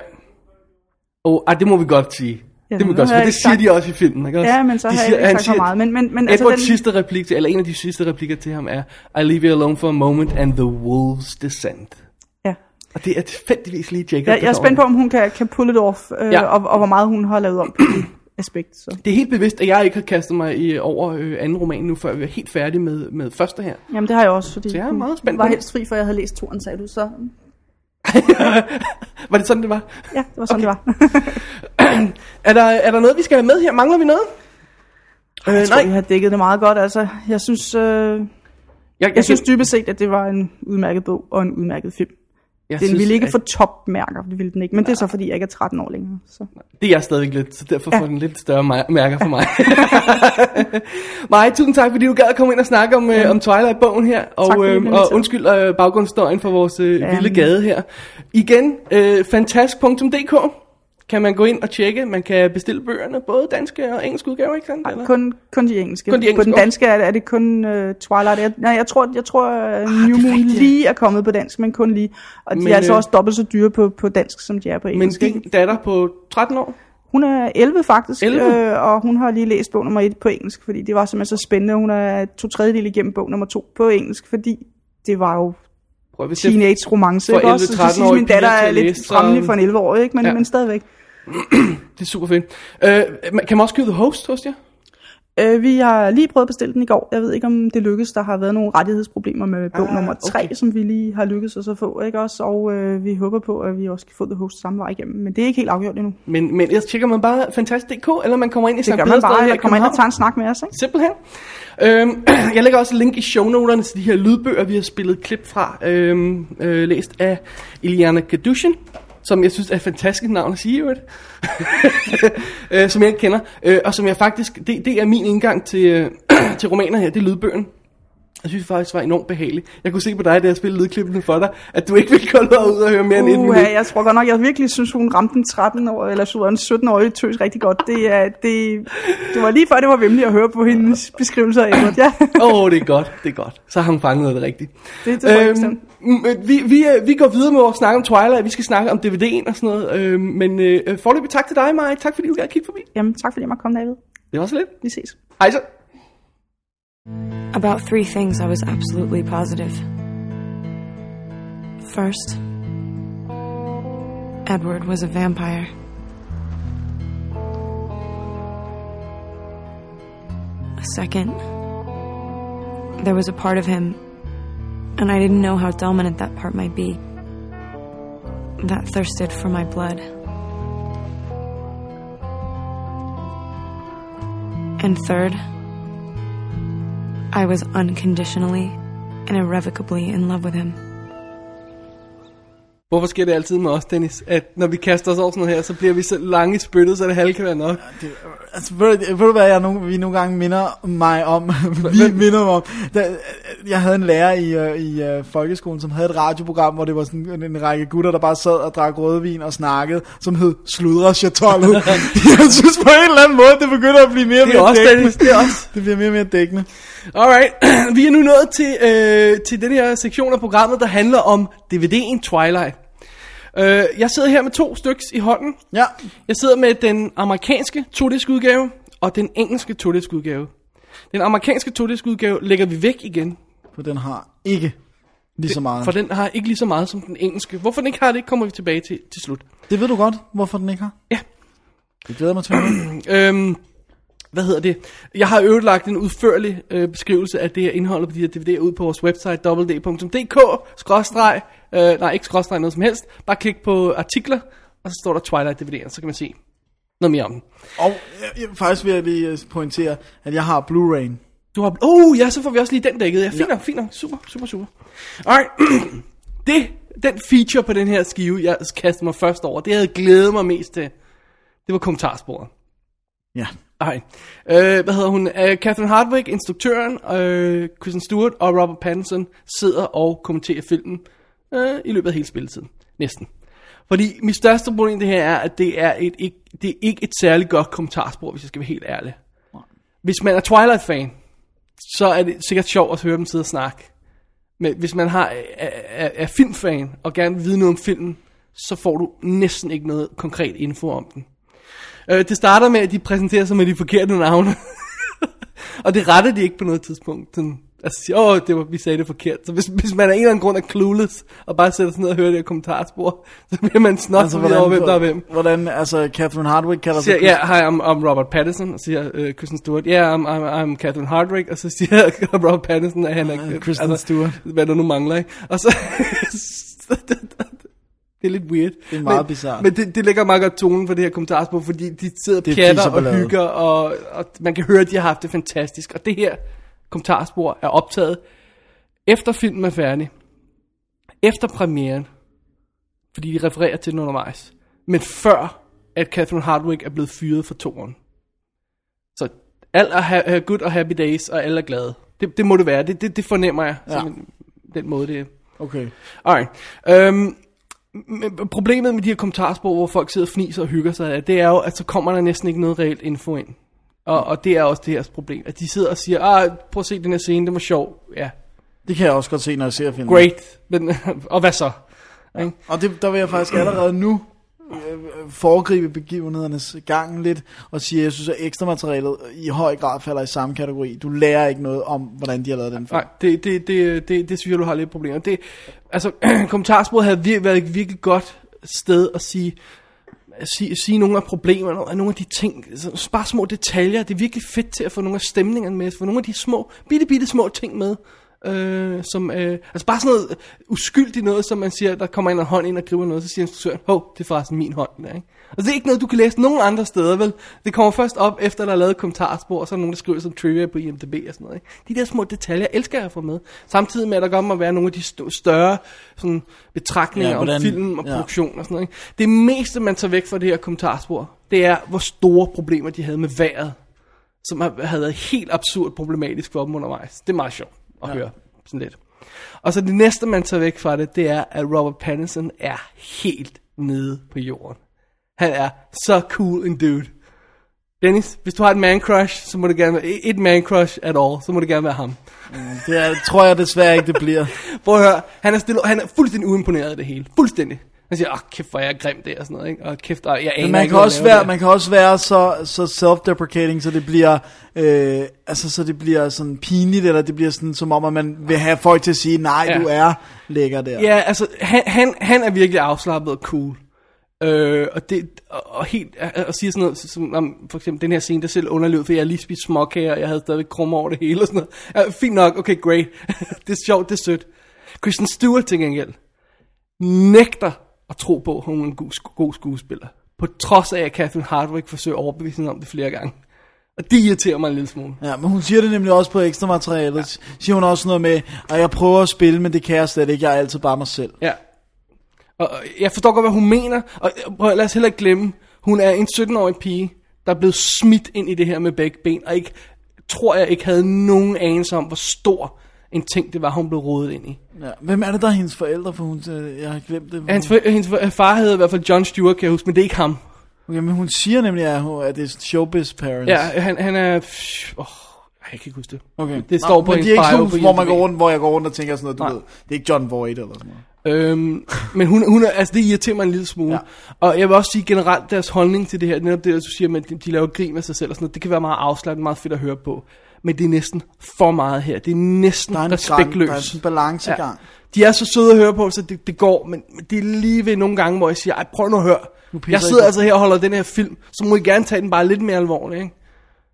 Og ej, det må vi godt sige. Ja, det må godt det siger sagt- de også i filmen. Ikke? også? Ja, men så de har jeg ikke sagt for meget. Men, men, men altså, Edwards den, sidste replik til, eller en af de sidste replikker til ham er, I leave you alone for a moment and the wolves descend. ja. Og det er tilfældigvis lige Jacob, jeg, jeg er spændt på, om hun kan, kan pull it off, øh, Ja. ja. og, og hvor meget hun har lavet om aspekt. Så. Det er helt bevidst, at jeg ikke har kastet mig i, over øh, anden roman nu, før vi er helt færdige med, med første her. Jamen, det har jeg også, fordi Så jeg er meget spændt var helst fri, for jeg havde læst toren, sagde du. Så Var det sådan, det var? ja, det var sådan, Okay. det var. Er der, er der noget, vi skal have med her? Mangler vi noget? Øh, jeg tror, nej, vi har dækket det meget godt. Altså, jeg synes, øh, jeg, jeg, jeg synes dybest set, at det var en udmærket bog og en udmærket film. Jeg Den synes, ville ikke at- få topmærker, det ville den ikke. Men det er så, fordi jeg ikke er 13 år længere. Så. Det er jeg stadigvæk lidt, så derfor Ja. får den lidt større mær- mærker for mig. Maj, tusind tak, fordi du gad at komme ind og snakke om, øh, om Twilight-bogen her. Og, øh, og undskyld øh, baggrundsstøjen for vores øh, Ja. vilde gade her. Igen, øh, fantask.dk kan man gå ind og tjekke. Man kan bestille bøgerne, både danske og engelske udgaver, ikke sandt? Eller? kun, kun de engelske. Kun de På engelske, den okay. danske er, er det kun uh, Twilight. Jeg, nej, jeg tror, jeg tror uh, New det Moon lige er kommet på dansk, men kun lige. Og de Men, er altså øh, også dobbelt så dyre på, på dansk, som de er på Men engelsk. din ikke? datter på 13 år, Hun er 11 faktisk, 11? Øh, og hun har lige læst bog nummer 1 på engelsk, fordi det var simpelthen så spændende. Hun er to tredjedel igennem bog nummer 2 på engelsk, fordi det var jo prøv at se. teenage romance. for ikke også? Så det 11-13-årige synes, min datter er lidt fremmelig for en 11-årig, ikke? Men, Ja. men stadigvæk. Det er super fedt. Øh, kan man også købe The Host hos jer? Øh, vi har lige prøvet at bestille den i går. Jeg ved ikke, om det lykkes. Der har været nogle rettighedsproblemer med bog Ah, nummer 3, okay. som vi lige har lykkes os at få. Ikke også? Og øh, vi håber på, at vi også kan få det host samme vej igennem. Men det er ikke helt afgjort endnu. Men, men ellers tjekker man bare fantastisk.dk, eller man kommer ind i Det Sankt gør man bare, eller kommer ind og tager en snak med os. Ikke? Simpelthen. Øhm, jeg lægger også link i shownoterne til de her lydbøger, vi har spillet klip fra, øhm, øh, læst af Iliana Kadushin, som jeg synes er et fantastisk navn at sige, øvrigt. øh, som jeg ikke kender, øh, og som jeg faktisk, det, det er min indgang til, øh, til romaner her, det er lydbøgen. Jeg synes faktisk, det var enormt behageligt. Jeg kunne se på dig, da jeg spillede lydklippene for dig, at du ikke ville gå ud og høre mere end et minut. Uh, jeg tror godt nok, jeg virkelig synes, hun ramte den 13 år, eller så en 17-årige tøs rigtig godt. Det, er, det, det var lige før, det var vemmeligt at høre på hendes beskrivelser af Edward. Ja, Åh, oh, det er godt, det er godt. Så har hun fanget det rigtigt. det, det tror jeg bestemt. mm, øh, vi, vi, øh, vi går videre med vores snak om Twilight. Vi skal snakke om DVD'en og sådan noget. Øh, men øh, forløbig tak til dig, Mike. Tak fordi du gad kigge forbi. Jamen, tak fordi jeg måtte komme, David. Det var så lidt. Vi ses. Hej så. About three things I was absolutely positive. First, Edward was a vampire. Second, there was a part of him, and I didn't know how dominant that part might be, that thirsted for my blood. And third, I was unconditionally and irrevocably in love with him. Hvorfor sker det altid med os, Dennis? At når vi kaster os over sådan noget her, så bliver vi så lange i spyttet, så det halve kan være nok. Altså, ved, du- ved du hvad, jeg nogle, vi nogle gange minder mig om? vi minder mig om. Da, jeg havde en lærer i, uh, i uh, folkeskolen, som havde et radioprogram, hvor det var sådan en, en række gutter, der bare sad og drak rødvin og snakkede, som hed Sludre Chatollet. jeg synes på en eller anden måde, det begynder at blive mere og Det er mere også, dækkende. Dennis, det er også. Det bliver mere og mere dækkende. Alright, vi er nu nået til, øh, til den her sektion af programmet, der handler om DVD'en Twilight. Øh, jeg sidder her med to styks i hånden. Ja, Jeg sidder med den amerikanske 2 udgave og den engelske 2 udgave. Den amerikanske 2 udgave lægger vi væk igen, for den har ikke lige så meget. for den har ikke lige så meget som den engelske. Hvorfor den ikke har det, kommer vi tilbage til til slut. Det ved du godt, hvorfor den ikke har? Ja. Det glæder mig til. Øhm, hvad hedder det? Jeg har øvrigt lagt en udførlig øh, beskrivelse af det her indhold på de her DVD'er ud på vores website www.dk skråstreg, øh, nej ikke skråstreg noget som helst, bare klik på artikler, og så står der Twilight DVD'er, så kan man se noget mere om den. Og jeg, jeg, faktisk vil jeg lige øh, pointere, at jeg har Blu-ray. Du har, oh ja, så får vi også lige den dækket. Ja, fint nok, fint super, super, super. Alright, det, den feature på den her skive, jeg kastede mig først over, det jeg havde glædet mig mest til, det var kommentarsporet. Ja. Ej. Øh, hvad hedder hun? Øh, Catherine Hardwick, instruktøren, øh, Kristen Stewart og Robert Pattinson sidder og kommenterer filmen øh, i løbet af hele spilletiden. Næsten. Fordi mit største problem det her er, at det er, et, ikke, det er ikke et særligt godt kommentarspor, hvis jeg skal være helt ærlig. Hvis man er Twilight-fan, så er det sikkert sjovt at høre dem sidde og snakke. Men hvis man har, er, er, er filmfan og gerne vil vide noget om filmen, så får du næsten ikke noget konkret info om den. Øh, det starter med, at de præsenterer sig med de forkerte navne. og det retter de ikke på noget tidspunkt. Sådan, altså siger, åh, det var, vi sagde det forkert. Så hvis, hvis man af en eller anden grund er clueless, og bare sætter sig ned og hører det her kommentarspor, så bliver man snot altså, over, hvem der er hvem. Hvordan, altså, Catherine Hardwicke kalder sig... ja, hi, I'm, I'm Robert Pattinson, og siger uh, Kristen Stewart, ja, yeah, I'm, I'm, I'm Catherine Hardwicke, og så siger Robert Pattinson, at han er... Uh, Kristen Stewart. Hvad der nu mangler, ikke? Og så... det er lidt weird. Det er meget men, bizarrt. Men det, det lægger meget godt tonen for det her kommentarspor, fordi de sidder og er pjatter og hygger, og, og man kan høre, at de har haft det fantastisk. Og det her kommentarspor er optaget efter filmen er færdig, efter premieren, fordi de refererer til den undervejs, men før at Catherine Hardwicke er blevet fyret for toren. Så alt er ha- good og happy days, og alle er glade. Det, det må det være. Det, det, det fornemmer jeg. Ja. Den måde, det er. Okay. Alright. Øhm, men problemet med de her kommentarspor, hvor folk sidder og fniser og hygger sig, det er jo, at så kommer der næsten ikke noget reelt info ind. Og, og det er også det her problem, at de sidder og siger, ah, prøv at se den her scene, det var sjov. Ja, Det kan jeg også godt se, når jeg ser filmen. great. Men, og hvad så? Ikke? Og det, der vil jeg faktisk allerede nu øh, foregribe begivenhedernes gang lidt, og sige, at jeg synes, at ekstra materialet i høj grad falder i samme kategori. Du lærer ikke noget om, hvordan de har lavet den film. Nej, det, det, det, det, det synes jeg, du har lidt problemer. Det, altså, kommentarsporet havde vir- været et virkelig godt sted at sige, at sige, sige nogle af problemerne, og nogle af de ting, så bare små detaljer. Det er virkelig fedt til at få nogle af stemningerne med, få nogle af de små, bitte, bitte små ting med. Øh, som, øh, altså bare sådan noget uskyldigt noget, som man siger, der kommer en hånd ind og griber noget, så siger instruktøren, hov, det er forresten min hånd. Der, ikke? Og det er ikke noget, du kan læse nogen andre steder, vel? Det kommer først op, efter der er lavet kommentarspor, og så er der nogen, der skriver som trivia på IMDb og sådan noget. Ikke? De der små detaljer elsker jeg at få med. Samtidig med, at der godt må være nogle af de st- større sådan, betragtninger Ja, ja, om hvordan- film og ja. produktion og sådan noget. Ikke? Det meste, man tager væk fra det her kommentarspor, det er, hvor store problemer de havde med vejret, som har- havde været helt absurd problematisk for dem undervejs. Det er meget sjovt at ja. høre. Sådan lidt. Og så det næste, man tager væk fra det, det er, at Robert Pattinson er helt nede på jorden. Han er så cool en dude. Dennis, hvis du har et man crush, så må det gerne være et man crush at all, så må det gerne være ham. Det er, tror jeg desværre ikke, det bliver. Prøv at høre, han er, stille, han er fuldstændig uimponeret af det hele. Fuldstændig. Han siger, åh, kæft, hvor er jeg grim der og sådan noget, ikke? Og kæft, jeg aner Men man ikke, kan, også være, man kan også være så, så self-deprecating, så det bliver, øh, altså, så det bliver sådan pinligt, eller det bliver sådan, som om, at man vil have folk til at sige, nej, Ja. du er lækker der. Ja, altså, han, han, han er virkelig afslappet og cool. Øh, og, det, og, og helt, og, siger sådan noget, som, om, for eksempel den her scene, der selv underlevede, for jeg lige spist småkager, og jeg havde stadigvæk krummer over det hele og sådan noget. Ja, fint nok, okay, great. det er sjovt, det er sødt. Kristen Stewart til gengæld, nægter at tro på, at hun er en god, god skuespiller. På trods af, at Catherine Hardwick forsøger at overbevise hende om det flere gange. Og det irriterer mig en lille smule. Ja, men hun siger det nemlig også på ekstra materialet. Ja. Siger hun også noget med, at jeg prøver at spille, men det kan jeg slet ikke. Jeg er altid bare mig selv. Ja. Og jeg forstår godt, hvad hun mener. Og prøv, lad os heller ikke glemme, hun er en 17-årig pige, der er blevet smidt ind i det her med begge ben, og ikke, tror jeg ikke havde nogen anelse om, hvor stor en ting det var, hun blev rodet ind i. Ja. Hvem er det, der er hendes forældre? For hun, øh, jeg har glemt det. Hans, for- hendes far hed i hvert fald John Stewart, kan jeg huske, men det er ikke ham. Okay, men hun siger nemlig, at, hun, at det er showbiz parents. Ja, han, han er... Åh, jeg kan ikke huske det. Okay. Det står på men de er ikke sådan, hvor, man går rundt, hvor jeg går rundt og tænker sådan noget, du Nej. ved. Det er ikke John Voight eller sådan noget. Øhm, men hun, hun er, altså det irriterer mig en lille smule. Ja. Og jeg vil også sige generelt deres holdning til det her, netop det, at du siger, at de, de laver grin med sig selv og sådan noget, det kan være meget afslappet, meget fedt at høre på. Men det er næsten for meget her. Det er næsten Der er en, respektløst. Gang, der er en balancegang. De er så søde at høre på, så det, det går, men, det er lige ved nogle gange, hvor jeg siger, ej prøv nu at høre. pisser Jeg sidder altså her og holder den her film, så må I gerne tage den bare lidt mere alvorligt, ikke?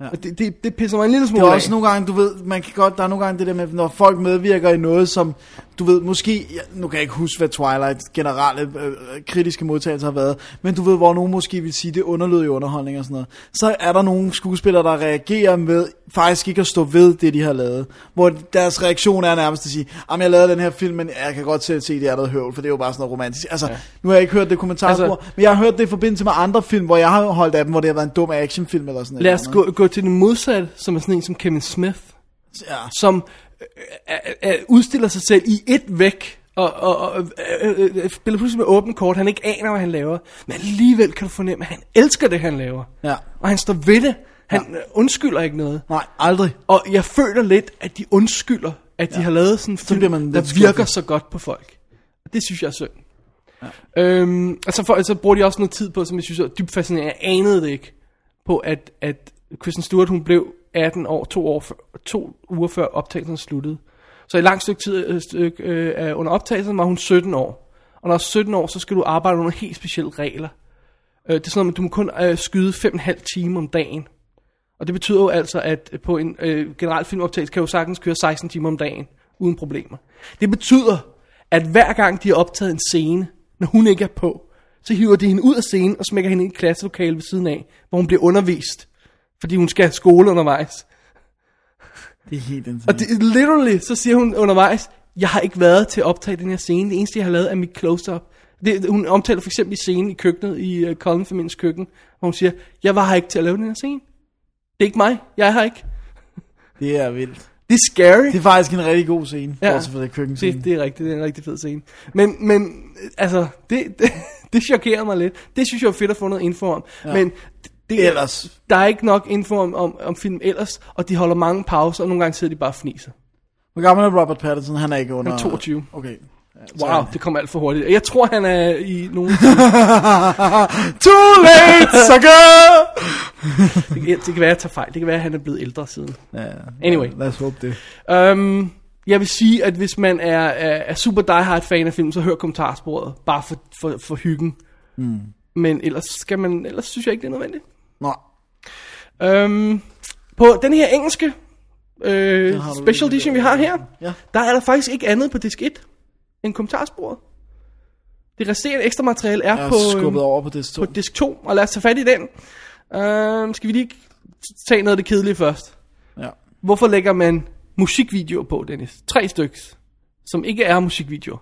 Ja. Og det, det, det pisser mig en lille Det smule er af. også nogle gange, du ved, man kan godt, der er nogle gange det der med, når folk medvirker i noget, som, du ved, måske, nu kan jeg ikke huske, hvad Twilight generelle øh, kritiske modtagelser har været, men du ved, hvor nogen måske vil sige, det er underlødig underholdning og sådan noget, så er der nogle skuespillere, der reagerer med faktisk ikke at stå ved det, de har lavet, hvor deres reaktion er nærmest at sige, jamen jeg lavede den her film, men jeg kan godt selv se, det er noget høvl, for det er jo bare sådan noget romantisk. Altså, ja. nu har jeg ikke hørt det kommentarspor, altså, men jeg har hørt det i forbindelse med andre film, hvor jeg har holdt af dem, hvor det har været en dum actionfilm eller sådan Lad noget. os gå, gå til den modsatte, som er sådan en som Kevin Smith. Ja. som øh, øh, øh, udstiller sig selv i et væk, og, og, og øh, øh, øh, spiller pludselig med åbent kort, han ikke aner, hvad han laver, men alligevel kan du fornemme, at han elsker det, han laver. Ja. Og han står ved det. Han ja. undskylder ikke noget. Nej, aldrig. Og jeg føler lidt, at de undskylder, at de Ja. har lavet sådan en film, man der virker skuffet. så godt på folk. Det synes jeg er synd. Ja. Øhm, og så, for, så bruger de også noget tid på, som jeg synes er dybt fascinerende. Jeg anede det ikke, på at, at Kristen Stewart, hun blev 18 år, to, år før, to uger før optagelsen sluttede. Så i lang stykke tid øh, stykke, øh, under optagelsen var hun 17 år. Og når du er 17 år, så skal du arbejde under helt specielle regler. Øh, det er sådan, at du må kun øh, skyde 5,5 timer om dagen. Og det betyder jo altså, at øh, på en øh, generelt filmoptagelse kan jo sagtens køre 16 timer om dagen, uden problemer. Det betyder, at hver gang de har optaget en scene, når hun ikke er på, så hiver de hende ud af scenen og smækker hende ind i et klasselokale ved siden af, hvor hun bliver undervist, fordi hun skal skole undervejs. Det er helt Og det, literally, så siger hun undervejs, jeg har ikke været til at optage den her scene, det eneste jeg har lavet er mit close-up. Det, hun omtaler for eksempel scenen i køkkenet, i uh, Colin-familiens køkken, hvor hun siger, jeg var her ikke til at lave den her scene. Det er ikke mig, jeg er her ikke. Det er vildt. Det er scary. Det er faktisk en rigtig god scene, ja. Bortset fra det køkkenscene. Det, det er rigtigt, det er en rigtig fed scene. Men, men altså, det, det, det chokerer mig lidt. Det synes jeg er fedt at få noget info om. Ja. Men det, Ellers. der er ikke nok info om, om, om film ellers, og de holder mange pauser, og nogle gange sidder de bare og fniser. Hvor gammel er Robert Pattinson? Han er ikke under... Han er 22. Okay. Wow, det kommer alt for hurtigt. Jeg tror, han er i nogen... Too late, sucker! det, kan- det kan være, at jeg tager fejl. Det kan være, at han er blevet ældre siden. ja, Anyway. Lad os håbe det. Um, jeg vil sige, at hvis man er, er, er super die hard fan af film, så hør kommentarsporet. Bare for, for, for hyggen. Mm. Men ellers, skal man, ellers synes jeg ikke, det er nødvendigt. Nå, Um, på den her engelske øh, du special edition, vi har her, Ja. der er der faktisk ikke andet på disk 1 end kommentarsporet. Det resterende ekstra materiale er på, er øhm, skubbet over på det stå. på disk 2, og lad os tage fat i den. Uh, skal vi lige tage noget af det kedelige først? Ja. Hvorfor lægger man musikvideoer på, Dennis? Tre styks, som ikke er musikvideoer.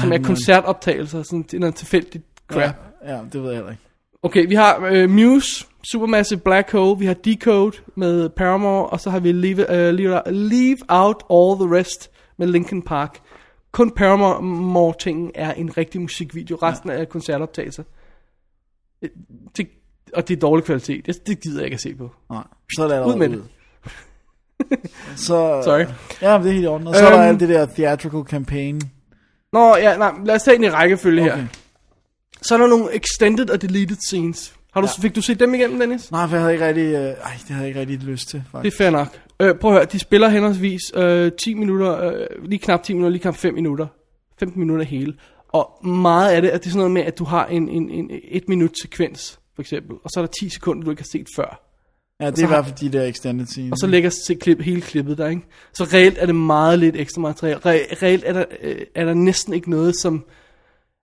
Som er koncertoptagelser, sådan til noget tilfældigt crap. Ja, ja, det ved jeg heller ikke. Okay, vi har øh, Muse, Supermassive Black Hole, vi har Decode med Paramore, og så har vi Leave, øh, leave, leave Out All The Rest med Linkin Park. Kun Paramore-tingen er en rigtig musikvideo, resten ja. er koncertoptagelser. Det, det, og det er dårlig kvalitet, det, det gider jeg ikke at se på. Nej, så lad Ud med det. Så, Sorry. Ja, det er helt i orden. Og så er der Øhm. alt det der theatrical campaign. Nå, ja, nej, lad os tage den i rækkefølge. Okay. her. Så er der nogle extended og deleted scenes. Har du, ja. Fik du set dem igennem, Dennis? Nej, for jeg havde ikke rigtig, øh, ej, det havde jeg ikke rigtig lyst til, Det faktisk. er fair nok. Øh, prøv at høre, de spiller henholdsvis øh, 10 minutter, øh, lige knap 10 minutter, lige knap 5 minutter. 15 minutter hele. Og meget af det, at det er sådan noget med, at du har en, en, en et minut sekvens, for eksempel. Og så er der 10 sekunder, du ikke har set før. Ja, det er i hvert fald de der extended scenes. Og så lægger sig klip, hele klippet der, ikke? Så reelt er det meget lidt ekstra materiale. Re, reelt er der, øh, er der næsten ikke noget, som...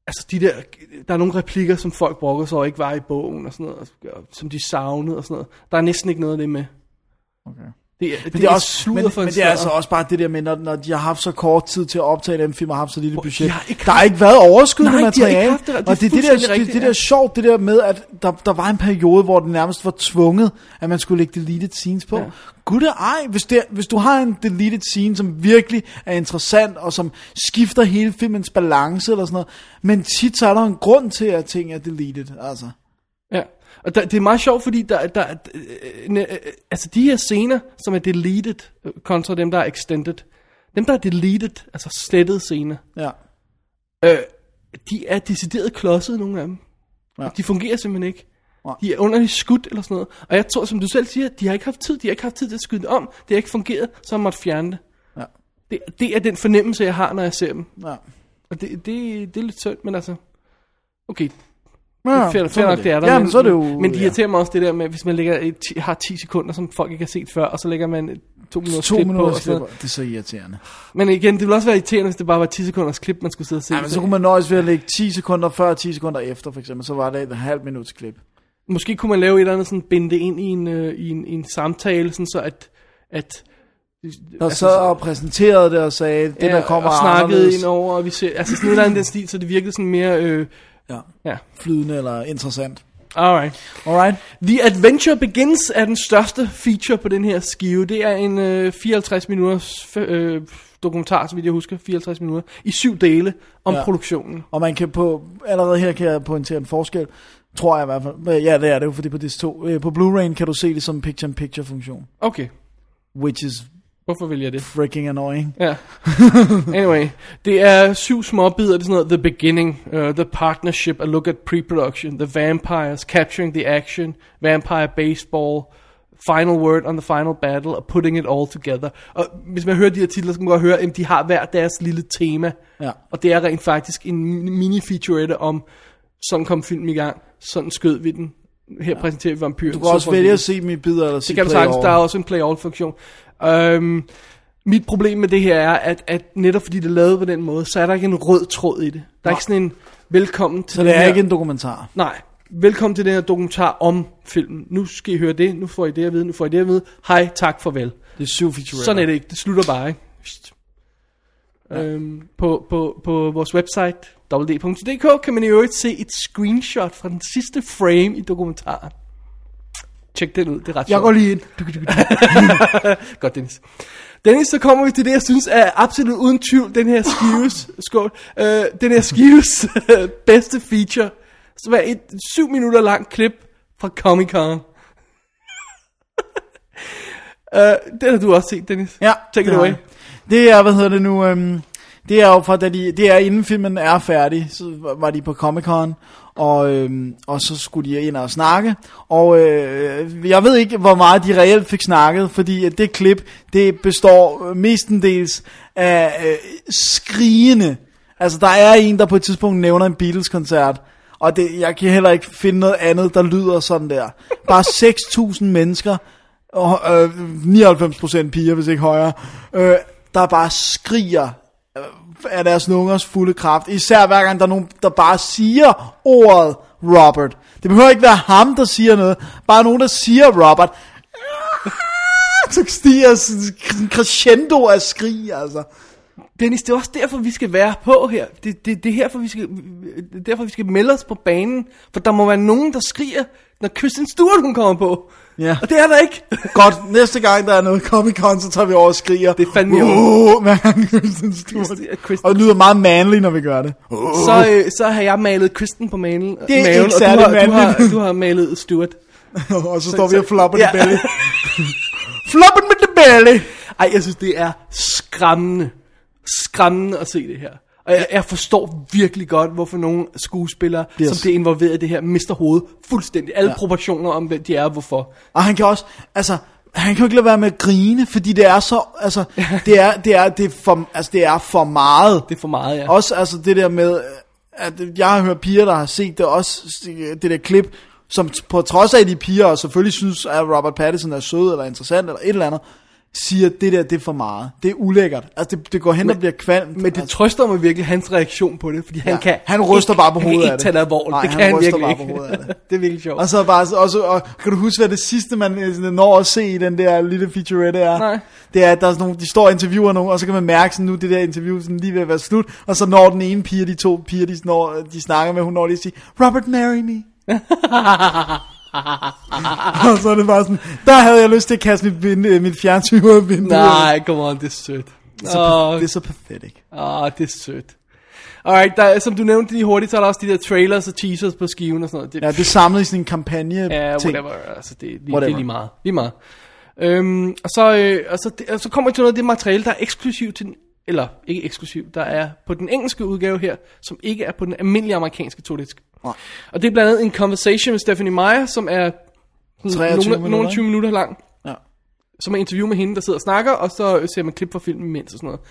Altså de der, der er nogle replikker, som folk brokker sig over, ikke var i bogen og sådan noget, og som de savnede og sådan noget. Der er næsten ikke noget af det med. Okay. Det er, det, Men det er, også, sludder men, for en men det er altså også bare det der med, når, når de har haft så kort tid til at optage den film, og har haft så lille budget. de har ikke der har haft- ikke været overskydende de materiale. haft det. Det og det det der, fuldstændig det, rigtigt, det der ja. sjovt, det der med, at der, der var en periode, hvor det nærmest var tvunget, at man skulle lægge deleted scenes på. Ja. Gud ej, hvis, det, hvis du har en deleted scene, som virkelig er interessant, og som skifter hele filmens balance eller sådan noget, men tit så er der en grund til, at ting er deleted, altså. Og der, det er meget sjovt, fordi der, der øh, øh, øh, altså de her scener, som er deleted, øh, kontra dem, der er extended, dem, der er deleted, altså slettede scener, Ja. øh, de er decideret klodset, nogle af dem. Ja. De fungerer simpelthen ikke. Nej. De er underligt skudt eller sådan noget. Og jeg tror, som du selv siger, de har ikke haft tid, de har ikke haft tid til at skyde det om. Det har ikke fungeret, så har måtte fjerne det. Ja. det. Det er den fornemmelse, jeg har, når jeg ser dem. Ja. Og det, det, det er lidt synd, men altså... Okay, Ja, Fair, fair sådan nok, det er der. Ja, men, men så er det jo... men de ja. irriterer mig også det der med, hvis man lægger et, har 10 sekunder, som folk ikke har set før, og så lægger man to minutters to klip på. minutter klipper. noget. Det er så irriterende. Men igen, det ville også være irriterende, hvis det bare var 10 sekunders klip, man skulle sidde og se. Ja, men så kunne man nøjes ved at lægge 10 sekunder før og 10 sekunder efter, for eksempel. Så var det et halvt minuts klip. Måske kunne man lave et eller andet sådan, binde det ind i en, øh, i en, i en samtale, sådan så at... at Og så og præsenterede det og sagde, det der kommer og snakkede ind over, og vi ser, altså sådan et eller andet den stil, så det virkede sådan mere, øh, Ja, ja, flydende eller interessant. alright. Alright. The Adventure Begins er den største feature på den her skive. Det er en øh, 54 minutters øh, dokumentar, så vidt jeg husker, 54 minutter, i syv dele om Ja. produktionen. Og man kan på, allerede her kan jeg pointere en forskel, tror jeg i hvert fald. Ja, det er det jo, fordi på DS2, øh, på Blu-ray kan du se det som picture-in-picture funktion. Okay, Which is hvorfor vælger jeg det? freaking annoying. Ja. anyway, det er syv små bidder. Det er sådan noget, The Beginning, uh, The Partnership, A Look at Pre-Production, The Vampires, Capturing the Action, Vampire Baseball, Final Word on the Final Battle, og Putting It All Together. Og hvis man hører de her titler, så kan man godt høre, at de har hver deres lille tema. Ja. Og det er rent faktisk en mini-featurette om, sådan kom filmen i gang, sådan skød vi den. Her ja. præsenterer vi vampyren. Du kan også vælge at se i bidder eller se Det kan du sagtens, der er også en play-all-funktion. Um, mit problem med det her er, at, at netop fordi det er lavet på den måde, så er der ikke en rød tråd i det. Der er ikke sådan en velkommen til Så det er her. ikke en dokumentar. Nej, velkommen til den her dokumentar om filmen. Nu skal I høre det, nu får I det at vide, nu får I det at vide. Hej, tak, farvel. Det er syv feature. Sådan er det ikke, det slutter bare, ikke? Ja. Øhm, på, på, på vores website, www.dk, kan man i øvrigt se et screenshot fra den sidste frame i dokumentaren. Tjek den ud, det er ret Jeg sjovt. går lige ind. Godt, Dennis. Dennis, så kommer vi til det, jeg synes er absolut uden tvivl, den her skives, skål, øh, den her skives bedste feature, som er et syv minutter langt klip fra Comic Con. uh, den har du også set, Dennis. Ja, Take it det har away. Det er, hvad hedder det nu, øhm, det er jo fra, da de, det er inden filmen er færdig, så var de på Comic Con, og, øhm, og så skulle de ind og snakke, og øh, jeg ved ikke, hvor meget de reelt fik snakket, fordi at det klip, det består mestendels af øh, skrigende, altså der er en, der på et tidspunkt nævner en Beatles-koncert, og det, jeg kan heller ikke finde noget andet, der lyder sådan der. Bare 6.000 mennesker, og øh, 99% piger, hvis ikke højere, øh, der bare skriger af deres lungers fulde kraft. Især hver gang der er nogen, der bare siger ordet Robert. Det behøver ikke være ham, der siger noget. Bare nogen, der siger Robert. Så stiger sådan crescendo af skrig, altså. Dennis, det er også derfor, vi skal være på her. Det, det, det er herfor, vi skal, derfor, vi skal melde os på banen. For der må være nogen, der skriger, når Kristen Stewart hun kommer på. Ja. Og det er der ikke. Godt, næste gang der er noget Comic Con, så tager vi over og skriger. Det er fandme uh, gang Kristen Stewart. Kristen- Og det lyder meget manly, når vi gør det. Så, øh, så har jeg malet Kristen på mailen, Det er maven, ikke og du særlig har, du, har, du har malet Stewart. og så står vi og flopper Ja. ja. belly. Floppen med the belly. Ej, jeg synes, det er skræmmende. Skræmmende at se det her. Og jeg, jeg forstår virkelig godt, hvorfor nogle skuespillere, Yes. som bliver involveret i det her, mister hovedet fuldstændig. Alle Ja. proportioner om, hvem de er og hvorfor. Og han kan også, altså, han kan jo ikke lade være med at grine, fordi det er så, altså, det er, det er, det er for, altså, det er for meget. Det er for meget, ja. Også altså det der med, at jeg har hørt piger, der har set det også, det der klip, som på trods af, de piger og selvfølgelig synes, at Robert Pattinson er sød eller interessant eller et eller andet, siger, det der, det er for meget. Det er ulækkert. Altså, det, det går hen og bliver kvalmt. Men det altså, trøster mig virkelig, hans reaktion på det, fordi han Ja, kan han ryster ikke, bare på han kan hovedet ikke af det. tage det alvorligt. Nej, det han kan han ryster virkelig bare ikke. på hovedet af det. det er virkelig sjovt. og så bare, og, så, og kan du huske, hvad det sidste, man øh, når at se i den der lille featurette er? Nej. Det er, at der er sådan nogle, de står og interviewer nogen, og så kan man mærke sådan nu, det der interview sådan lige ved at være slut, og så når den ene pige, de to piger, de, når, de snakker med, hun når lige at sige, Robert, marry me. og så er det bare sådan, der havde jeg lyst til at kaste mit, vind, øh, mit fjernsyn ud af vinduet. Nej, come on, det er sødt. Det er så, Åh, det er så pathetic. Åh, det er sødt. Alright, der, er- som du nævnte lige hurtigt, så er der også de der trailers og teasers på skiven og sådan noget. Det, Ja, det samlet i sådan en kampagne Ja, ting. whatever. Altså, det, lige, det Whatever. er lige meget. Lige meget. Øhm, og, så, øh, og, så, og så kommer vi til noget af det materiale, der er eksklusivt til den, eller ikke eksklusivt, der er på den engelske udgave her, som ikke er på den almindelige amerikanske todisk. Nej. Og det er blandt andet en conversation med Stephanie Meyer, som er sådan 23 nogle, nogle minutter, 20 minutter lang. Ja. Som er interview med hende, der sidder og snakker, og så ser man klip fra filmen imens og sådan noget.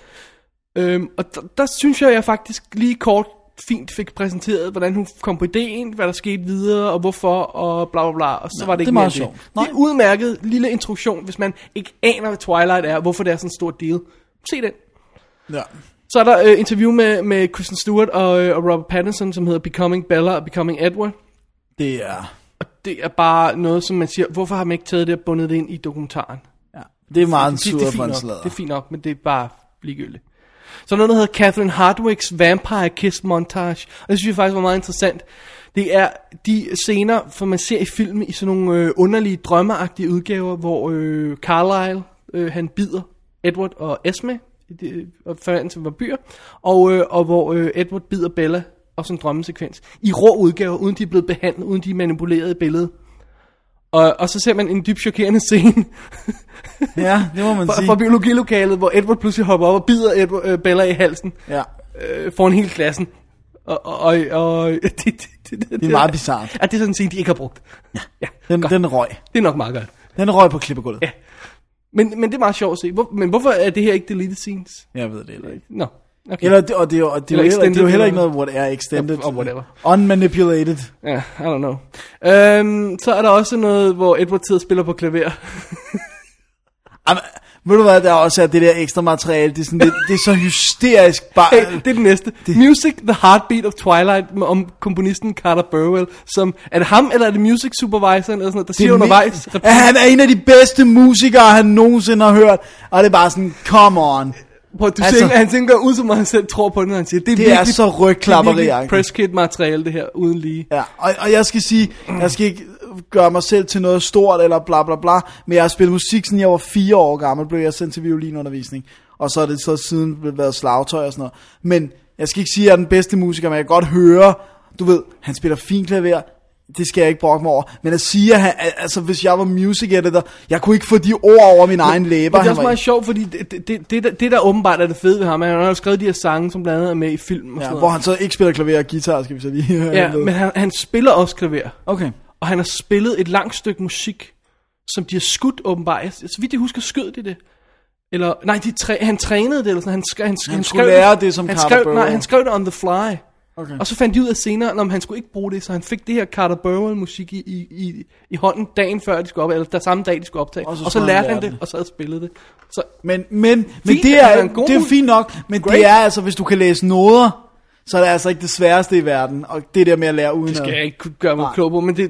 Øhm, og der, der synes jeg, jeg faktisk lige kort fint fik præsenteret, hvordan hun kom på ideen, hvad der skete videre, og hvorfor, og bla bla bla, og så Nå, var det det ikke mere meget sjovt. Det. det er udmærket lille introduktion, hvis man ikke aner, hvad Twilight er, hvorfor det er sådan en stor deal. Se den. Ja. Så er der øh, interview med, med Kristen Stewart og, øh, og Robert Pattinson, som hedder Becoming Bella og Becoming Edward. Det er, Og det er bare noget, som man siger, hvorfor har man ikke taget det og bundet det ind i dokumentaren? ja. det er meget en det, det, sur er en nok, sladder. det er fint nok, men det er bare ligegyldigt. Så der noget, der hedder Catherine Hardwicks Vampire Kiss Montage, og det synes jeg faktisk var meget interessant. Det er de scener, som man ser i filmen i sådan nogle øh, underlige, drømmeagtige udgaver, hvor øh, Carlisle, øh, han bider Edward og Esme, og forvandler til vampyr, og, øh, og hvor øh, Edward bider Bella, og sådan en drømmesekvens. I rå udgaver, uden de er blevet behandlet, uden de er manipuleret i billedet. Og, og så ser man en dybt chokerende scene, Ja, det må man fra, sige. fra biologilokalet, hvor Edward pludselig hopper op og bider Edward, øh, Bella i halsen Ja, øh, foran hele klassen. Og, og, og, og det, det, det, det, det er meget bizart. Ja, det er sådan en scene, de ikke har brugt. Ja, ja Den, godt. den røg. Det er nok meget godt. Den røg på klippegulvet. Ja. Men, men det er meget sjovt at se. Hvor, men hvorfor er det her ikke deleted scenes? Jeg ved det heller ikke. Nå, okay. Eller, det, og det er jo, og det er jo, Eller heller, det er jo extended, heller ikke noget, what er extended. Og whatever. Unmanipulated. Ja, I don't know. Øhm, så er der også noget, hvor Edward sidder og spiller på klaver. Jamen, ved du hvad, der også er det der ekstra materiale, det er, sådan, det, det er så hysterisk bare... Hey, det er den næste. Det... Music, The Heartbeat of Twilight, om komponisten Carter Burwell, som, er det ham, eller er det music supervisoren, eller sådan noget, der siger det er undervejs, at han er en af de bedste musikere, han nogensinde har hørt. Og det er bare sådan, come on. Prøv, du Altså- tænker, han tænker ud, som om han selv tror på det, når han siger, det er, Det er virkelig, så rygklapperi-agtigt. det er press kit materiale, det her, uden lige. Ja, og, og jeg skal sige, jeg skal ikke gøre mig selv til noget stort eller bla bla bla, men jeg har spillet musik, siden jeg var fire år gammel, blev jeg sendt til violinundervisning, og så er det så siden været slagtøj og sådan noget. Men jeg skal ikke sige, at jeg er den bedste musiker, men jeg kan godt høre, du ved, han spiller fint klaver, det skal jeg ikke brokke mig over. Men at sige, at han, altså hvis jeg var music editor, jeg kunne ikke få de ord over min egen læber. Men det er også meget sjovt, fordi det, det, det, det, der- det der åbenbart er det fede ved ham, han har jo skrevet de her sange, som blandt andet er med i film og ja, sådan hvor noget. han så ikke spiller klaver og guitar, skal vi så lige Ja, men han, han spiller også klaver. Okay. Og han har spillet et langt stykke musik, som de har skudt åbenbart. Jeg- Så vidt jeg husker, skød de det. Eller, nej, de træ, han trænede det, eller sådan. Han, skrev, han, Han skulle lære det som han Carter skrev, Nej, Burwell. han skrev det on the fly. Okay. Og så fandt de ud af senere, når han skulle ikke bruge det, så han fik det her Carter Burwell musik i, i, i, i hånden dagen før de skulle op, eller der samme dag de skulle optage. Og så og så han lærte lære han det, og så havde spillet det. Så Men, men, men det, han er, det er fint nok, men Great. det er altså, hvis du kan læse noder, så er det altså ikke det sværeste i verden, og det der med at lære uden det skal jeg ikke kunne gøre mig klog på, men det er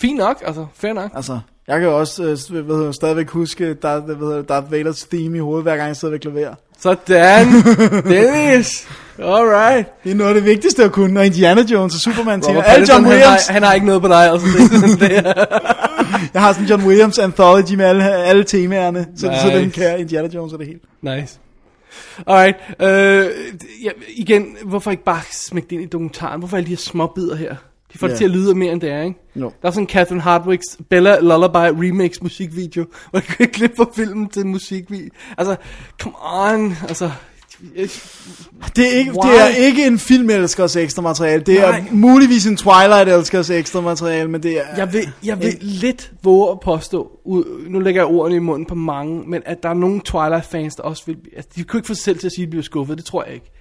Fint nok, altså, fair nok. Altså, jeg kan jo også øh, hvad hedder, stadigvæk huske der, hvad hedder, Darth Vaders theme i hovedet, hver gang jeg sidder ved klaver. Sådan, Dennis, alright. Det er noget af det vigtigste at kunne, når Indiana Jones og Superman Robert alle John Pattinson, han, Williams. har, han har ikke noget på dig, altså. Det, det, er- Jeg har sådan John Williams anthology med alle, alle temaerne, så, nice. så den kan Indiana Jones og det hele. Nice. Alright. Øh, ja, igen, hvorfor ikke bare smække det ind i dokumentaren? Hvorfor alle de her små bidder her? De får det Ja. til at lyde mere end det er, ikke? Jo. Der er sådan Catherine Hardwicks Bella Lullaby remix musikvideo, hvor jeg kan klippe fra filmen til musikvideo. Altså, come on, altså... Det er, ikke, Why? det er ikke en filmelskers ekstra materiale. Det er Nej. muligvis en Twilight-elskers ekstra materiale, men det er... Jeg vil, jeg vil lidt våge at påstå, nu lægger jeg ordene i munden på mange, men at der er nogle Twilight-fans, der også vil... Altså, de kunne ikke få sig selv til at sige, at de bliver skuffet, det tror jeg ikke.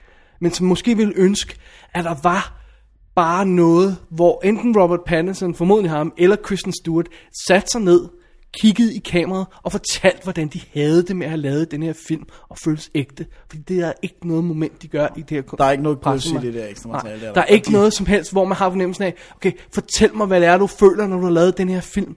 Men som måske vil ønske, at der var bare noget, hvor enten Robert Pattinson, formodentlig ham, eller Kristen Stewart, satte sig ned, kiggede i kameraet og fortalte, hvordan de havde det med at have lavet den her film og føles ægte. Fordi det er ikke noget moment, de gør i det her Der er ikke noget gods i det der ekstra materiale. der er ikke noget som helst, hvor man har fornemmelsen af, okay, fortæl mig, hvad det er, du føler, når du har lavet den her film.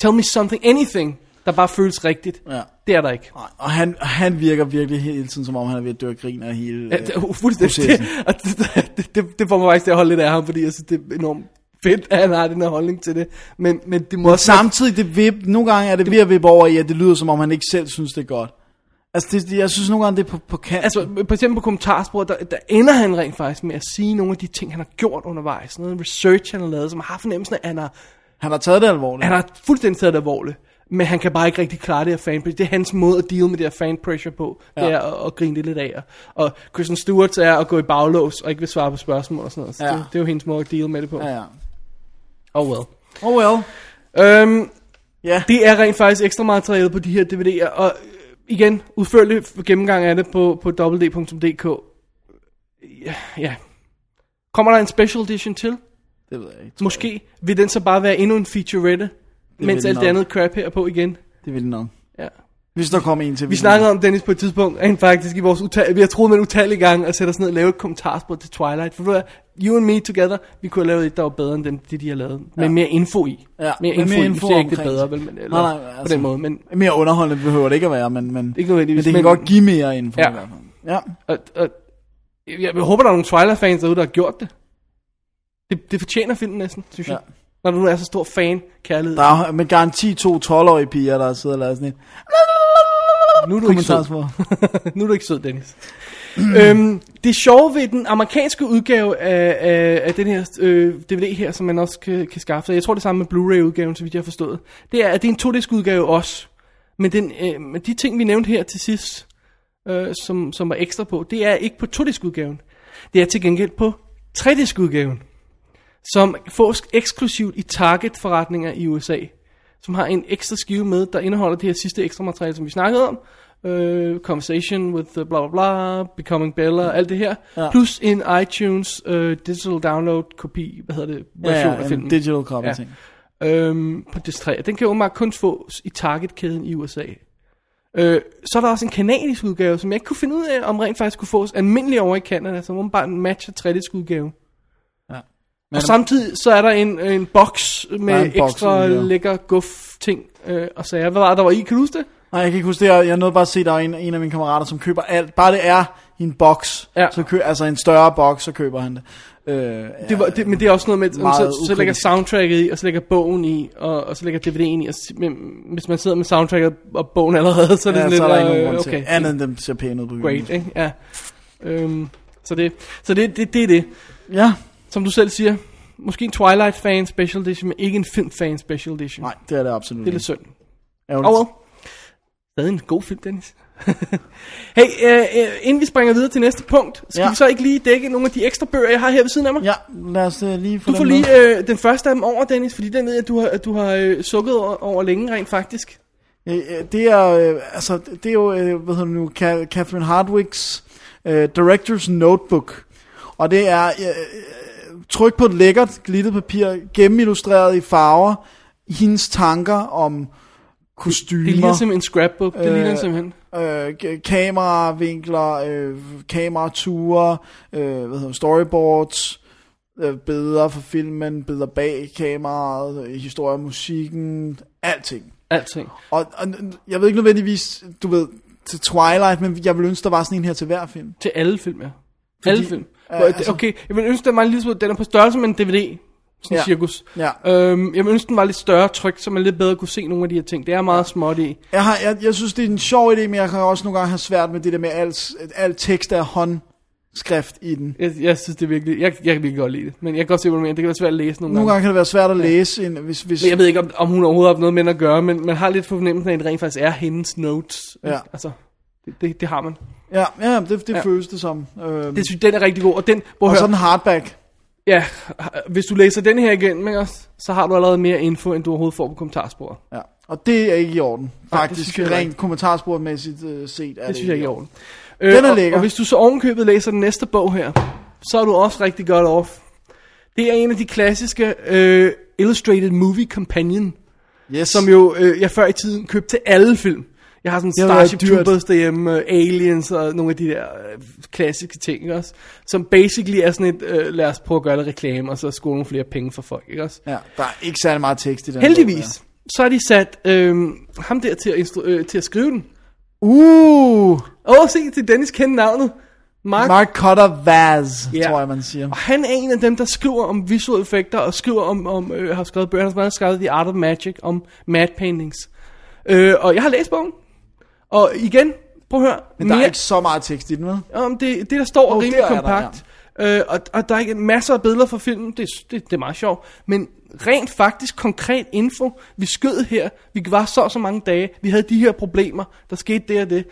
Tell me something, anything, der bare føles rigtigt. Ja. Det er der ikke. Og han, han virker virkelig hele tiden, som om han er ved at dø af grin af hele Ja, det, processen. det, det, det, det, det får mig faktisk til at holde lidt af ham, fordi jeg synes, det er enormt fedt, at han har den her holdning til det. Men, men det må også... samtidig, det vip, nogle gange er det ved at vippe over i, at det lyder som om han ikke selv synes, det er godt. Altså, det, det- jeg synes nogle gange, det er på, på kant. Altså, for eksempel på kommentarsporet, der, der ender han rent faktisk med at sige nogle af de ting, han har gjort undervejs. Noget research, han har lavet, som har fornemmelsen af, at han har han har taget det alvorligt. Han har fuldstændig taget det alvorligt. Men han kan bare ikke rigtig klare det her fan pressure. Det er hans måde at deal med det her fan pressure på. Det Ja. er at, at grine det lidt af. Og Kristen Stewart er at gå i baglås og ikke vil svare på spørgsmål og sådan noget. Så Ja. det, det, er jo hendes måde at deal med det på. Ja, ja. Oh well. Oh well. Øhm, Ja. det er rent faktisk ekstra materiale på de her DVD'er. Og øh, igen, udførlig gennemgang af det på, på www.dk. Ja, ja. Kommer der en special edition til? Det ved jeg ikke. Måske vil den så bare være endnu en featurette, mens den alt det andet crap her er på igen. Det vil det nok. Ja. Hvis der kommer en til. Vi snakkede om Dennis på et tidspunkt, rent faktisk i vores utal, vi har troet med en utallig gang at sætte os ned og lave et kommentarspor til Twilight. For du you and me together, vi kunne have lavet et, der var bedre end dem, det de har lavet. Med Ja. mere info i. Ja, mere info, mere i. info Nu siger jeg ikke det bedre, det. vel, men, eller, Nej, nej, på altså- den måde. Men, Mere underholdende behøver det ikke at være, men, men, Ikke men det kan men- godt give mere info Ja. i hvert fald. Ja. og, og, jeg, jeg håber, der er nogle Twilight-fans derude, der har gjort det. Det, det fortjener filmen næsten, synes jeg. Ja. Når du nu er så stor fan, kærlighed. Der er med garanti to 12-årige piger, der sidder og laver sådan et Nu er du ikke sød. nu er du ikke sød, Dennis. øhm, det sjove ved den amerikanske udgave af, af, af den her øh, DVD her, som man også kan, kan skaffe sig, jeg tror det samme med Blu-ray-udgaven, så vidt jeg har forstået, det er, at det er en to udgave også. Men den, øh, men de ting, vi nævnte her til sidst, øh, som, som var ekstra på, det er ikke på to udgaven. Det er til gengæld på 3 udgaven som fås eksklusivt i Target-forretninger i USA som har en ekstra skive med, der indeholder det her sidste ekstra materiale, som vi snakkede om. Uh, conversation with uh, bla bla bla, Becoming Bella, alt det her. Ja. Plus en iTunes uh, digital download kopi, hvad hedder det, Ja, version ja, af en filmen. digital copy Ja. ting. Øhm, på Disc 3. Den kan åbenbart kun fås i Target-kæden i USA. Øh, så er der også en kanadisk udgave, som jeg ikke kunne finde ud af, om rent faktisk kunne fås almindelig over i Canada, som åbenbart matcher 3 udgave. Ja. Og samtidig så er der en, en boks med en ekstra udgave. lækker guf ting øh, og sager. Hvad var der, der var i? Kan du huske det? Nej, jeg kan ikke huske det. Jeg, jeg nåede bare at se, at der er en, en af mine kammerater, som køber alt. Bare det er i en boks. Ja. Så kø, altså en større boks, så køber han det. Øh, Det var, det, men det er også noget med, Meget så, så lægger soundtracket i, og så lægger bogen i, og, og så lægger DVD'en i. Og, men, hvis man sidder med soundtracket og bogen allerede, så er det ja, lidt... så er der ikke nogen øh, okay, til. Andet end dem ser pæne ud på great, ikke? Ja. Øhm, så det, så det, det, det er det. Ja, Som du selv siger, måske en Twilight-fan special edition, men ikke en film-fan special edition. nej, det er det absolut Det er lidt synd. Ærgerligt. Oh well. Stadig en god film, Dennis. hey, øh, øh, inden vi springer videre til næste punkt, skal Ja. vi så ikke lige dække nogle af de ekstra bøger, jeg har her ved siden af mig? Ja, lad os uh, lige få Du får dem med. lige øh, den første af dem over, Dennis, fordi den ved jeg, at du har, at du har øh, sukket over, over længe rent faktisk. Øh, øh, Det er, øh, altså, det er jo, øh, hvad hedder nu, Ca- Catherine Hardwicks øh, Director's Notebook. Og det er øh, øh, tryk på et lækkert glittet papir, gennemillustreret i farver, hendes tanker om kostymer. Det ligner simpelthen en scrapbook, det Øh, ligner simpelthen. øh, kameravinkler, øh, kamerature, øh, hvad hedder storyboards, øh, bedre for filmen, bedre bag kameraet, øh, historie, musikken, alting. Alting. Og, og jeg ved ikke nødvendigvis, du ved, til Twilight, men jeg vil ønske, der var sådan en her til hver film. Til alle film, ja. alle film. Hvor- altså- okay, jeg vil ønske, den var en lille smule, den er på størrelse med en DVD. Sådan Ja. cirkus. Ja. Øhm, jeg vil ønske, den var lidt større tryk, så man lidt bedre kunne se nogle af de her ting. Det er meget småt i. Jeg, har, jeg, jeg synes, det er en sjov idé, men jeg kan også nogle gange have svært med det der med, at alt, alt tekst er håndskrift i den. Jeg, jeg synes, det er virkelig... Jeg, jeg kan virkelig godt lide det. Men jeg kan godt se, hvad du mener. Det kan være svært at læse nogle, Nogle gange kan det være svært at læse, en, hvis, hvis Men jeg ved ikke, om, om hun overhovedet har noget med at gøre, men man har lidt fornemmelsen af, at det rent faktisk er hendes notes. Ja. Altså, det, det, det har man. Ja, ja det, det Ja. ja. føles det som. Øhm, Det synes den er rigtig god. Og den, prøv og så den hardback. Ja, hvis du læser den her igen, ikke så har du allerede mere info, end du overhovedet får på kommentarsporet. Ja. Og det er ikke i orden. Nej, det Faktisk, jeg rent kommentarspormæssigt øh, set er Det synes jeg ikke er i orden. Den er Øh, og, lækker. og hvis du så ovenkøbet læser den næste bog her, så er du også rigtig godt off. Det er en af de klassiske øh, Illustrated Movie Companion, Yes. som jo øh, jeg før i tiden købte til alle film. Jeg har sådan Starship dyrt. Troopers derhjemme, øh, Aliens og nogle af de der øh, klassiske ting, også? Som basically er sådan et, øh, lad os prøve at gøre det reklame, og så score nogle flere penge for folk, ikke også? Ja, der er ikke særlig meget tekst i den. Heldigvis, så har de sat øh, ham der til at, øh, til at skrive den. ja. Uh, Og se til Dennis kende navnet. Mark Mark Cutter Vaz, Ja. tror jeg, man siger. Og han er en af dem, der skriver om visuelle effekter, og skriver om, om øh, har skrevet bøger, han har skrevet The Art of Magic, om mad paintings. Øh, og jeg har læst bogen. Og igen, prøv at høre. Men der er ikke så meget tekst i den, vel? om det, det, der står, er Oh, rimelig der er der, kompakt. Øh, og, og der er ikke masser af billeder fra filmen, det, det, det er meget sjovt. Men rent faktisk konkret info, vi skød her, vi var så så mange dage, vi havde de her problemer, der skete det og det.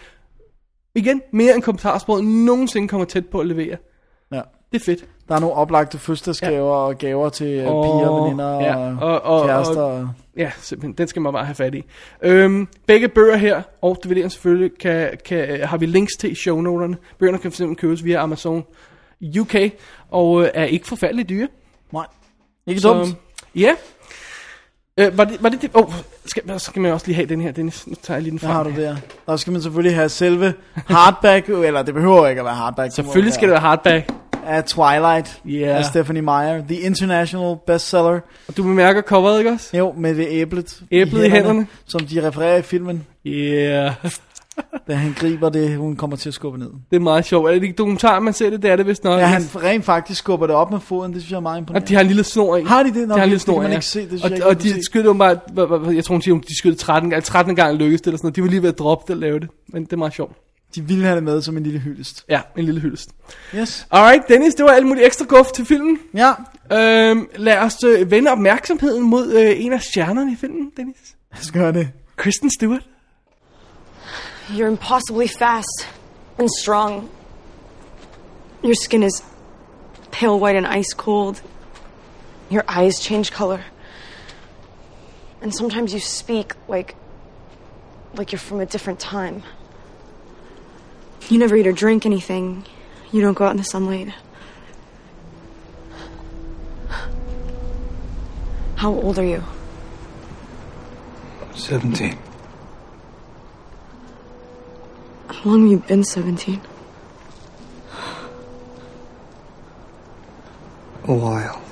Igen, mere end kommentarsproget nogensinde kommer tæt på at levere. Ja. Det er fedt. Der er nogle oplagte fødselsdagsgaver og gaver til øh, Åh, piger, veninder ja, og, og- og- kærester. og- Og, Ja, simpelthen. Den skal man bare have fat i. Øhm, begge bøger her, og DVD'en selvfølgelig, kan, kan, har vi links til i shownoterne. Bøgerne kan fx købes via Amazon UK, og øh, er ikke forfærdeligt dyre. nej, ikke dumt. Ja. Øh, var det, var det det? Oh, skal, så skal man også lige have den her, Dennis. Nu tager jeg lige den frem. har du der? Der skal man selvfølgelig have selve hardback, eller det behøver ikke at være hardback. Selvfølgelig skal det være hardback. Af Twilight Ja. af Stephanie Meyer. The International Bestseller. Og du bemærker coveret, ikke også? Jo, med det æblet, Æblet i hænderne. Som de refererer i filmen, Yeah. da han griber det, hun kommer til at skubbe ned. Det er meget sjovt. Er det ikke dokumentar, man ser det? Det er det vist nok. Ja, han rent faktisk skubber det op med foden, det synes jeg er meget Og imponerende. de har en lille snor i. Har de det? Nå, de har en lille det- det snor, kan man ikke se, det synes og, jeg ikke, og de skød jo bare, jeg tror hun siger, de skød 13, altså 13 gange lykkedes det, eller sådan noget. De var lige ved at droppe det og lave det. Men det er meget sjovt. De ville have det med som en lille hyldest. Ja, en lille hyldest. Yes. Alright, Dennis, det var alt muligt ekstra guf til filmen. Ja, Øhm, lad os øh, vende opmærksomheden mod øh, en af stjernerne i filmen, Dennis. lad os gøre det. Kristen Stewart. You're impossibly fast and strong. Your skin is pale white and ice cold. Your eyes change color. And sometimes you speak like like you're from a different time. You never eat or drink anything. You don't go out in the sunlight. How old are you? 17. How long have you been 17? A while.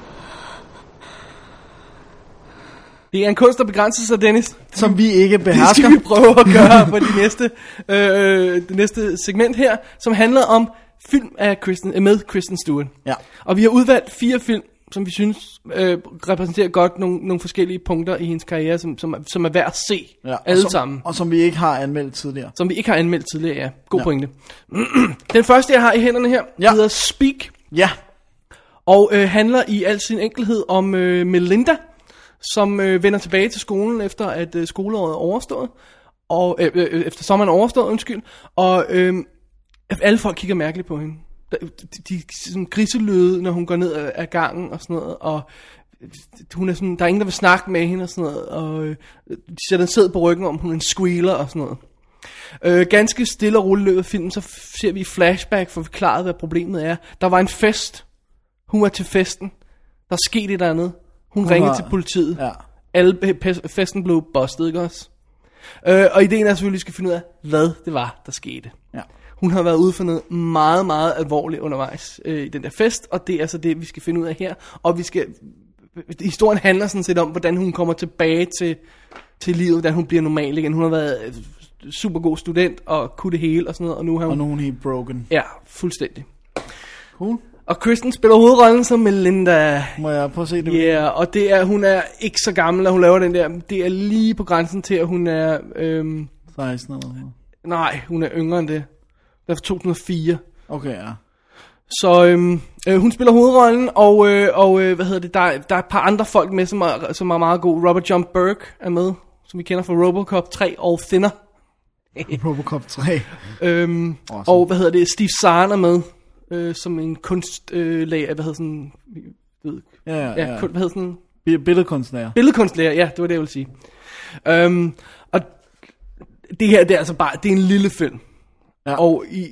Det en kunst, der begrænser Dennis. Som vi ikke Det behersker. skal vi prøve at gøre på det næste, øh, det næste segment her, som handler om film af Kristen, øh, med Kristen Stewart. Ja. Og vi har udvalgt fire film, som vi synes øh, repræsenterer godt nogle, nogle forskellige punkter i hendes karriere, som, som, er- som er værd at se. Ja, alle som, sammen. Og som vi ikke har anmeldt tidligere. Som vi ikke har anmeldt tidligere, ja. God Ja. pointe. Den første, jeg har i hænderne her, ja. hedder Speak, Ja, og øh, handler i al sin enkelhed om øh, Melinda, som øh, vender tilbage til skolen efter at øh, skoleåret er overstået. Og, øh, øh, øh efter sommeren er overstået, undskyld. Og øh, alle folk kigger mærkeligt på hende. De, de, de sådan griselyde, når hun går ned ad, gangen og sådan noget. Og øh, hun er sådan, der er ingen, der vil snakke med hende og sådan noget. Og øh, de sætter en sæd på ryggen om, hun er en squealer og sådan noget. Øh, ganske stille og roligt løbet af filmen, så ser vi flashback for forklaret, hvad problemet er. Der var en fest. Hun var til festen. Der skete et eller andet. Hun, hun ringede var- til politiet. ja. Alle festen blev bustet, ikke også? Øh, og ideen er selvfølgelig, at vi skal finde ud af, hvad det var, der skete. ja. Hun har været ude for noget meget, meget alvorligt undervejs øh, i den der fest, og det er altså det, vi skal finde ud af her. Og vi skal... Historien handler sådan set om, hvordan hun kommer tilbage til, til livet, hvordan hun bliver normal igen. Hun har været øh, super god student og kunne det hele og sådan noget, og nu har hun... Og nu er hun helt broken. Ja, fuldstændig. Cool. Og Kristen spiller hovedrollen som Melinda. Må jeg prøve at se det? Ja, yeah, og det er, hun er ikke så gammel, at hun laver den der. Det er lige på grænsen til, at hun er... Øhm, 16 eller noget. nej, hun er yngre end det. Det er fra 2004. Okay, ja. Så øhm, øh, hun spiller hovedrollen, og, øh, og øh, hvad hedder det, der, er- der er et par andre folk med, som er, som er meget gode. Robert John Burke er med, som vi kender fra Robocop 3 og Thinner. Robocop 3. Øhm, Awesome. Og hvad hedder det, Steve Zahn er med, øh, som en kunstlærer, øh, hvad hedder sådan, ved, Ja, ja, ja, ja. kun, hvad hedder sådan, Bi- Billedkunstner. Billedkunstlærer, ja, det var det, jeg ville sige. Øhm, og det her, det er altså bare, det er en lille film. Ja. Og i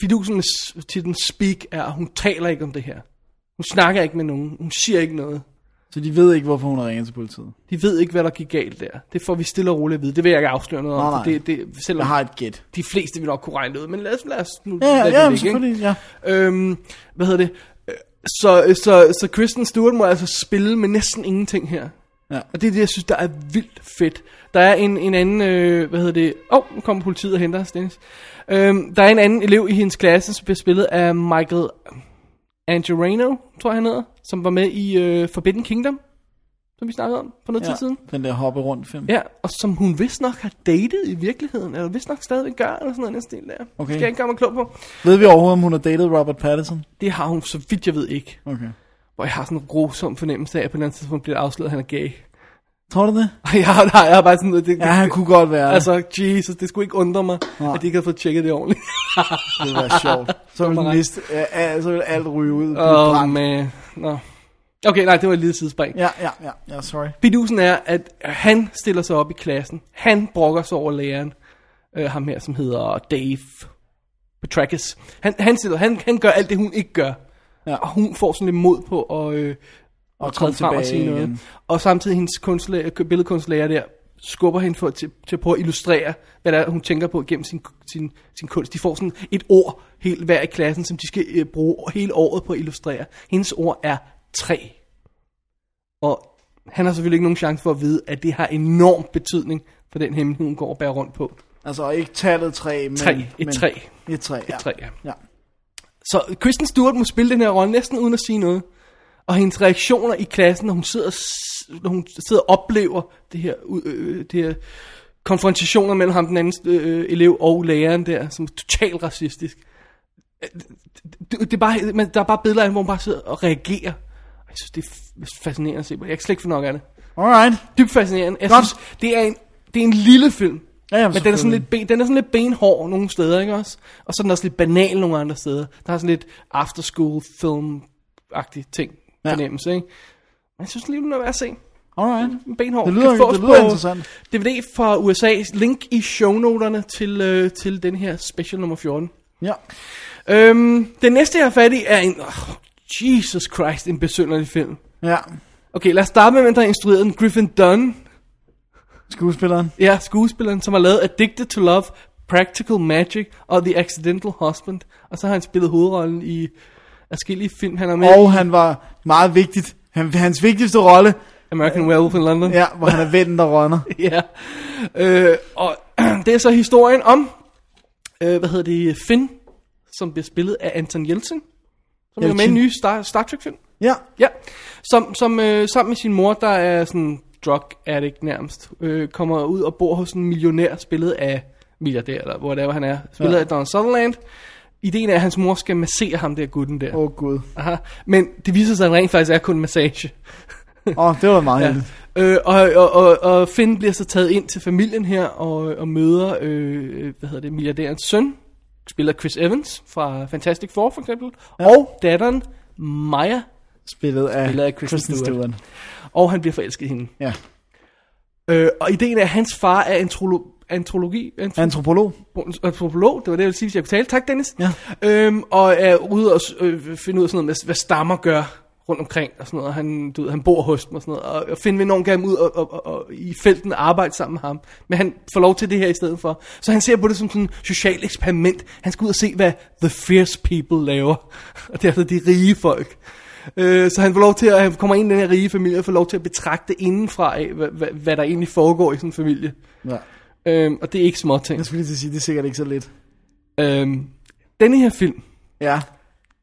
fidusen med den speak er, at hun taler ikke om det her. Hun snakker ikke med nogen. Hun siger ikke noget. Så de ved ikke, hvorfor hun har ringet til politiet. De ved ikke, hvad der gik galt der. Det får vi stille og roligt at vide. Det vil jeg ikke afsløre noget om. Nej. Det, det, selvom Jeg har et gæt. de fleste vil nok kunne regne det ud. Men lad os, lad os nu Ja, lade ja, det selvfølgelig, ja. Øhm, hvad hedder det? Øh, Så, så, så Kristen Stewart må altså spille med næsten ingenting her. Ja. Og det er det, jeg synes, der er vildt fedt. Der er en, en anden, øh, hvad hedder det? Åh, oh, nu kommer politiet og henter os, Dennis. Øhm, der er en anden elev i hendes klasse, som bliver spillet af Michael Angelino, tror jeg han hedder, som var med i øh, Forbidden Kingdom, som vi snakkede om for noget tid siden. den der hoppe rundt film. Ja, og som hun vist nok har datet i virkeligheden, eller vist nok stadigvæk gør, eller sådan noget den stil der. Okay. Skal jeg ikke gøre mig klog på. Ved vi overhovedet, om hun har datet Robert Pattinson? Det har hun, så vidt jeg ved ikke. Okay. Hvor jeg har sådan en grusom fornemmelse af, at på den anden tidspunkt bliver afsløret, at han er gay. Tror du det? Har, nej, jeg har bare sådan, det, Ja, han kunne godt være. Altså, Jesus, det skulle ikke undre mig, Nej. at de ikke havde fået tjekket det ordentligt. det var sjovt. Så ville, miste, ja, ja, så ville alt ryge ud. Åh, Oh, man. Nå. Okay, nej, det var et lille sidespring. ja, ja, ja, ja, sorry. Fidusen er, at han stiller sig op i klassen. Han brokker sig over læreren. Øh, ham her, som hedder Dave Petrakis. Han, han, stiller, han, han gør alt det, hun ikke gør. Ja. Og hun får sådan lidt mod på at, øh, Og at træde frem og sige noget. igen. Og samtidig hendes kunstlærer, billedkunstlærer der skubber hende for, til, til på at illustrere, hvad det er, hun tænker på gennem sin, sin, sin kunst. De får sådan et ord helt hver i klassen, som de skal øh, bruge hele året på at illustrere. Hendes ord er træ. Og han har selvfølgelig ikke nogen chance for at vide, at det har enorm betydning for den hemmelighed, hun går og bærer rundt på. Altså ikke tallet 3, men... Træ. Et men, træ. Et træ, ja. Et træ, ja. ja. Så Kristen Stewart må spille den her rolle næsten uden at sige noget. Og hendes reaktioner i klassen, når hun sidder, når hun sidder og oplever det her, ud- øh, det her konfrontationer mellem ham, den anden øh, elev og læreren der, som er totalt racistisk. Øh, Det, det er bare, men der er bare billeder af hende, hvor hun bare sidder og reagerer. Jeg synes, det er fascinerende at se på. Jeg kan slet ikke få nok af det. Alright. Dybt fascinerende. Jeg Godt. synes, det er en, det er en lille film. Ja, ja, men den er, sådan lidt ben, den er sådan lidt benhård nogle steder, ikke også? Og så er den også lidt banal nogle andre steder. Der er sådan lidt after school film-agtig ting, Ja. fornemmelse, ikke? Men jeg synes lige, den er værd at se. Alright. En benhård. Det lyder- Kan fås det lyder på interessant. DVD fra USA. Link i shownoterne til, øh, til den her special nummer 14. Ja. Øhm, den næste, jeg har fat i, er en... Oh, Jesus Christ, en besynderlig film. Ja. Okay, lad os starte med, hvem der har instrueret den. Griffin Dunn, Skuespilleren. Ja, skuespilleren, som har lavet Addicted to Love, Practical Magic og The Accidental Husband. Og så har han spillet hovedrollen i forskellige film. Han er med Og i han var meget vigtigt. Han, hans vigtigste rolle, American Werewolf in London. ja, hvor han er vennen, der rådner. ja. Øh, og det er så historien om, øh, hvad hedder det, Finn, som bliver spillet af Anton Jeltsin. Som er med i en ny Star, Star Trek film. Ja. Ja, som, som øh, sammen med sin mor, der er sådan drug addict nærmest, øh, kommer ud og bor hos en millionær, spillet af milliardær, eller whatever han er, spillet ja. af Donald Sutherland. Ideen er, at hans mor skal massere ham der gutten der. Åh, oh, Gud. Aha. Men det viser sig, at han rent faktisk er kun en massage. Åh, oh, det var meget ja. Øh, og, og, og, og Finn bliver så taget ind til familien her og, og møder, øh, hvad hedder det, milliardærens søn, spiller Chris Evans fra Fantastic Four for eksempel, ja. og datteren Maya, Spillet af, Spillet af Kristen Kristen Stewart. Stewart. og han bliver forelsket i hende. Ja. Øh, og ideen er, at hans far er antrolo- antropologi, antro- Antropolog. antropolog, det var det, jeg ville sige, hvis jeg kunne tale. Tak, Dennis. Ja. Øhm, og er ude og øh, finde ud af sådan noget, med, hvad stammer gør rundt omkring og sådan noget. Han, du ved, han bor hos dem og sådan noget. Og, og Finn vil enormt gerne ud og, og, og, og, i felten arbejde sammen med ham. Men han får lov til det her i stedet for. Så han ser på det som sådan et socialt eksperiment. Han skal ud og se, hvad the fierce people laver. Og det er altså de rige folk. Øh, så han får lov til at, han kommer ind i den her rige familie og får lov til at betragte indenfra af, hvad, hvad, hvad der egentlig foregår i sådan en familie. Ja. Øhm, og det er ikke små ting. Jeg skulle lige til at sige, det er sikkert ikke så lidt. Øhm, denne her film Ja.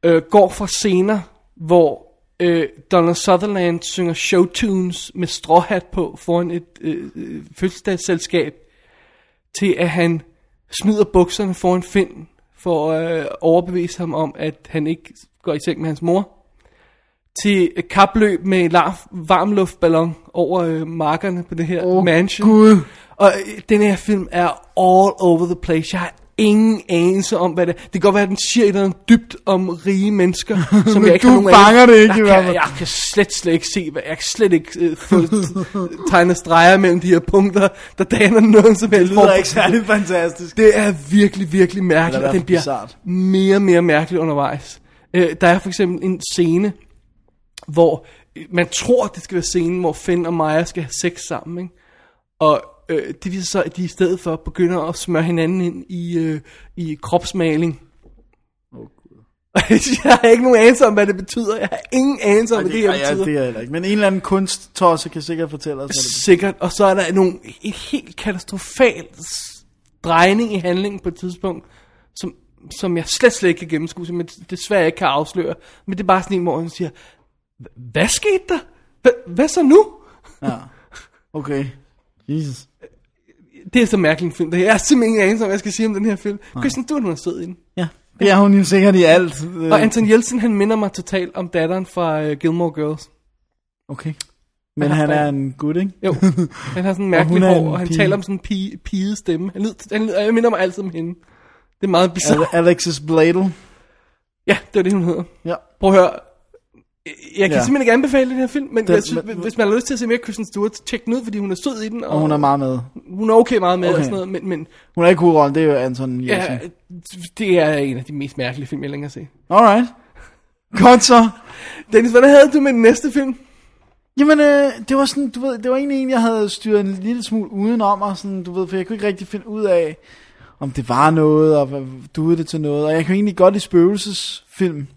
øh, går fra scener, hvor øh, Donald Sutherland synger showtunes med stråhat på foran et øh, øh, fødselsdagsselskab, til at han smider bukserne foran Finn for at øh, overbevise ham om, at han ikke går i seng med hans mor. Til et kapløb med en varmluftballon over øh, markerne på det her Åh, mansion. Gud. Og øh, den her film er all over the place. Jeg har ingen anelse om, hvad det er. Det kan godt være, at den siger et eller andet dybt om rige mennesker, som jeg ikke du har nogen fanger anelse- det ikke, i jeg hvert kan, fald. jeg kan slet, slet ikke se, hvad, jeg kan slet ikke øh, få tegnet streger mellem de her punkter, der danner noget som helst. Det lyder ikke særlig fantastisk. det er virkelig, virkelig mærkeligt, i og hvert den bliver bizart. mere og mere mærkelig undervejs. Øh, der er for eksempel en scene, hvor øh, man tror, det skal være scenen, hvor Finn og Maja skal have sex sammen, ikke? Og øh, det viser sig, at de i stedet for begynder at smøre hinanden ind i, øh, i kropsmaling. jeg har ikke nogen anelse om, hvad det betyder. Jeg har ingen anelse om, hvad det her Ej, ja, betyder. det er heller ikke. Men en eller anden kunsttosse kan sikkert fortælle os, det Sikkert. Og så er der nogle, et helt katastrofal drejning i handlingen på et tidspunkt, som, som jeg slet, slet ikke kan gennemskue, som jeg desværre ikke kan afsløre. Men det er bare sådan en, hvor han siger, "Hva- hvad skete der? Hvad, hvad så nu? Ja. Okay. Jesus. Det er så mærkeligt en film. Jeg har simpelthen ingen anelse om, hvad jeg skal sige om den her film. Kristen, du er nu sød i den. Ja. Det er hun jo sikkert i alt. øh, Og Anton Jensen, han minder mig totalt om datteren fra uh, Gilmore Girls. Okay. Men Han han er en gut, ikke? Jo, han har sådan en Og hun mærkelig er en hår, og han pige. taler om sådan en pige, pige stemme. Han, lyder, han, lyder, jeg minder mig altid om hende. Det er meget bizarre. Ale- Alexis Bladel. Ja, det er det, hun hedder. Ja. Prøv at høre. Jeg kan Ja. simpelthen ikke anbefale den her film, men Den- jeg synes, men- hvis man har lyst til at se mere Kristen Stewart, tjek den ud, fordi hun er sød i den. Og, Og hun er meget med. hun er okay meget med Okay. og sådan noget, men, men Hun er ikke hovedrollen, det er jo Anton Jensen. ja, det er en af de mest mærkelige film, jeg længere har set. Alright. Godt så. Dennis, hvad havde du med den næste film? Jamen, øh, det var sådan, du ved, det var egentlig en, jeg havde styret en lille smule udenom, og sådan, du ved, for jeg kunne ikke rigtig finde ud af, om det var noget, og duede det til noget, og jeg kan egentlig godt lide spøgelsesfilm.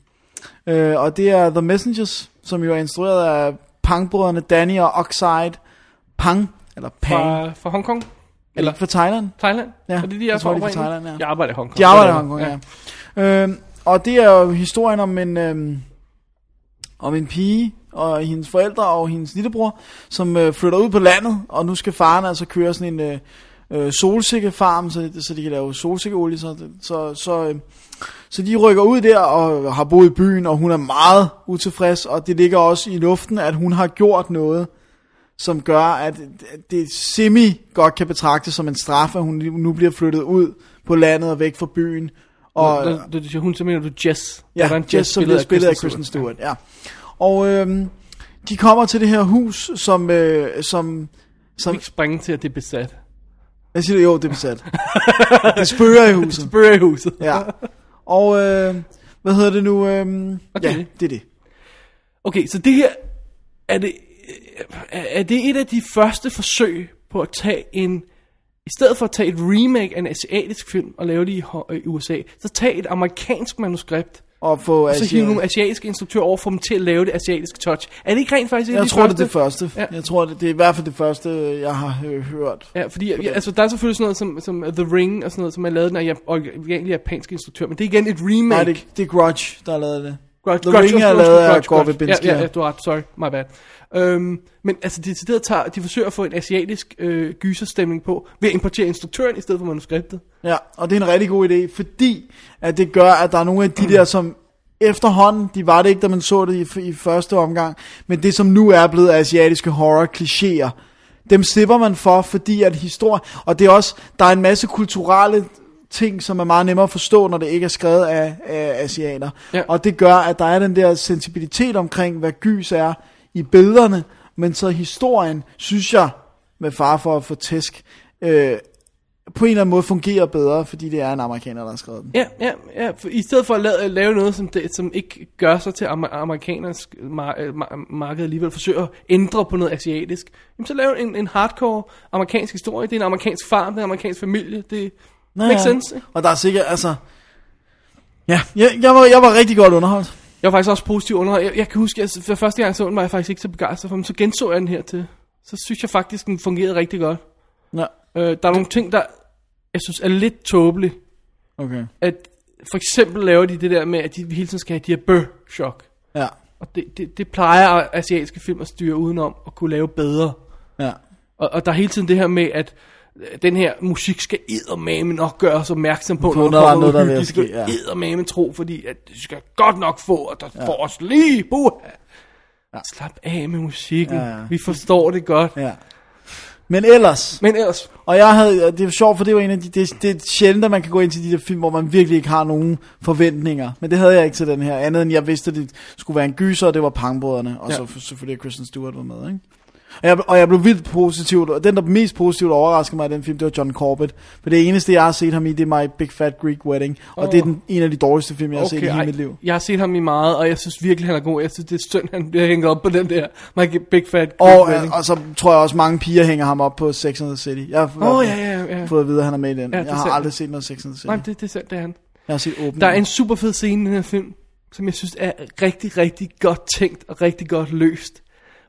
Øh, og det er The Messengers, som jo er instrueret af Pang-brødrene Danny og Oxide Pang, eller Pang, Fra, fra Hongkong? eller fra Thailand. Thailand? Ja, er det de, jeg, jeg tror, de er fra? Thailand, ja. Jeg arbejder i Hongkong. De arbejder i Hongkong, ja. ja. Øhm, og det er jo historien om en, øhm, om en pige og hendes forældre og hendes lillebror, som øh, flytter ud på landet, og nu skal faren altså køre sådan en øh, øh, solsikkefarm, så, så de kan lave solsikkeolie. Så, så, så, øh, så de rykker ud der og har boet i byen, og hun er meget utilfreds, og det ligger også i luften, at hun har gjort noget, som gør, at det semi godt kan betragtes som en straf, at hun nu bliver flyttet ud på landet og væk fra byen. Og, Og, du, du, hun mener du Jess. Ja, Der er en Jess, som bliver spillet af Kristen Stewart. Ja. Og øhm, de kommer til det her hus, som... Øh, som Som ikke springe til, at det er besat. hvad siger? Jo, det er besat. det spørger i huset. Spørger i huset. Ja. Og øh, hvad hedder det nu? Det er ja, det. er det. Okay, så det her, er det, er er det et af de første forsøg på at tage en, i stedet for at tage et remake af en asiatisk film og lave det i, i USA, så tag et amerikansk manuskript, Og få og så hive Asia- nogle asiatiske instruktører over for dem til at lave det asiatiske touch. Er det ikke rent faktisk Jeg de tror, det er første? det første. Ja. Jeg tror, det, det er i hvert fald det første, jeg har øh, hørt. Ja, fordi ja, altså, der er selvfølgelig sådan noget som, som The Ring og sådan noget, som er lavet af en original japansk instruktør, men det er igen et remake. Nej, det, det er Grudge, der har lavet det. Grudge, The Grudge, Ring er lavet af Gore. Verbinski, ja, ja. ja, du har ret, sorry, my bad. Øhm, men altså, de, tager, de forsøger at få en asiatisk øh, gyserstemning på, ved at importere instruktøren i stedet for manuskriptet. Ja, og det er en rigtig god idé, fordi at det gør, at der er nogle af de der, som efterhånden, de var det ikke, da man så det i, i første omgang, men det som nu er blevet asiatiske horror-klichéer, dem slipper man for, fordi at historie, og det er også, der er en masse kulturelle ting, som er meget nemmere at forstå, når det ikke er skrevet af, af asiater. Ja. Og det gør, at der er den der sensibilitet omkring, hvad gys er i billederne, men så historien, synes jeg, med far for at få tæsk, øh, på en eller anden måde fungerer bedre, fordi det er en amerikaner, der har skrevet den. Ja, ja, ja. For I stedet for at lave, lave noget, som, det, som ikke gør sig til amer, amerikaners mar, øh, mar, marked alligevel, forsøger at ændre på noget asiatisk, jamen, så lave en, en hardcore amerikansk historie. Det er en amerikansk farm, det er en amerikansk familie. Det Nå, makes sense. ikke? Og der er sikkert, altså... Ja, jeg, jeg, var, jeg var rigtig godt underholdt. Jeg var faktisk også positiv under. Jeg, jeg kan huske, at for første gang så den, var jeg faktisk ikke så begejstret for den. Så genså jeg den her til. Så synes jeg faktisk, den fungerede rigtig godt. Ja, Øh, der er nogle ting, der jeg synes er lidt tåbelige. okay. At for eksempel laver de det der med, at de hele tiden skal have de her bøh-chok. Ja, Og det, det, det plejer asiatiske film at styre udenom at kunne lave bedre. ja. Og, og der er hele tiden det her med, at den her musik skal eddermame nok gøre os opmærksom på, når der er noget, der er at skal ske, ja. eddermame tro, fordi at de skal godt nok få, og der ja. får os lige, buha. Ja. Slap af med musikken. Ja, ja. Vi forstår det godt. ja. Men ellers, Men ellers, og jeg havde, det er sjovt, for det var en af de, det, det er sjældent, at man kan gå ind til de der film, hvor man virkelig ikke har nogen forventninger. Men det havde jeg ikke til den her, andet end jeg vidste, at det skulle være en gyser, og det var pangbrødrene, og Ja. så selvfølgelig at Kristen Stewart var med, ikke? Og jeg, og jeg blev vildt positivt, og den der mest positivt overraskede mig i den film, det var John Corbett. For det eneste, jeg har set ham i, det er My Big Fat Greek Wedding. Og Åh. det er den, en af de dårligste film, jeg har set i hele mit liv. jeg har set ham i meget, og jeg synes virkelig, han er god. Jeg synes, det er synd, han bliver hængt op på den der My Big Fat Og, Greek øh, Wedding. og så tror jeg også, mange piger hænger ham op på Sex and the City. Jeg har Åh, ja, ja, ja. fået at vide, at han er med i den. Ja, jeg har sandt. aldrig set noget Sex and the City. Nej, det, det er sandt, det er han. Jeg har set åbent. Der er en super fed scene i den her film, som jeg synes er rigtig, rigtig godt tænkt og rigtig godt løst.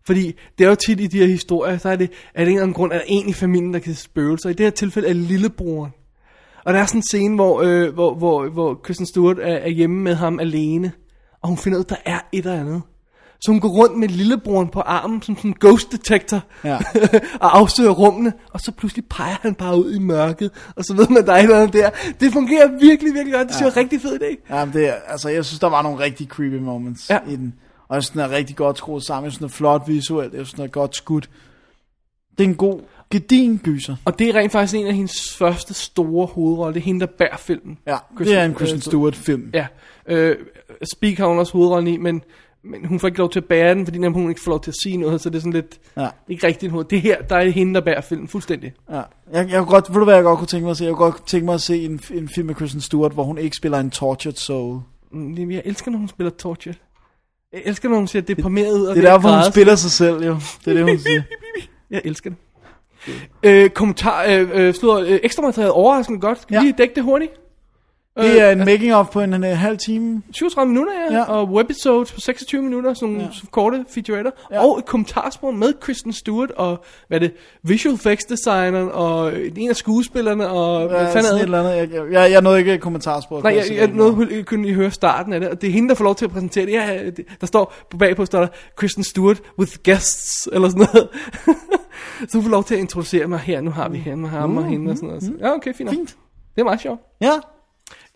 Fordi det er jo tit i de her historier, så er det af en eller anden grund, at der er en i familien, der kan spøge sig. I det her tilfælde er det lillebroren. Og der er sådan en scene, hvor, øh, hvor, hvor, hvor Kristen Stewart er, er hjemme med ham alene, og hun finder ud at der er et eller andet. Så hun går rundt med lillebroren på armen, som sådan en ghost detector, Ja. og afsøger rummene, og så pludselig peger han bare ud i mørket, og så ved man, at der er et eller andet der. Det fungerer virkelig, virkelig godt. Det synes jeg er en rigtig fed idé. Ja, men det er, altså, jeg synes, der var nogle rigtig creepy moments Ja. i den. Og jeg synes, den er rigtig godt skruet sammen. Den er flot visuelt. Synes, den er godt skudt. Det er en god, gedin gyser. Og det er rent faktisk en af hendes første store hovedroller. Det er hende, der bærer filmen. Ja, Kristen- det er en Kristen øh, Stewart film. Ja. Øh, Speak har hun også hovedrollen i, men, men hun får ikke lov til at bære den, fordi nemlig hun ikke får lov til at sige noget, så det er sådan lidt... Ja. Ikke rigtigt en hoved. Det her, der er det hende, der bærer filmen fuldstændig. Ja. Jeg, jeg godt, ved du hvad jeg godt kunne tænke mig at se? Jeg kunne godt tænke mig at se en, en film med Kristen Stewart, hvor hun ikke spiller en tortured soul. Mm, Jeg elsker, når hun spiller Torture. Jeg elsker, når hun ser deprimeret ud. Det ved er derfor, hun spiller sig selv, jo. Det er det, hun siger. Jeg elsker det. Øh, kommentar, øh, øh, slår, øh, ekstra materiale overraskende godt. Skal vi Ja. lige dække det hurtigt? Det er en making of på en, en, halv time. 37 minutter, ja, Ja. og webisodes på 26 minutter, sådan nogle Ja. korte featuretter, Ja. og et kommentarspor med Kristen Stewart, og hvad er det, visual effects designeren, og en af skuespillerne, og hvad Ja, fanden sådan et eller andet. Jeg, jeg, jeg nåede ikke et kommentarspor. Nej, jeg, jeg nåede jeg kunne lige høre starten af det, og det er hende, der får lov til at præsentere det. Ja, det der står på bagpå, står der Kristen Stewart with guests, eller sådan noget. så hun får lov til at introducere mig her, nu har vi hende, og ham og hende, og sådan noget. Ja, okay, fint. Fint. Det er meget sjovt. Ja,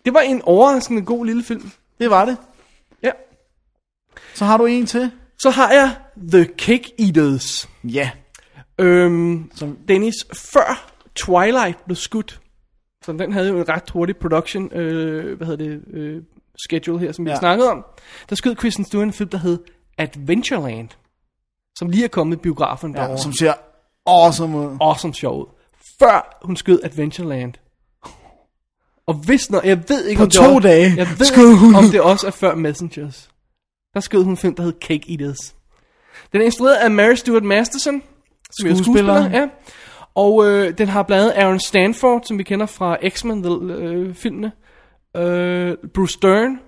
Det var en overraskende god lille film. det var det. Ja. Så har du en til? Så har jeg The Cake Eaters. Ja. Øhm, Som- Dennis, før Twilight blev skudt, så den havde jo en ret hurtig production, øh, hvad hedder det, øh, schedule her, som vi Ja. snakkede om. Der skød Kristen Stewart en film, der hed Adventureland, som lige er kommet i biografen ja derovre. som ser awesome ud. awesome sjov ud. Før hun skød Adventureland. Og hvis når, jeg ved ikke På om det to også, dage jeg ved skød hun. ikke, om det også er før Messengers. Der skød hun en film, der hed Cake Eaters. Den er instrueret af Mary Stuart Masterson, som er Skuespiller. Ja. Og øh, den har blandt andet Aaron Stanford, som vi kender fra X-Men øh, filmene. Øh, Bruce Dern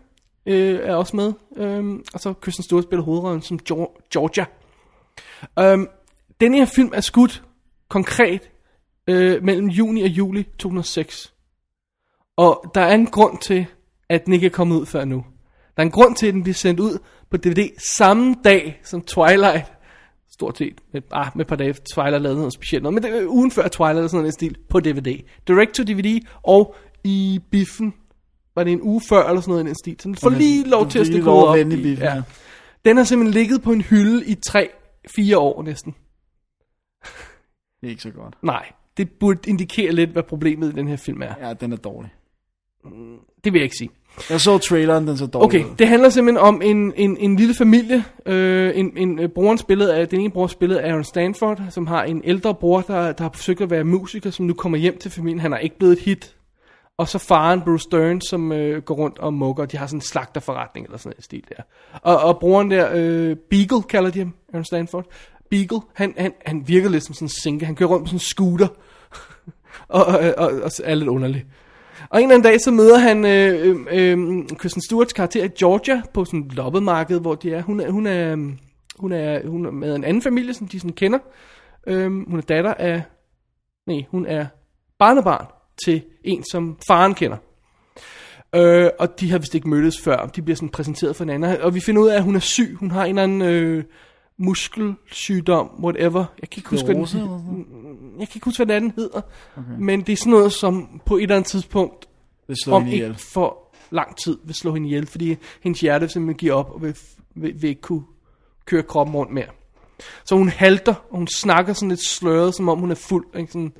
øh, er også med. Øh, og så Kristen Stewart spiller hovedrollen som Geor- Georgia. Um, den her film er skudt konkret øh, mellem juni og juli 2006. Og der er en grund til, at den ikke er kommet ud før nu. Der er en grund til, at den bliver sendt ud på DVD samme dag som Twilight. Stort set. Med, ah, med et par dage. Twilight lavede noget specielt noget. Men det, ugen før Twilight lavede sådan noget i stil på DVD. Direct to DVD og i biffen. Var det en uge før eller sådan noget i den stil. Så den får lige lov til at stikke op. i- biffen, ja. Den har simpelthen ligget på en hylde i 3-4 år næsten. Det er ikke så godt. Nej, det burde indikere lidt, hvad problemet i den her film er. Ja, den er dårlig. Det vil jeg ikke sige. Jeg så traileren, den så dårlig Okay, ud. det handler simpelthen om en, en, en lille familie. Øh, en, en øh, broren spillet af, den ene bror spillet af Aaron Stanford, som har en ældre bror, der, der har forsøgt at være musiker, som nu kommer hjem til familien. Han er ikke blevet et hit. Og så faren, Bruce Dern, som øh, går rundt og mukker. De har sådan en slagterforretning eller sådan en stil der. Og, og broren der, øh, Beagle kalder de ham, Aaron Stanford. Beagle, han, han, han virker lidt som sådan en sinke. Han kører rundt på sådan en scooter. og, og, og, og er lidt underlig. Og en eller anden dag, så møder han øh, øh, øh, Kristen Stewarts karakter i Georgia på sådan et loppemarked, hvor de er. Hun er, hun er, hun er, hun er med en anden familie, som de sådan kender. Øhm, hun er datter af, nej, hun er barnebarn til en, som faren kender. Øh, og de har vist ikke mødtes før. De bliver sådan præsenteret for hinanden. Og vi finder ud af, at hun er syg. Hun har en eller anden øh, muskelsygdom, whatever. Jeg kan ikke huske, hvad den, eller sådan jeg kan ikke huske, hvad den hedder. Okay. Men det er sådan noget, som på et eller andet tidspunkt om ikke ihjel. for lang tid vil slå hende ihjel, fordi hendes hjerte simpelthen giver op og vil, vil, vil ikke kunne køre kroppen rundt mere. Så hun halter, og hun snakker sådan lidt sløret, som om hun er fuld. Ikke? Sådan,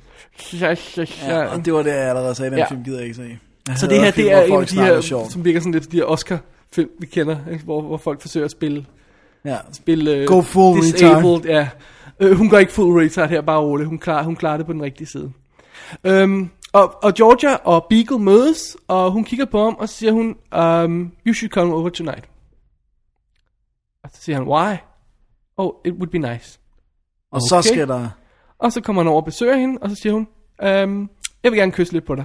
ja, ja, Ja, og det var det, jeg allerede sagde, den Ja. film gider jeg ikke se. Jeg så det her, film, det er en af de her, som virker sådan lidt de her Oscar-film, vi kender, ikke? Hvor, hvor folk forsøger at spille, Ja. spille uh, Go full disabled. Ja. Øh, hun går ikke full retard her, bare roligt. Hun klarer, hun klarer det på den rigtige side. Um, og, og Georgia og Beagle mødes, og hun kigger på ham, og så siger hun, um, you should come over tonight. Og så siger han, why? Oh, it would be nice. Og så Okay. skal der... Og så kommer han over og besøger hende, og så siger hun, øhm, jeg vil gerne kysse lidt på dig.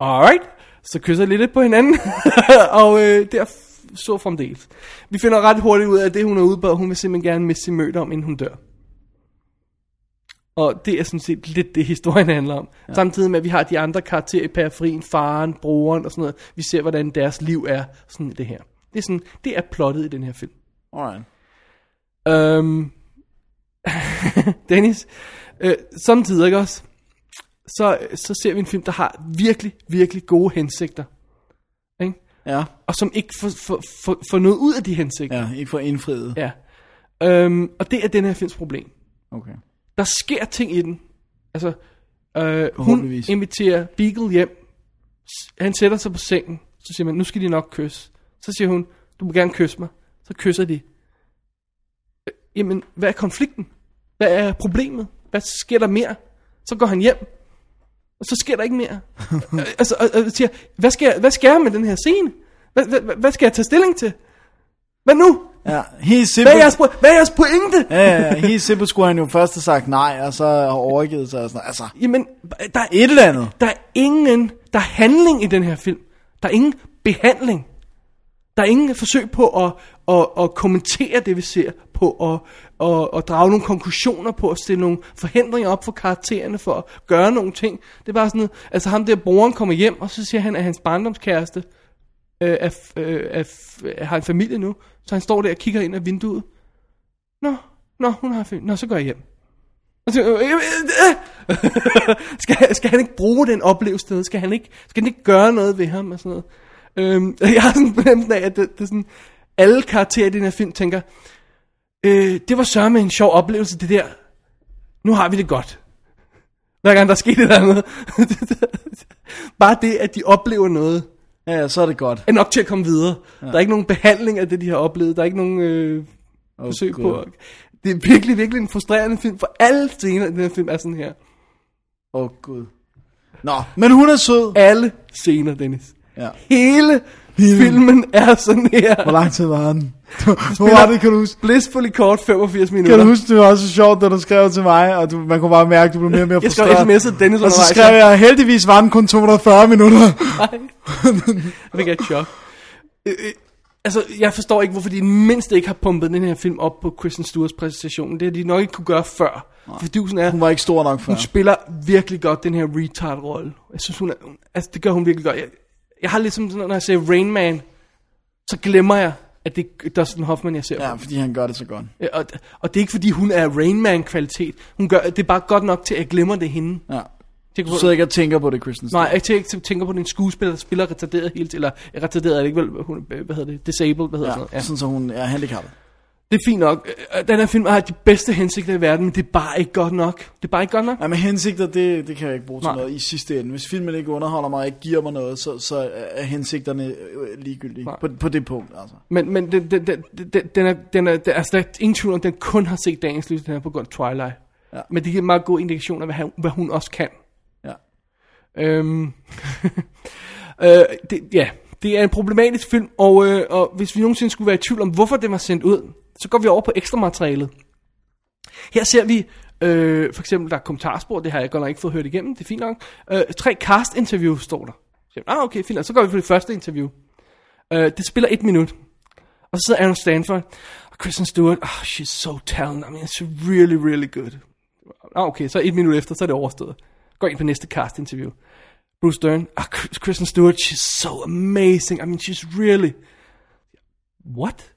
Alright, så kysser de lidt på hinanden, og øh, der så fremdeles. Vi finder ret hurtigt ud af, at det hun er ude på, hun vil simpelthen gerne miste sin møde om, inden hun dør. Og det er sådan set lidt det, historien handler om. Ja. Samtidig med, at vi har de andre karakterer i periferien, faren, broren og sådan noget. Vi ser, hvordan deres liv er sådan det her. Det er, sådan, det er plottet i den her film. Alright. Øhm, Dennis, øh, samtidig ikke også, så, så ser vi en film, der har virkelig, virkelig gode hensigter. Ja. Og som ikke får, får, får, får noget ud af de hensigter. Ja, ikke for indfriet. Ja. Øhm, og det er den her films problem. Okay. Der sker ting i den. Altså, øh, hun inviterer Beagle hjem. Han sætter sig på sengen. Så siger man, nu skal de nok kysse. Så siger hun, du må gerne kysse mig. Så kysser de. Øh, Jamen, hvad er konflikten? Hvad er problemet? Hvad sker der mere? Så går han hjem. Og så sker der ikke mere. Øh, altså, og, og siger, hvad skal, jeg, hvad skal jeg med den her scene? Hvad, hvad, hvad- skal jeg tage stilling til? Hvad nu? Ja, helt Hvad er simpelt. jeres, po- hvad er jeres pointe? Ja, ja, ja, helt simpelt skulle han jo først have sagt nej, og så have overgivet sig og sådan. Altså, Jamen, der er, et eller andet. der er ingen, der er handling i den her film. Der er ingen behandling. Der er ingen forsøg på at, og, og kommentere det, vi ser, på at, og, og drage nogle konklusioner på, at stille nogle forhindringer op for karaktererne, for at gøre nogle ting. Det er bare sådan noget, altså ham der broren kommer hjem, og så siger han, at hans barndomskæreste øh, er, øh, er, øh, har en familie nu, så han står der og kigger ind ad vinduet. Nå, nå, hun har familie. Nå, så går jeg hjem. Og så, øh, øh, øh, øh skal, skal han ikke bruge den oplevelse? Skal han ikke, skal han ikke gøre noget ved ham? Og sådan noget? Øhm, jeg har sådan en af, at det, det er sådan, alle karakterer i den her film tænker, øh, det var sørme en sjov oplevelse, det der. Nu har vi det godt. Hver gang der er sket et eller andet. Bare det, at de oplever noget, Ja, ja, så er det godt. er nok til at komme videre. Ja. Der er ikke nogen behandling af det, de har oplevet. Der er ikke nogen øh, forsøg Gud. på. Det er virkelig, virkelig en frustrerende film, for alle scener i den her film er sådan her. Åh, oh, Gud. Nå, men hun er sød. Alle scener, Dennis. Ja. Hele filmen er sådan her. Hvor lang tid var den? Hvor var det, kan du huske? Blissfully kort 85 minutter. Kan du huske, det var også så sjovt, da du skrev til mig, og du, man kunne bare mærke, at du blev mere og mere Jeg skrev frustreret. sms'et Dennis Og så skrev jeg, heldigvis var den kun 240 minutter. Nej. Jeg fik et chok. Øh, øh, altså, jeg forstår ikke, hvorfor de mindst ikke har pumpet den her film op på Kristen Stewarts præsentation. Det har de nok ikke kunne gøre før. For dusen er, Hun var ikke stor nok før. hun spiller virkelig godt den her retard-rolle. Jeg synes, hun er, altså, det gør hun virkelig godt. Jeg, jeg har lidt som, sådan, når jeg ser Rain Man, så glemmer jeg, at det er Dustin Hoffman, jeg ser på. Ja, fordi han gør det så godt. Ja, Og, og det er ikke fordi hun er Rain Man kvalitet. Hun gør, det er bare godt nok til at jeg glemmer det er hende. Ja. Tænker Du på- sidder ikke og tænker på det, Kristen. Nej, jeg tænker, jeg tænker på den skuespiller, der spiller retarderet tiden. Eller retarderet er det ikke vel, hun, hvad hedder det, disabled, hvad hedder Ja, sådan noget. Ja. sådan så hun er handicappet. Det er fint nok. Øh, Den her film har de bedste hensigter i verden, men det er bare ikke godt nok. Det er bare ikke godt nok. Nej, men hensigter, det, det kan jeg ikke bruge til Nej. noget i sidste ende. Hvis filmen ikke underholder mig og ikke giver mig noget, så, så er hensigterne øh, ligegyldige Nej. på, på det punkt. Altså. Men, men den, den, den, den, er, den er, altså, der er ingen tvivl om, den kun har set dagens lys, den her på grund af Twilight. Ja. Men det giver meget god indikation af, hvad, hvad hun også kan. Ja. Øhm, øh, det, ja, det er en problematisk film, og, øh, og hvis vi nogensinde skulle være i tvivl om, hvorfor den var sendt ud, så går vi over på ekstra materialet. Her ser vi, øh, for eksempel, der er kommentarspor, det har jeg godt nok ikke fået hørt igennem, det er fint nok. Øh, tre cast interviews står der. Så, ah, okay, fint nok. Så går vi på det første interview. Øh, det spiller et minut. Og så sidder Aaron Stanford og Kristen Stewart. Oh, she's so talented. I mean, she's really, really good. Ah, okay, så et minut efter, så er det overstået. Går ind på næste cast interview. Bruce Dern. Ah, Kristen Stewart, she's so amazing. I mean, she's really... What?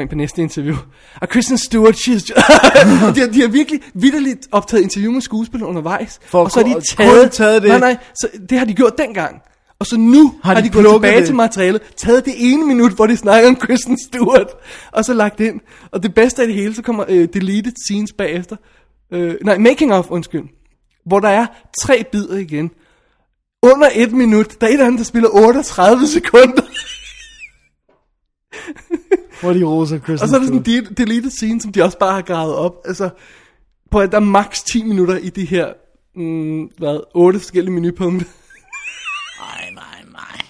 Ind på næste interview. Og Kristen Stewart, she's... de, har, de har virkelig vidderligt optaget interview med skuespillere undervejs. For og så har de taget... taget det. Nej, nej, så det har de gjort dengang. Og så nu har, Har har de de, gået tilbage det? til materialet, taget det ene minut, hvor de snakker om Kristen Stewart, og så lagt ind. Og det bedste af det hele, så kommer øh, deleted scenes bagefter. Øh, nej, making of, undskyld. Hvor der er tre bidder igen. Under et minut, der er et af dem, der spiller 38 sekunder. Hvor de roser Kristen Og så er der sådan en de- deleted scene, som de også bare har gravet op. Altså, på at der er maks 10 minutter i de her, mm, hvad, 8 forskellige menupunkter. Nej, nej, nej.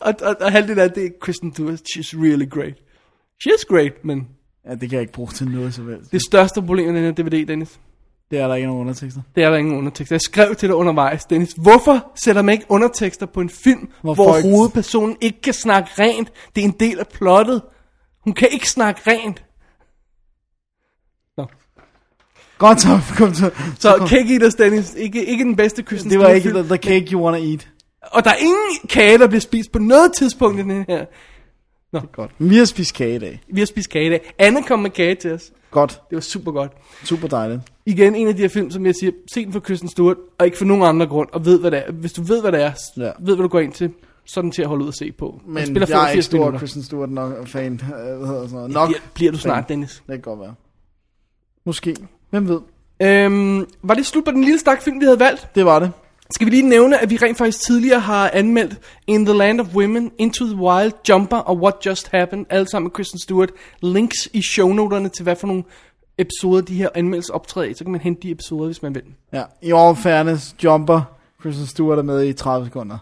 Og, og, og halvdelen af det er Kristen Stewart, she's really great. She is great, men Ja, det kan jeg ikke bruge til noget som helst. det største problem med den her DVD, Dennis, Det er der ikke nogen undertekster. det er der ingen undertekster. Jeg skrev til dig undervejs, Dennis, hvorfor sætter man ikke undertekster på en film, Hvor hvor, folk- hovedpersonen ikke kan snakke rent? Det er en del af plottet. Hun kan ikke snakke rent. Nå. Godt så, kom så. Så kom. Cake Eaters, Dennis, ikke, ikke den bedste Kristen Det var ikke film. the, cake you wanna eat. Og der er ingen kage, der bliver spist på noget tidspunkt i den her. Godt. Vi har spist kage i dag. Vi har spist kage i dag. Anne kom med kage til os. Godt. Det var super godt. Super dejligt. Igen en af de her film, som jeg siger, se den for Kristen Stewart, og ikke for nogen andre grund, og ved hvad det er. Hvis du ved, hvad det er, Ja. ved hvad du går ind til, så er den til at holde ud og se på. Men spiller jeg er ikke 85 stor minutter. Kristen Stewart nok fan. øh, Hvad hedder sådan noget? Nok. Bliver, bliver du snart, fan. Dennis. Det kan godt være. Måske. Hvem ved? Øhm, var det slut på den lille stak film, vi havde valgt? Det var det. Skal vi lige nævne, at vi rent faktisk tidligere har anmeldt In the Land of Women, Into the Wild, Jumper og What Just Happened, alle sammen med Kristen Stewart. Links i shownoterne til, hvad for nogle episoder de her anmeldelser optræder. Så kan man hente de episoder, hvis man vil. Ja. I all fairness, Jumper. Kristen Stewart er med i 30 sekunder.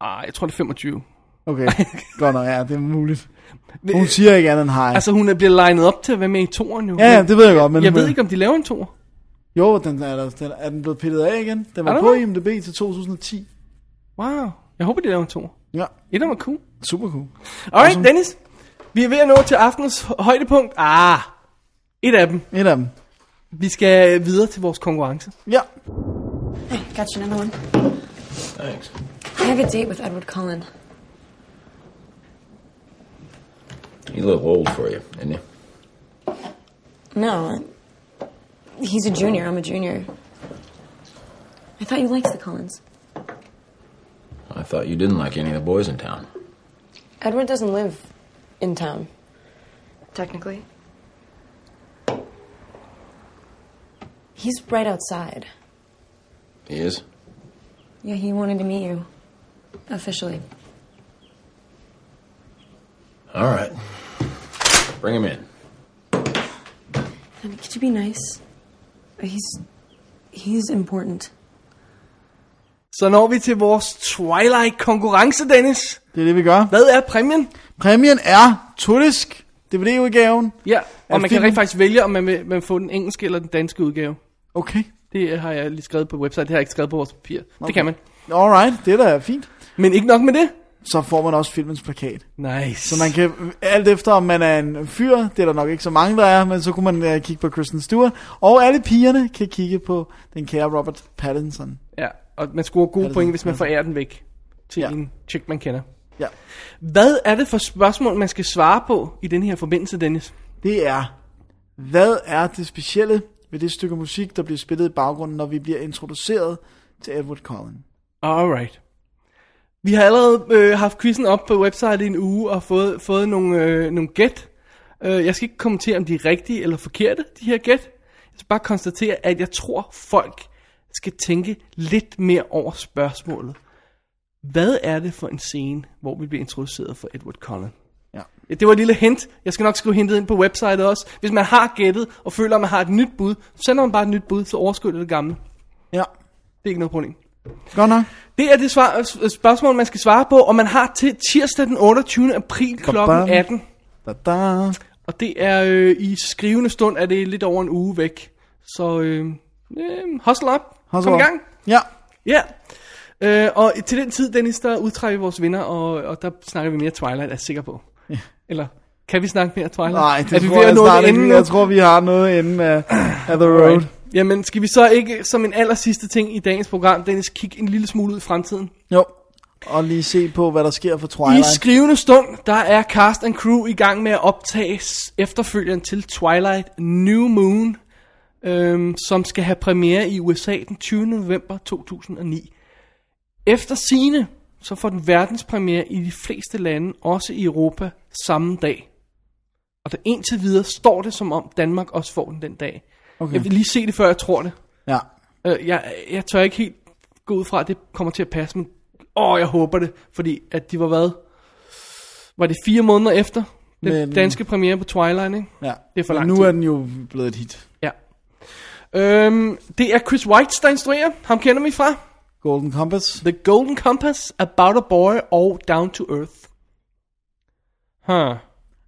Ah, jeg tror det er 25. Okay. godt nok, ja, det er muligt. Hun siger ikke andet end hej. Altså hun er blevet legnet op til at være med i toren jo. ja, ja, det ved jeg godt, men... jeg ved ikke, om de laver en tor. Jo, den er, der, den, er den blevet pillet af igen? Den var på det? IMDb til 2010. Wow. Jeg håber, de laver en tor. Ja, Et af var cool. super cool. Alright, Awesome. Dennis. Vi er ved at nå til aftenens højdepunkt. Ah, et af dem. Et af dem. Vi skal videre til vores konkurrence. Ja. Hey, got you another one. Thanks. I have a date with Edward Cullen. He's a little old for you, isn't he? No, he's a junior. I'm a junior. I thought you liked the Cullens. I thought you didn't like any of the boys in town. Edward doesn't live in town. Technically. He's right outside. He is? Yeah, he wanted to meet you. Officially. All right. Bring him in. Mean, could you be nice? He's. He's important. Så når vi til vores Twilight-konkurrence, Dennis. Det er det, vi gør. Hvad er præmien? Præmien er tudisk DVD-udgaven. Ja, og man kan filmen- rent faktisk vælge, om man vil, man vil få den engelske eller den danske udgave. Okay. Det har jeg lige skrevet på website, det har jeg ikke skrevet på vores papir. Okay. Det kan man. Alright, det er da fint. Men ikke nok med det. Så får man også filmens plakat. Nice. Så man kan, alt efter om man er en fyr, det er der nok ikke så mange, der er, men så kunne man uh, kigge på Kristen Stewart. Og alle pigerne kan kigge på den kære Robert Pattinson. Ja, og man scorer gode point, hvis man forærer den væk til ja. en chick, man kender. Ja. Hvad er det for spørgsmål, man skal svare på i den her forbindelse, Dennis? Det er, hvad er det specielle ved det stykke musik, der bliver spillet i baggrunden, når vi bliver introduceret til Edward Cullen? Alright. Vi har allerede øh, haft quizzen op på website i en uge og fået, fået nogle, øh, nogle gæt. Øh, jeg skal ikke kommentere, om de er rigtige eller forkerte, de her gæt. Jeg skal bare konstatere, at jeg tror, folk skal tænke lidt mere over spørgsmålet. Hvad er det for en scene, hvor vi bliver introduceret for Edward Cullen? Det var et lille hint. Jeg skal nok skrive hintet ind på website også. Hvis man har gættet og føler, at man har et nyt bud, så sender man bare et nyt bud, så overskriver det det gamle. Ja, Det er ikke noget problem. godt nok. Det er det svar, spørgsmål, man skal svare på, og man har til tirsdag den 28. april kl. Ba-bam. 18. Da, da. Og det er øh, i skrivende stund, er det lidt over en uge væk. Så øh, øh, hustle up. Hustle Kom i gang. Ja, Ja. Øh, og til den tid, Dennis, der udtrækker vi vores vinder, og, og der snakker vi mere Twilight, er jeg sikker på. Eller kan vi snakke mere Twilight? nej, er det vi tror jeg snart ikke. Jeg tror, vi har noget inde af, af The Road. Right. Jamen, skal vi så ikke som en aller sidste ting i dagens program, Dennis, kigge en lille smule ud i fremtiden? Jo, og lige se på, hvad der sker for I Twilight. skrivende stund, der er cast and crew i gang med at optage efterfølgeren til Twilight New Moon, øhm, som skal have premiere i USA den 20. november 2009. Efter sine så får den verdenspremiere i de fleste lande, også i Europa, samme dag. Og der indtil videre står det som om Danmark også får den den dag. Okay. Jeg vil lige se det, før jeg tror det. Ja, Øh, jeg, jeg tør ikke helt gå ud fra, at det kommer til at passe, men åh, jeg håber det, fordi at de var hvad? Var det fire måneder efter den Men- danske premiere på Twilight, ikke? ja. Det er for Men lang nu tid. er den jo blevet et hit. Ja. Øhm, det er Chris White, der instruerer. Ham kender vi fra Golden Compass. The Golden Compass, About a Boy og Down to Earth. Huh.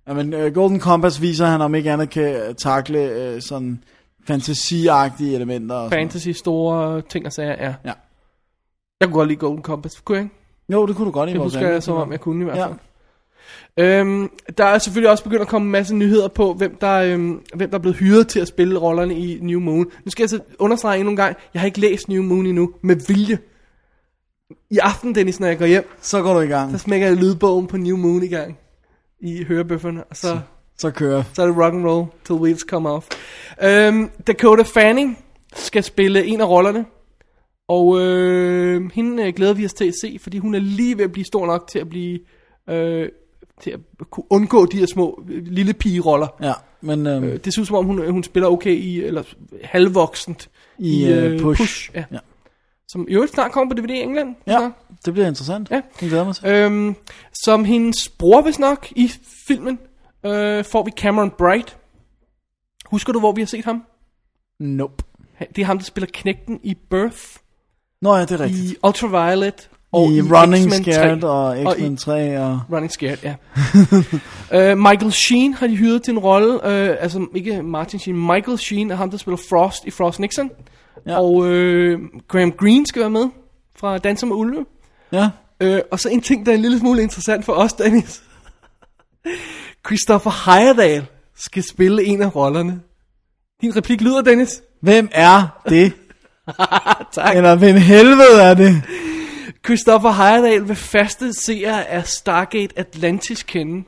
Ja, men uh, Golden Compass viser, at han om ikke andet kan uh, takle uh, sådan fantasiagtige elementer. Og Fantasy, store ting og sager, ja. Ja. Jeg kunne godt lide Golden Compass, kunne jeg ikke? Jo, det kunne du godt i Det husker jeg, som om jeg kunne i hvert Ja. fald. Øhm, der er selvfølgelig også begyndt at komme en masse nyheder på, hvem der, øhm, hvem der er blevet hyret til at spille rollerne i New Moon. Nu skal jeg så understrege endnu en gang, jeg har ikke læst New Moon endnu, med vilje. I aften, Dennis, når jeg går hjem, Så går du i gang. så smækker jeg lydbogen på New Moon i gang. I hørebøfferne, og så, Så kører. så er det rock and roll till wheels come off. Øhm, Dakota Fanning skal spille en af rollerne. Og øh, hende øh, glæder vi os til at se, fordi hun er lige ved at blive stor nok til at blive øh, til at kunne undgå de her små øh, lille pigeroller. Ja, men øhm, Øh, det ser ud som om hun, hun spiller okay i eller halvvoksent i uh, Push. push ja. Ja. Som i øvrigt snart kommer på DVD i England. Ja, snart. det bliver interessant. Ja. Jeg glæder mig til. Øhm, som hendes bror, hvis nok, i filmen, øh, får vi Cameron Bright. Husker du, hvor vi har set ham? Nope. Det er ham, der spiller knægten i Birth, Nå ja, det er rigtigt. i Ultraviolet, og I, i, Running X-Men 3. Scared og X-Men 3 og... Running Scared, ja. uh, Michael Sheen har de hyret til en rolle, uh, altså ikke Martin Sheen, Michael Sheen er ham, der spiller Frost i Frost Nixon. Ja. Og uh, Graham Greene skal være med fra Danser med Ulve. Ja, Uh, og så en ting, der er en lille smule interessant for os, Dennis. Christopher Heyerdahl skal spille en af rollerne. Din replik lyder, Dennis. hvem er det? Tak. Eller hvem helvede er det? Christopher Heyerdahl vil faste seere af Stargate Atlantis kende.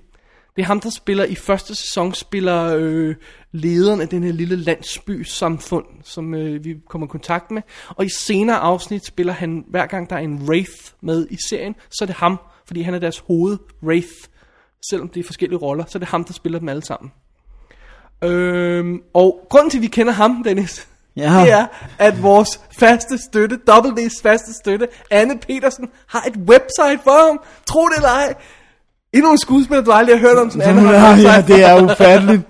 Det er ham, der spiller i første sæson, spiller øh, lederen af den her lille landsby samfund, som øh, vi kommer i kontakt med. Og i senere afsnit spiller han, hver gang der er en Wraith med i serien, så er det ham, fordi han er deres hoved Wraith. Selvom det er forskellige roller, så er det ham, der spiller dem alle sammen. Øhm, og grunden til, at vi kender ham, Dennis, Ja. det er, at vores faste støtte, Double D's faste støtte, Anne Petersen, har et website for ham. Tro det eller ej. Endnu en skuespiller, du aldrig har hørt om, som Anne har ja, det er ufatteligt.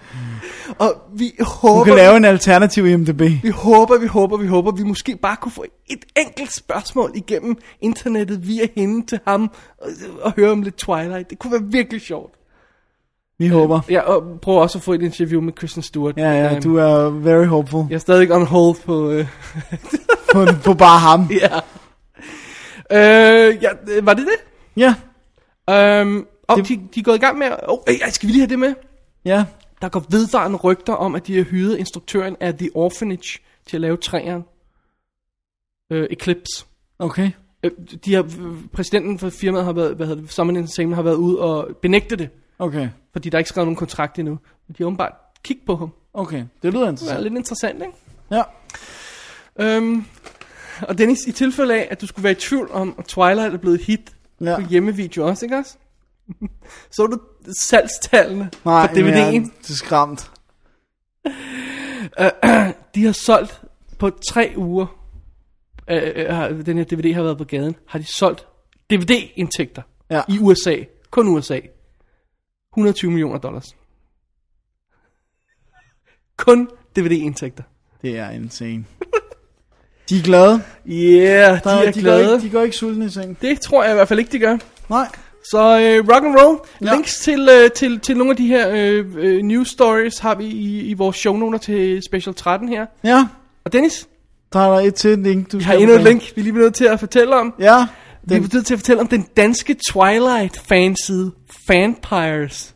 Og vi Du håber, kan lave en alternativ IMDb. vi håber, vi håber, vi håber, vi måske bare kunne få et enkelt spørgsmål igennem internettet via hende til ham, og, og høre om lidt Twilight. Det kunne være virkelig sjovt. Vi håber. Ja, og prøv også at få et interview med Kristen Stewart. Ja, ja, Øhm, du er very hopeful. Jeg er stadig on hold på... Øh, På, på bare ham. ja. Øh, ja, øh, var det det? Ja, Øhm, og Det- de, de er gået i gang med... Åh, oh, øh, skal vi lige have det med? ja. Der går vedvarende rygter om, at de har hyret instruktøren af The Orphanage til at lave træeren. Øh, Eclipse. Okay. Øh, de har, præsidenten for firmaet har været, hvad hedder det, Summon Entertainment har været ude og benægte det, Okay. fordi der er ikke skrevet nogen kontrakt endnu. Men de har åbenbart kigget på ham. Okay. Det lyder Det er interessant. lidt interessant, ikke? Ja. Øhm, og Dennis, i tilfælde af, at du skulle være i tvivl om, at Twilight er blevet hit Ja. på hjemmevideo også, ikke også? Så du salgstallene Nej, for DVD'en? men jeg er skræmt. De har solgt på tre uger, øh, øh, har- den her DVD har været på gaden, har de solgt DVD-indtægter Ja. i USA, kun USA, 120 millioner dollars. Kun DVD-indtægter. Det er insane. De er glade. Yeah, de er de, glade. Går ikke, de går ikke sultne i seng. Det tror jeg i hvert fald ikke, de gør. Nej. Så øh, rock and roll. Ja. Links til, øh, til, til nogle af de her øh, øh, news stories har vi i, i vores shownoter til Special 13 her. Ja, Og Dennis, der er der et til link, du skal har endnu et link, vi er lige nødt til at fortælle om. Ja, Vi er nødt til at fortælle om den danske Twilight-fanside, Fanpires.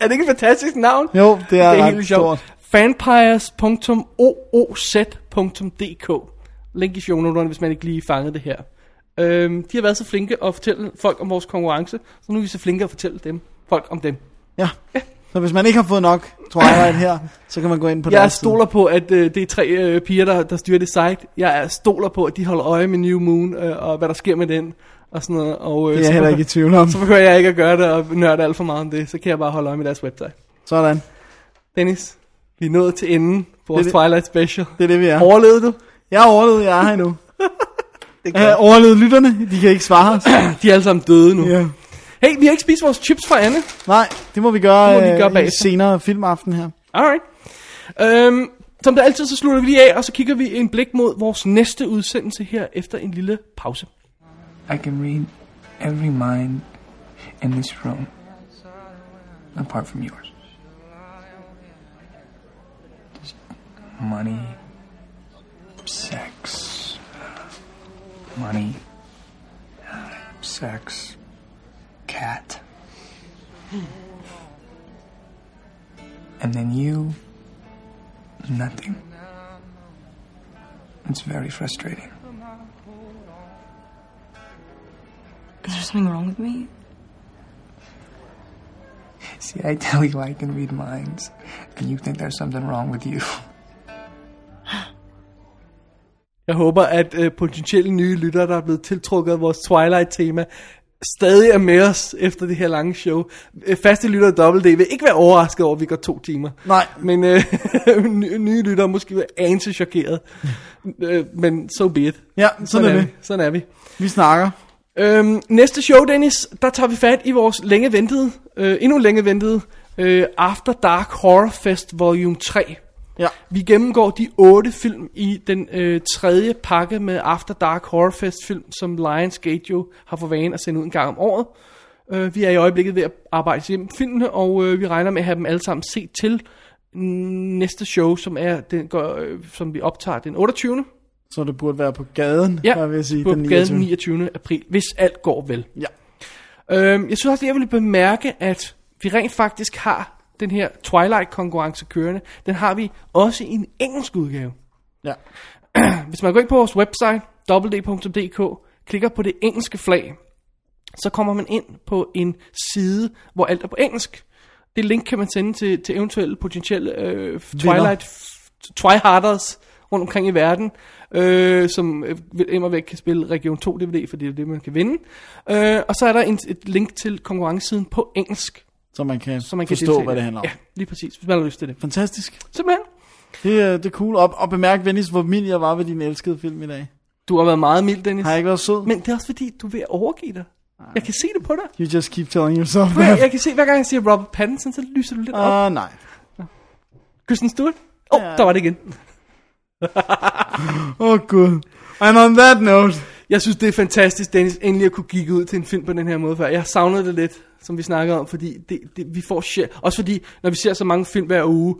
Er det ikke et fantastisk navn? jo, det er, det er helt sjovt. stort. Fanpires.ooz.dk Link i shownoterne, hvis man ikke lige fangede det her. Øhm, de har været så flinke at fortælle folk om vores konkurrence, så nu er vi så flinke at fortælle dem, folk om dem. Ja. Så hvis man ikke har fået nok Twilight her, så kan man gå ind på Jeg deres stoler på, at øh, det er tre øh, piger, der, der styrer det site. Jeg er stoler på, at de holder øje med New Moon, øh, og hvad der sker med den, og sådan noget. Og, øh, Det er jeg heller ikke i tvivl om. Så behøver jeg ikke at gøre det og nørde alt for meget om det. Så kan jeg bare holde øje med deres website. Sådan. Dennis, vi er nået til enden på vores Det det. Twilight Special. Det er det, vi er. Overlevede du? Jeg har overlevet, jeg er her endnu. Det Jeg har overlevet lytterne. De kan ikke svare os. De er alle sammen døde nu. ja. Hey, vi har ikke spist vores chips fra Anne. Nej, det må vi gøre, Det må vi øh, gøre i bagefter. senere filmaften her. Alright. Øhm, som der altid, så slutter vi lige af, og så kigger vi en blik mod vores næste udsendelse her efter en lille pause. I can read every mind in this room, apart from yours. Just money, sex, money, uh, sex, cat. And then you, nothing. It's very frustrating. Is there something wrong with me? See, I tell you I can read minds, and you think there's something wrong with you. Jeg håber, at øh, potentielle nye lyttere, der er blevet tiltrukket af vores Twilight-tema, stadig er med os efter det her lange show. Øh, Faste lyttere af WD vil ikke være overrasket over, at vi går to timer. Nej. Men øh, nye, lyttere måske være anelse chokeret. øh, men so be it. Ja, sådan er det. vi. Sådan er vi. Vi snakker. Øhm, næste show, Dennis, der tager vi fat i vores længe ventede, øh, endnu længe ventede, øh, After Dark Horror Fest Volume 3. Ja. Vi gennemgår de otte film i den øh, tredje pakke med After Dark Horror Fest film, som Lionsgate jo har for vane at sende ud en gang om året. Øh, vi er i øjeblikket ved at arbejde hjem filmene, og øh, vi regner med at have dem alle sammen set til næste show, som er den går, øh, som vi optager den 28. Så det burde være på gaden, Ja, vil jeg sige, på den gaden 29. 29. april, hvis alt går vel. Ja. Øhm, jeg synes også, at jeg ville bemærke, at vi rent faktisk har den her Twilight-konkurrence kørende. Den har vi også i en engelsk udgave. Ja. Hvis man går ind på vores website, www.dk, klikker på det engelske flag, så kommer man ind på en side, hvor alt er på engelsk. Det link kan man sende til, til eventuelle potentielle øh, Twilight Twiharders rundt omkring i verden, øh, som øh, immer væk kan spille Region 2 DVD, for det er det, man kan vinde. Øh, og så er der en, et link til konkurrencesiden på engelsk, Så man kan, så man kan forstå, hvad det handler om. Ja, lige præcis, hvis man har lyst til det. Fantastisk. Simpelthen. Det, er- det er cool. Og, og bemærk, Vennis, hvor mild jeg var ved din elskede film i dag. Du har været meget mild, Dennis. Har jeg ikke været sød? Men det er også fordi, du er ved at overgive dig. Jeg kan se det på dig. You just keep telling yourself Jeg, that. jeg kan se, hver gang jeg siger Robert Pattinson, så lyser du lidt op. Ah, nej. Kristen Stewart? Åh, oh, Ja. der var det igen. Åh, oh, gud. And on that note, Jeg synes, det er fantastisk, Dennis, endelig at kunne kigge ud til en film på den her måde før. Jeg har savnet det lidt, som vi snakkede om, fordi det, det, vi får shit. Også fordi, når vi ser så mange film hver uge,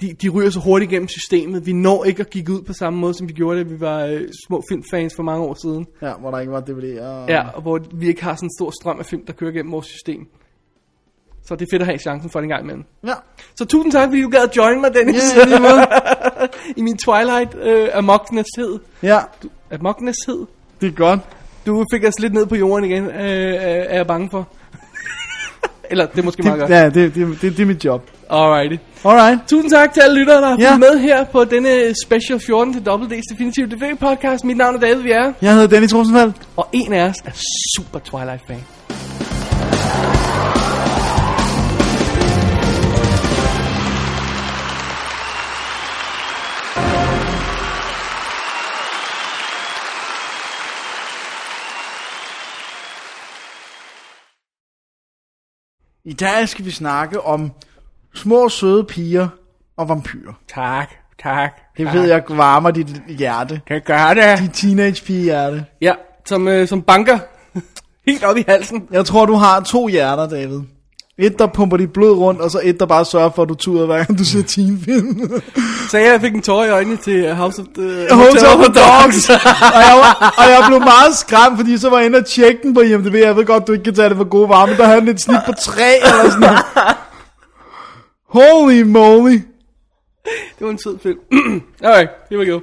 de, de ryger så hurtigt igennem systemet. Vi når ikke at kigge ud på samme måde, som vi gjorde det, vi var øh, små filmfans for mange år siden. ja, hvor der ikke var DVD. Og... Ja, og hvor vi ikke har sådan en stor strøm af film, der kører gennem vores system. Så det er fedt at have chancen for det en gang imellem. Ja. Så tusind tak, fordi du gad at join mig, Dennis. Ja, måde. I min Twilight øh, amoknesshed. Ja, Amoknesshed. det er godt. Du fik os lidt ned på jorden igen, øh, øh, er jeg bange for. Eller det er måske meget godt. ja, det, det, det, det er mit job. Alrighty. Alright. Tusind tak til alle lyttere, der har Ja. med her på denne Special 14 til WD's Definitive DVD podcast. Mit navn er David Bjerre, Jeg hedder Danny Rosenfeldt. og en af os er super Twilight I dag skal vi snakke om små søde piger og vampyrer. Tak, tak. Det tak. ved jeg varmer dit hjerte. Det gør det. Dit teenage pige hjerte. Ja, som, øh, som banker helt op i halsen. Jeg tror, du har to hjerter, David. Et, der pumper dit blod rundt, og så et, der bare sørger for, at du tuder, hver gang du ser teenfilm. Så jeg fik en tår i øjnene til House of the... Hotel of the Dogs. og, jeg var, og jeg blev meget skræmt, fordi så var jeg inde og tjekke den på IMDb. Jeg ved godt, du ikke kan tage det for gode varer, men der havde den et snit på 3 eller sådan noget. Holy moly. Det var en sød film. Alright, here we go.